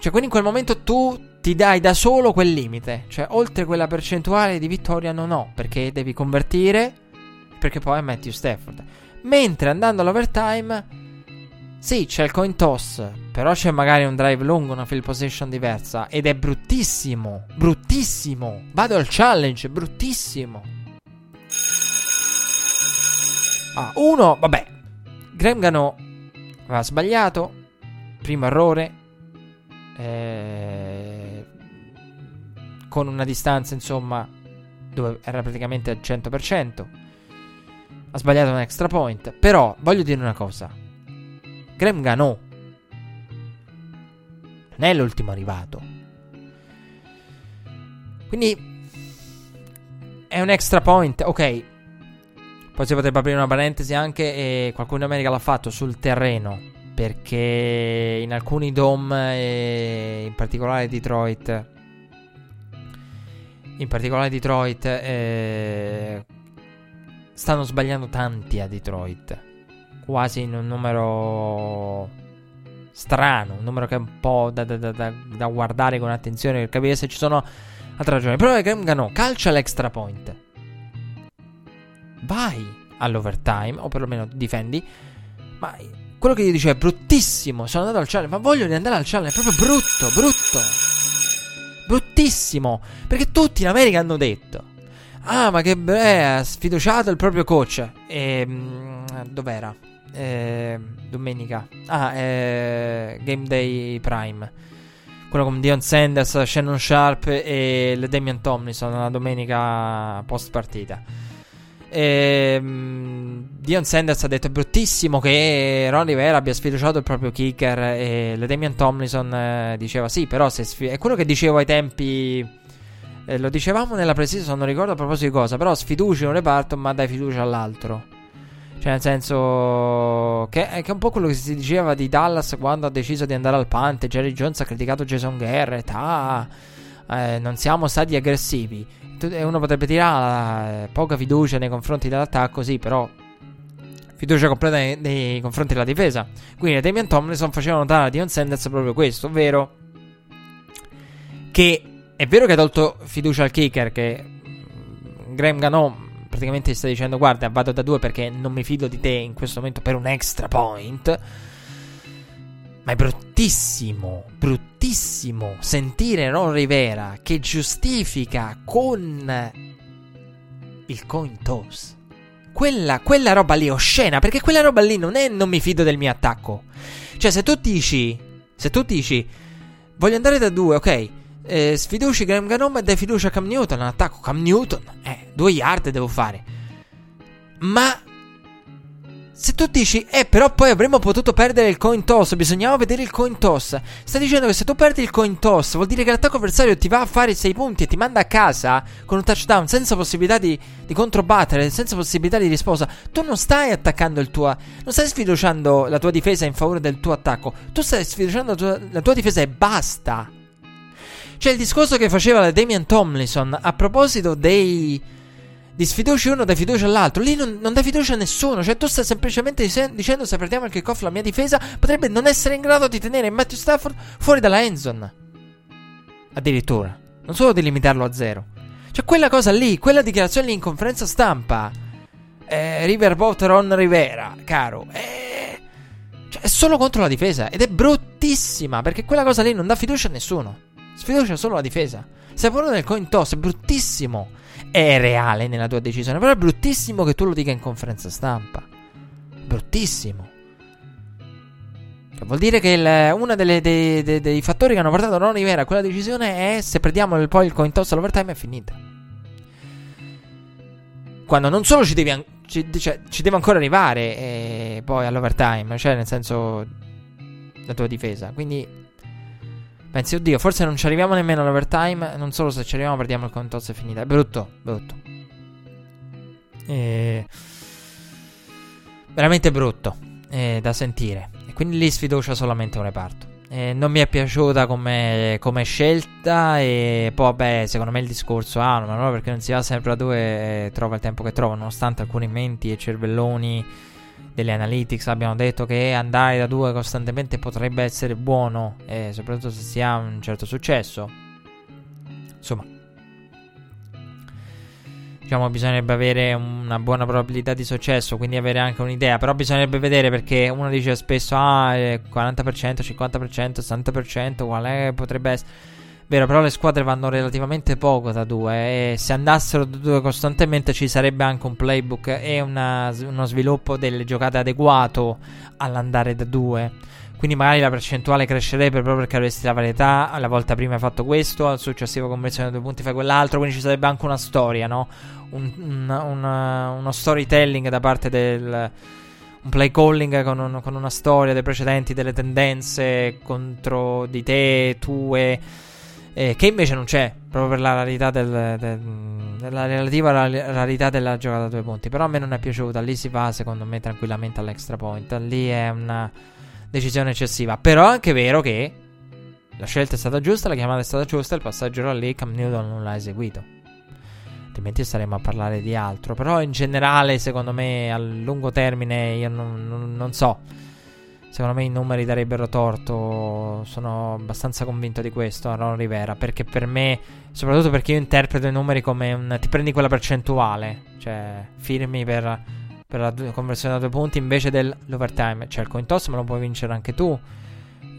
Cioè, quindi in quel momento tu ti dai da solo quel limite. Cioè, oltre quella percentuale di vittoria non ho, perché devi convertire perché poi è Matthew Stafford. Mentre andando all'overtime, sì, c'è il coin toss, però c'è magari un drive lungo, una field position diversa ed è bruttissimo, bruttissimo. Vado al challenge, bruttissimo. Ah, uno, vabbè. Graham Gano aveva sbagliato, primo errore. Eh, con una distanza, insomma, dove era praticamente al 100%. Ha sbagliato un extra point. Però voglio dire una cosa. Graham Gano non è l'ultimo arrivato. Quindi è un extra point, ok. Poi si potrebbe aprire una parentesi anche e qualcuno in America l'ha fatto sul terreno perché in alcuni dome e in particolare Detroit in particolare Detroit eh, stanno sbagliando tanti a Detroit. Quasi in un numero strano un numero che è un po' da, da, da, da guardare con attenzione per capire se ci sono altre ragioni. Però è Graham Gano calcia l'extra point. Vai all'overtime o perlomeno difendi. Ma quello che io dicevo è bruttissimo. Sono andato al challenge ma voglio riandare al challenge è proprio brutto brutto bruttissimo. Perché tutti in America hanno detto: Ah, ma che beh, ha sfiduciato il proprio coach. E. Mh, mm, dov'era? Eh, domenica. Ah, eh, Game Day Prime. Quello con Dion Sanders, Shannon Sharp e Damian Tomlinson la domenica post partita. E, um, Dion Sanders ha detto è bruttissimo che Ron Rivera abbia sfiduciato il proprio kicker. E le Damian Tomlinson eh, diceva sì però se sfi- è quello che dicevo ai tempi eh, lo dicevamo nella precisa non ricordo a proposito di cosa però sfiduci un reparto ma dai fiducia all'altro. Cioè nel senso che, che, è un po' quello che si diceva di Dallas quando ha deciso di andare al pante Jerry Jones ha criticato Jason Garrett ah, eh, non siamo stati aggressivi uno potrebbe dire ah, poca fiducia nei confronti dell'attacco, sì, però fiducia completa nei, nei confronti della difesa. Quindi Damian Tomlinson faceva notare a Dion Sanders proprio questo, ovvero che è vero che ha tolto fiducia al kicker, che mm, Graham Gano praticamente sta dicendo guarda vado da due perché non mi fido di te in questo momento per un extra point. Ma è bruttissimo, bruttissimo sentire Ron Rivera che giustifica con il coin toss. Quella, quella roba lì oscena, perché quella roba lì non è non mi fido del mio attacco. Cioè, se tu dici, se tu dici, voglio andare da due, ok, eh, sfiduci Graham Ganom e dai fiducia a Cam Newton, attacco Cam Newton, eh, due yard devo fare. Ma se tu dici, eh, però poi avremmo potuto perdere il coin toss, bisognava vedere il coin toss. Stai dicendo che se tu perdi il coin toss, vuol dire che l'attacco avversario ti va a fare 6 punti e ti manda a casa con un touchdown senza possibilità di, di controbattere, senza possibilità di risposta. Tu non stai attaccando il tuo. Non stai sfiduciando la tua difesa in favore del tuo attacco. Tu stai sfiduciando la tua, la tua difesa e basta. C'è il discorso che faceva la Damian Tomlinson a proposito dei di sfiduci uno dai fiducia all'altro. Lì non, non dai fiducia a nessuno. Cioè, tu stai semplicemente dicendo se perdiamo il kickoff la mia difesa potrebbe non essere in grado di tenere Matthew Stafford fuori dalla endzone. Addirittura. Non solo di limitarlo a zero. Cioè, quella cosa lì, quella dichiarazione lì in conferenza stampa. Eh, Riverboat Ron Rivera, caro. Eh, cioè, è solo contro la difesa. Ed è bruttissima. Perché quella cosa lì non dà fiducia a nessuno. Sfiducia solo la difesa. Stai parlando del coin toss, è bruttissimo è reale nella tua decisione. Però è bruttissimo che tu lo dica in conferenza stampa. Bruttissimo. Cioè, vuol dire che uno dei, dei, dei, fattori che hanno portato Ron Rivera a quella decisione è se perdiamo il, poi il coin toss all'overtime è finita. Quando non solo ci devi, ci, cioè, ci deve ancora arrivare eh, poi all'overtime, cioè nel senso la tua difesa. Quindi Pensi, oddio, forse non ci arriviamo nemmeno all'overtime. Non solo se ci arriviamo, perdiamo il contozzo è finita. È brutto, brutto. E... Veramente brutto eh, da sentire. E quindi lì sfiducia solamente un reparto. Eh, non mi è piaciuta come, come, scelta. E poi, vabbè, secondo me il discorso ah, ma no, perché non si va sempre a due e trova il tempo che trova. Nonostante alcuni menti e cervelloni delle analytics abbiamo detto che andare da due costantemente potrebbe essere buono, e soprattutto se si ha un certo successo. Insomma, diciamo bisognerebbe avere una buona probabilità di successo, quindi avere anche un'idea, però bisognerebbe vedere perché uno dice spesso ah 40%, 50%, 60%, quale potrebbe essere Vero, però le squadre vanno relativamente poco da due e se andassero da due costantemente ci sarebbe anche un playbook e una, uno sviluppo delle giocate adeguato all'andare da due. Quindi magari la percentuale crescerebbe proprio perché avresti la varietà. La volta prima hai fatto questo, al successivo conversione due punti fai quell'altro. Quindi ci sarebbe anche una storia, no? Un, un, una, uno storytelling da parte del un play calling con, un, con, una storia dei precedenti, delle tendenze contro di te, tue eh, che invece non c'è, proprio per la rarità del, del, della relativa rarità della giocata a due punti. Però a me non è piaciuta. Lì si va, secondo me, tranquillamente all'extra point. Lì è una decisione eccessiva. Però è anche vero che la scelta è stata giusta, la chiamata è stata giusta, il passaggio era lì, Cam Newton non l'ha eseguito. Altrimenti staremo a parlare di altro. Però in generale, secondo me, a lungo termine, io non, non, non so Secondo me i numeri darebbero torto. Sono abbastanza convinto di questo Ron Rivera. Perché per me, soprattutto perché io interpreto i numeri come un. Ti prendi quella percentuale. Cioè, firmi per, per la conversione da due punti invece dell'overtime. Cioè, il coin toss me lo puoi vincere anche tu.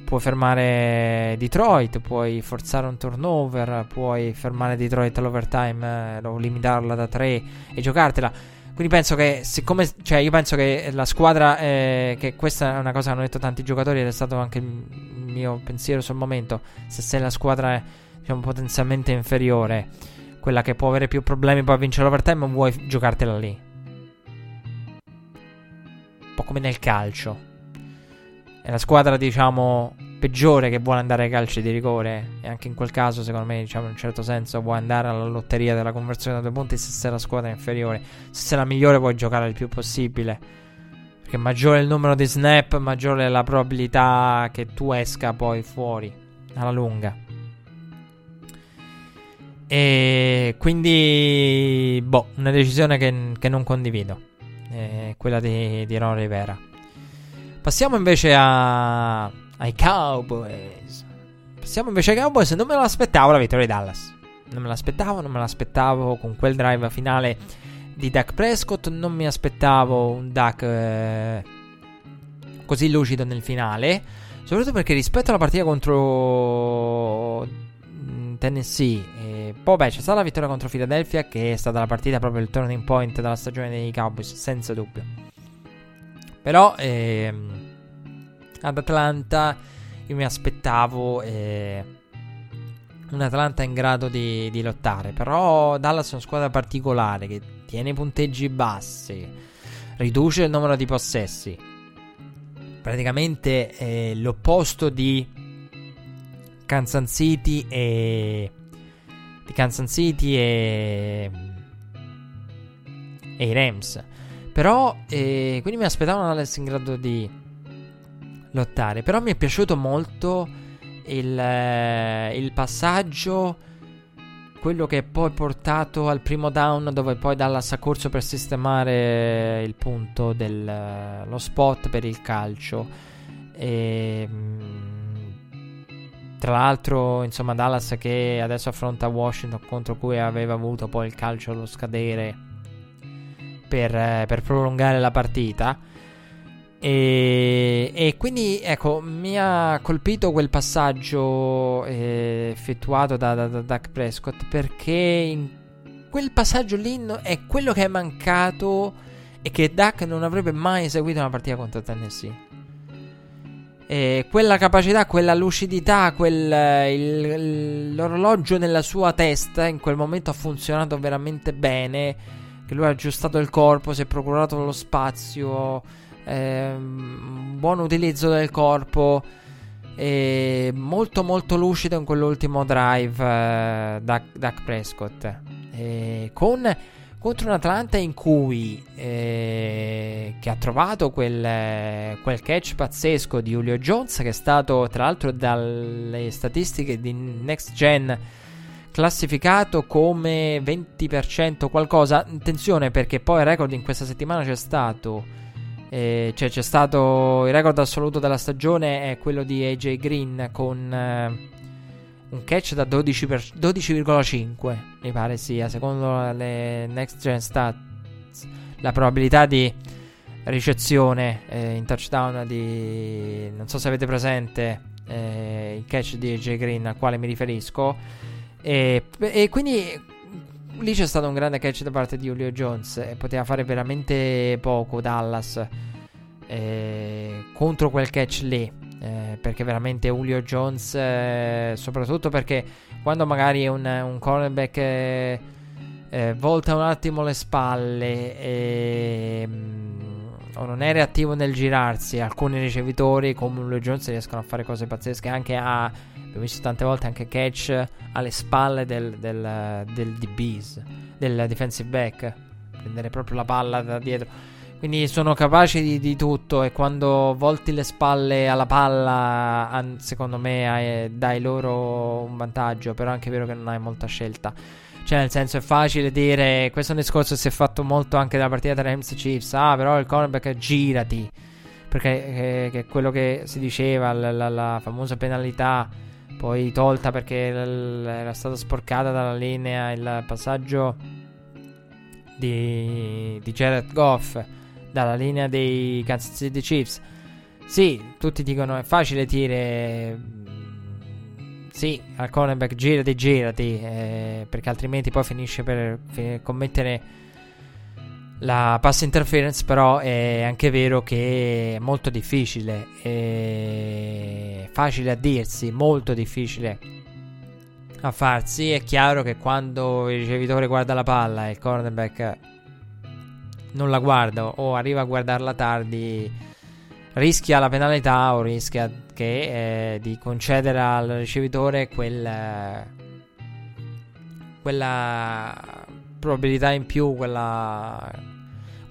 Puoi fermare Detroit, puoi forzare un turnover, puoi fermare Detroit all'overtime, eh, limitarla da 3 e giocartela. Quindi penso che, siccome, cioè, io penso che la squadra, eh, che questa è una cosa che hanno detto tanti giocatori ed è stato anche il mio pensiero sul momento. Se sei la squadra, diciamo, potenzialmente inferiore, quella che può avere più problemi poi a vincere l'overtime, vuoi giocartela lì. Un po' come nel calcio. È la squadra, diciamo, peggiore che vuole andare ai calci di rigore. E anche in quel caso, secondo me, diciamo in un certo senso, vuoi andare alla lotteria della conversione da due punti se sei la squadra inferiore. Se sei la migliore, vuoi giocare il più possibile. Perché maggiore il numero di snap, maggiore è la probabilità che tu esca poi fuori alla lunga. E quindi, boh, una decisione che, che non condivido. È quella di, di Ron Rivera. Passiamo invece a ai Cowboys. Passiamo invece ai Cowboys. Non me lo aspettavo la vittoria di Dallas. Non me l'aspettavo, non me l'aspettavo con quel drive finale di Dak Prescott. Non mi aspettavo un Dak eh, così lucido nel finale. Soprattutto perché rispetto alla partita contro mm, Tennessee, e poi beh, c'è stata la vittoria contro Philadelphia, che è stata la partita proprio il turning point della stagione dei Cowboys, senza dubbio. Però ehm, Atlanta io mi aspettavo eh, un Atlanta in grado di, di, lottare. Però Dallas è una squadra particolare che tiene punteggi bassi, riduce il numero di possessi. Praticamente è l'opposto di Kansas City e di Kansas City e, e i Rams. Però eh, quindi mi aspettavo un Dallas in grado di lottare. Però mi è piaciuto molto il, eh, il passaggio, quello che è poi portato al primo down, dove poi Dallas ha corso per sistemare il punto dello spot per il calcio. E, mm, tra l'altro, insomma, Dallas che adesso affronta Washington contro cui aveva avuto poi il calcio allo scadere per, eh, per prolungare la partita. E, e, quindi ecco, mi ha colpito quel passaggio eh, effettuato da, da, da Dak Prescott perché in quel passaggio lì è quello che è mancato e che Dak non avrebbe mai eseguito una partita contro Tennessee. E quella capacità, quella lucidità, quel, il, l'orologio nella sua testa in quel momento ha funzionato veramente bene. Che lui ha aggiustato il corpo, si è procurato lo spazio eh, buon utilizzo del corpo. E molto molto lucido in quell'ultimo drive eh, Dak, Dak Prescott e con contro un Atlanta in cui eh, che ha trovato quel, quel, catch pazzesco di Julio Jones che è stato tra l'altro dalle statistiche di Next Gen classificato come 20% qualcosa attenzione perché poi il record in questa settimana c'è stato eh, cioè, c'è stato il record assoluto della stagione è quello di AJ Green con eh, un catch da 12 per, 12,5 mi pare sia, secondo le next gen stats, la probabilità di ricezione eh, in touchdown di non so se avete presente eh, il catch di AJ Green al quale mi riferisco. E, e, quindi lì c'è stato un grande catch da parte di Julio Jones e poteva fare veramente poco Dallas eh, contro quel catch lì eh, perché veramente Julio Jones eh, soprattutto perché quando magari un, un cornerback eh, eh, volta un attimo le spalle e mm, o non è reattivo nel girarsi. Alcuni ricevitori come Julio Jones riescono a fare cose pazzesche. Anche a, abbiamo visto tante volte anche catch alle spalle del, del, del DBs, del defensive back. Prendere proprio la palla da dietro. Quindi sono capaci di, di, tutto e quando volti le spalle alla palla, secondo me hai, dai loro un vantaggio, però è anche vero che non hai molta scelta. Cioè, nel senso, è facile dire. Questo è un discorso si è fatto molto anche nella partita tra Rams e Chiefs. Ah, però il cornerback girati. Perché che, che è quello che si diceva, la, la, la, famosa penalità, poi tolta perché era stata sporcata dalla linea il passaggio di, di Jared Goff dalla linea dei Kansas City Chiefs. Sì, tutti dicono è facile dire sì, al cornerback girati, girati, eh, perché altrimenti poi finisce per fin- commettere la pass interference, però è anche vero che è molto difficile, è facile a dirsi, molto difficile a farsi. È chiaro che quando il ricevitore guarda la palla e il cornerback non la guarda o arriva a guardarla tardi rischia la penalità o rischia che, eh, di concedere al ricevitore quel, quella probabilità in più, quella,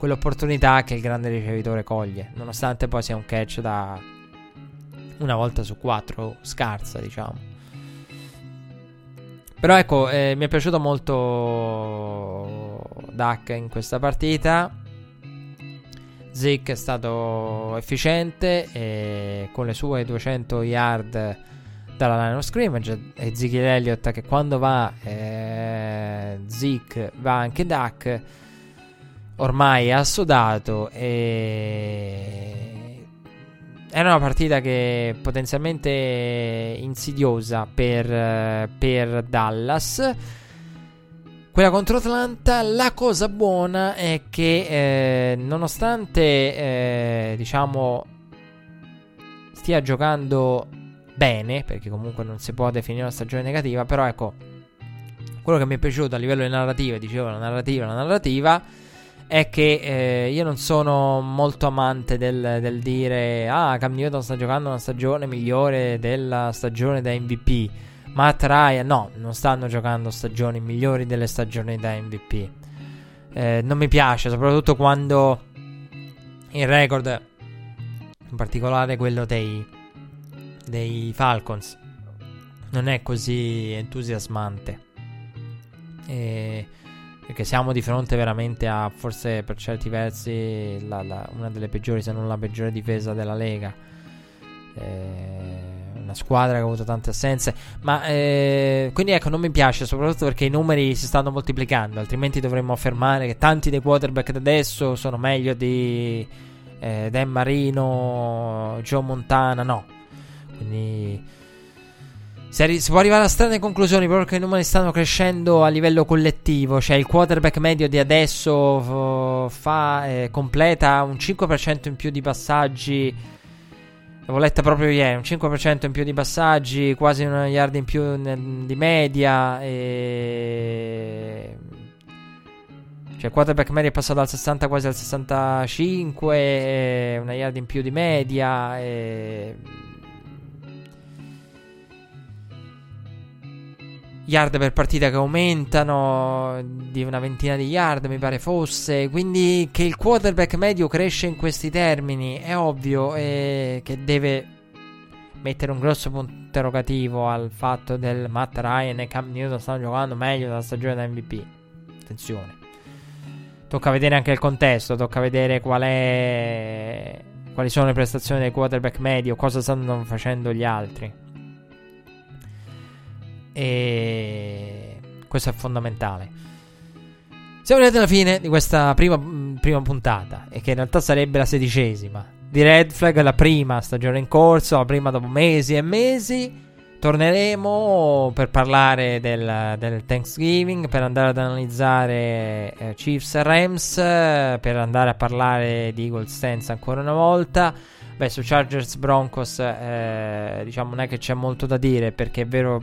quell'opportunità che il grande ricevitore coglie, nonostante poi sia un catch da una volta su quattro, scarsa diciamo. Però ecco, eh, mi è piaciuto molto Duck in questa partita. Zeke è stato efficiente e con le sue 200 yard dalla line of scrimmage e Zeke Elliott che quando va eh, Zeke va anche Duck ormai assodato e era una partita che potenzialmente insidiosa per, per Dallas. Quella contro Atlanta, la cosa buona è che eh, nonostante eh, diciamo stia giocando bene, perché comunque non si può definire una stagione negativa, però ecco, quello che mi è piaciuto a livello di narrativa, dicevo la narrativa, la narrativa, è che eh, io non sono molto amante del, del, dire ah Cam Newton sta giocando una stagione migliore della stagione da MVP Matt Ryan, no, non stanno giocando stagioni migliori delle stagioni da MVP. Eh, non mi piace, soprattutto quando il record, in particolare quello dei, dei Falcons, non è così entusiasmante. E, perché siamo di fronte veramente a, forse per certi versi, la, la, una delle peggiori, se non la peggiore difesa della Lega. Eh, una squadra che ha avuto tante assenze. Ma eh, quindi ecco, non mi piace, soprattutto perché i numeri si stanno moltiplicando. Altrimenti dovremmo affermare che tanti dei quarterback da adesso sono meglio di eh, Dan Marino, Joe Montana. No, quindi. Si, si può arrivare a strane conclusioni proprio perché i numeri stanno crescendo a livello collettivo. Cioè, il quarterback medio di adesso fa, eh, completa un 5% in più di passaggi L'avevo letta proprio ieri, un 5% in più di passaggi, quasi una yard in più di media. E... Cioè, il quarterback medio è passato dal 60 quasi al 65, una yard in più di media. E yard per partita che aumentano di una ventina di yard, mi pare fosse. Quindi che il quarterback medio cresce in questi termini è ovvio e che deve mettere un grosso punto interrogativo al fatto del Matt Ryan e Cam Newton stanno giocando meglio della stagione da MVP. Attenzione. Tocca vedere anche il contesto, tocca vedere qual è quali sono le prestazioni del quarterback medio, cosa stanno facendo gli altri. E questo è fondamentale. Siamo arrivati alla fine di questa prima, prima puntata, e che in realtà sarebbe la sedicesima di Red Flag, la prima stagione in corso, la prima dopo mesi e mesi. Torneremo per parlare del, del Thanksgiving, per andare ad analizzare eh, Chiefs e Rams, per andare a parlare di Eagle Stance ancora una volta. Beh, su Chargers Broncos, eh, diciamo, non è che c'è molto da dire perché è vero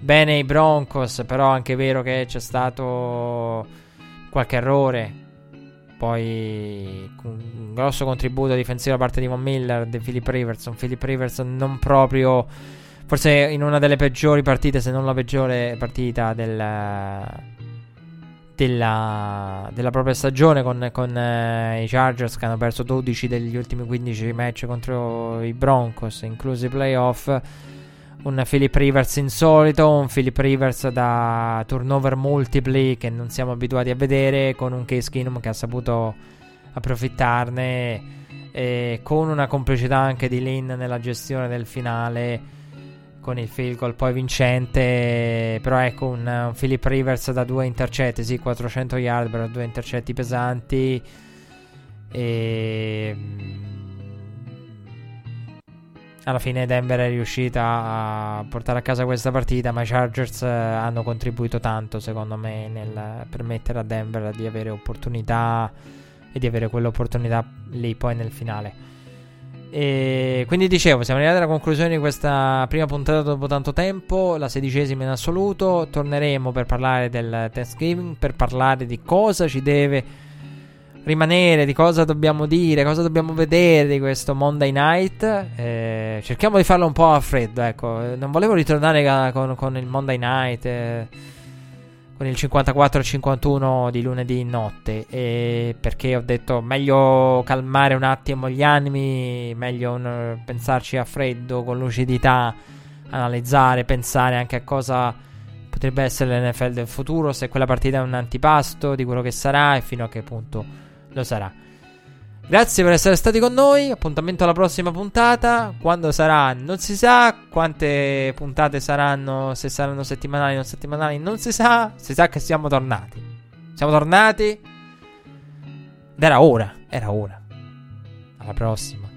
bene i Broncos, però è anche vero che c'è stato qualche errore. Poi un grosso contributo difensivo da parte di Von Miller, di Philip Rivers. Un Philip Rivers non proprio, forse in una delle peggiori partite, se non la peggiore partita del, della, della, propria stagione con, con uh, i Chargers che hanno perso 12 degli ultimi 15 match contro i Broncos, inclusi i playoff un Philip Rivers insolito, un Philip Rivers da turnover multipli che non siamo abituati a vedere, con un Case Keenum che ha saputo approfittarne, e con una complicità anche di Lynn nella gestione del finale, con il field goal poi vincente, però ecco un, un Philip Rivers da due intercetti, sì 400 yard però due intercetti pesanti e alla fine Denver è riuscita a portare a casa questa partita, ma i Chargers eh, hanno contribuito tanto, secondo me, nel permettere a Denver di avere opportunità e di avere quell'opportunità lì poi nel finale. E quindi dicevo, siamo arrivati alla conclusione di questa prima puntata dopo tanto tempo, la sedicesima in assoluto. Torneremo per parlare del Thanksgiving, per parlare di cosa ci deve rimanere, di cosa dobbiamo dire, cosa dobbiamo vedere di questo Monday Night. Eh, cerchiamo di farlo un po' a freddo, ecco. Non volevo ritornare con, con il Monday Night, eh, con il 54-51 di lunedì notte, eh, perché ho detto meglio calmare un attimo gli animi, meglio un, pensarci a freddo, con lucidità, analizzare, pensare anche a cosa potrebbe essere l'NFL del futuro, se quella partita è un antipasto di quello che sarà e fino a che punto lo sarà. Grazie per essere stati con noi. Appuntamento alla prossima puntata. Quando sarà, non si sa. Quante puntate saranno, se saranno settimanali o non settimanali, non si sa. Si sa che siamo tornati. Siamo tornati. Ed era ora. Era ora. Alla prossima.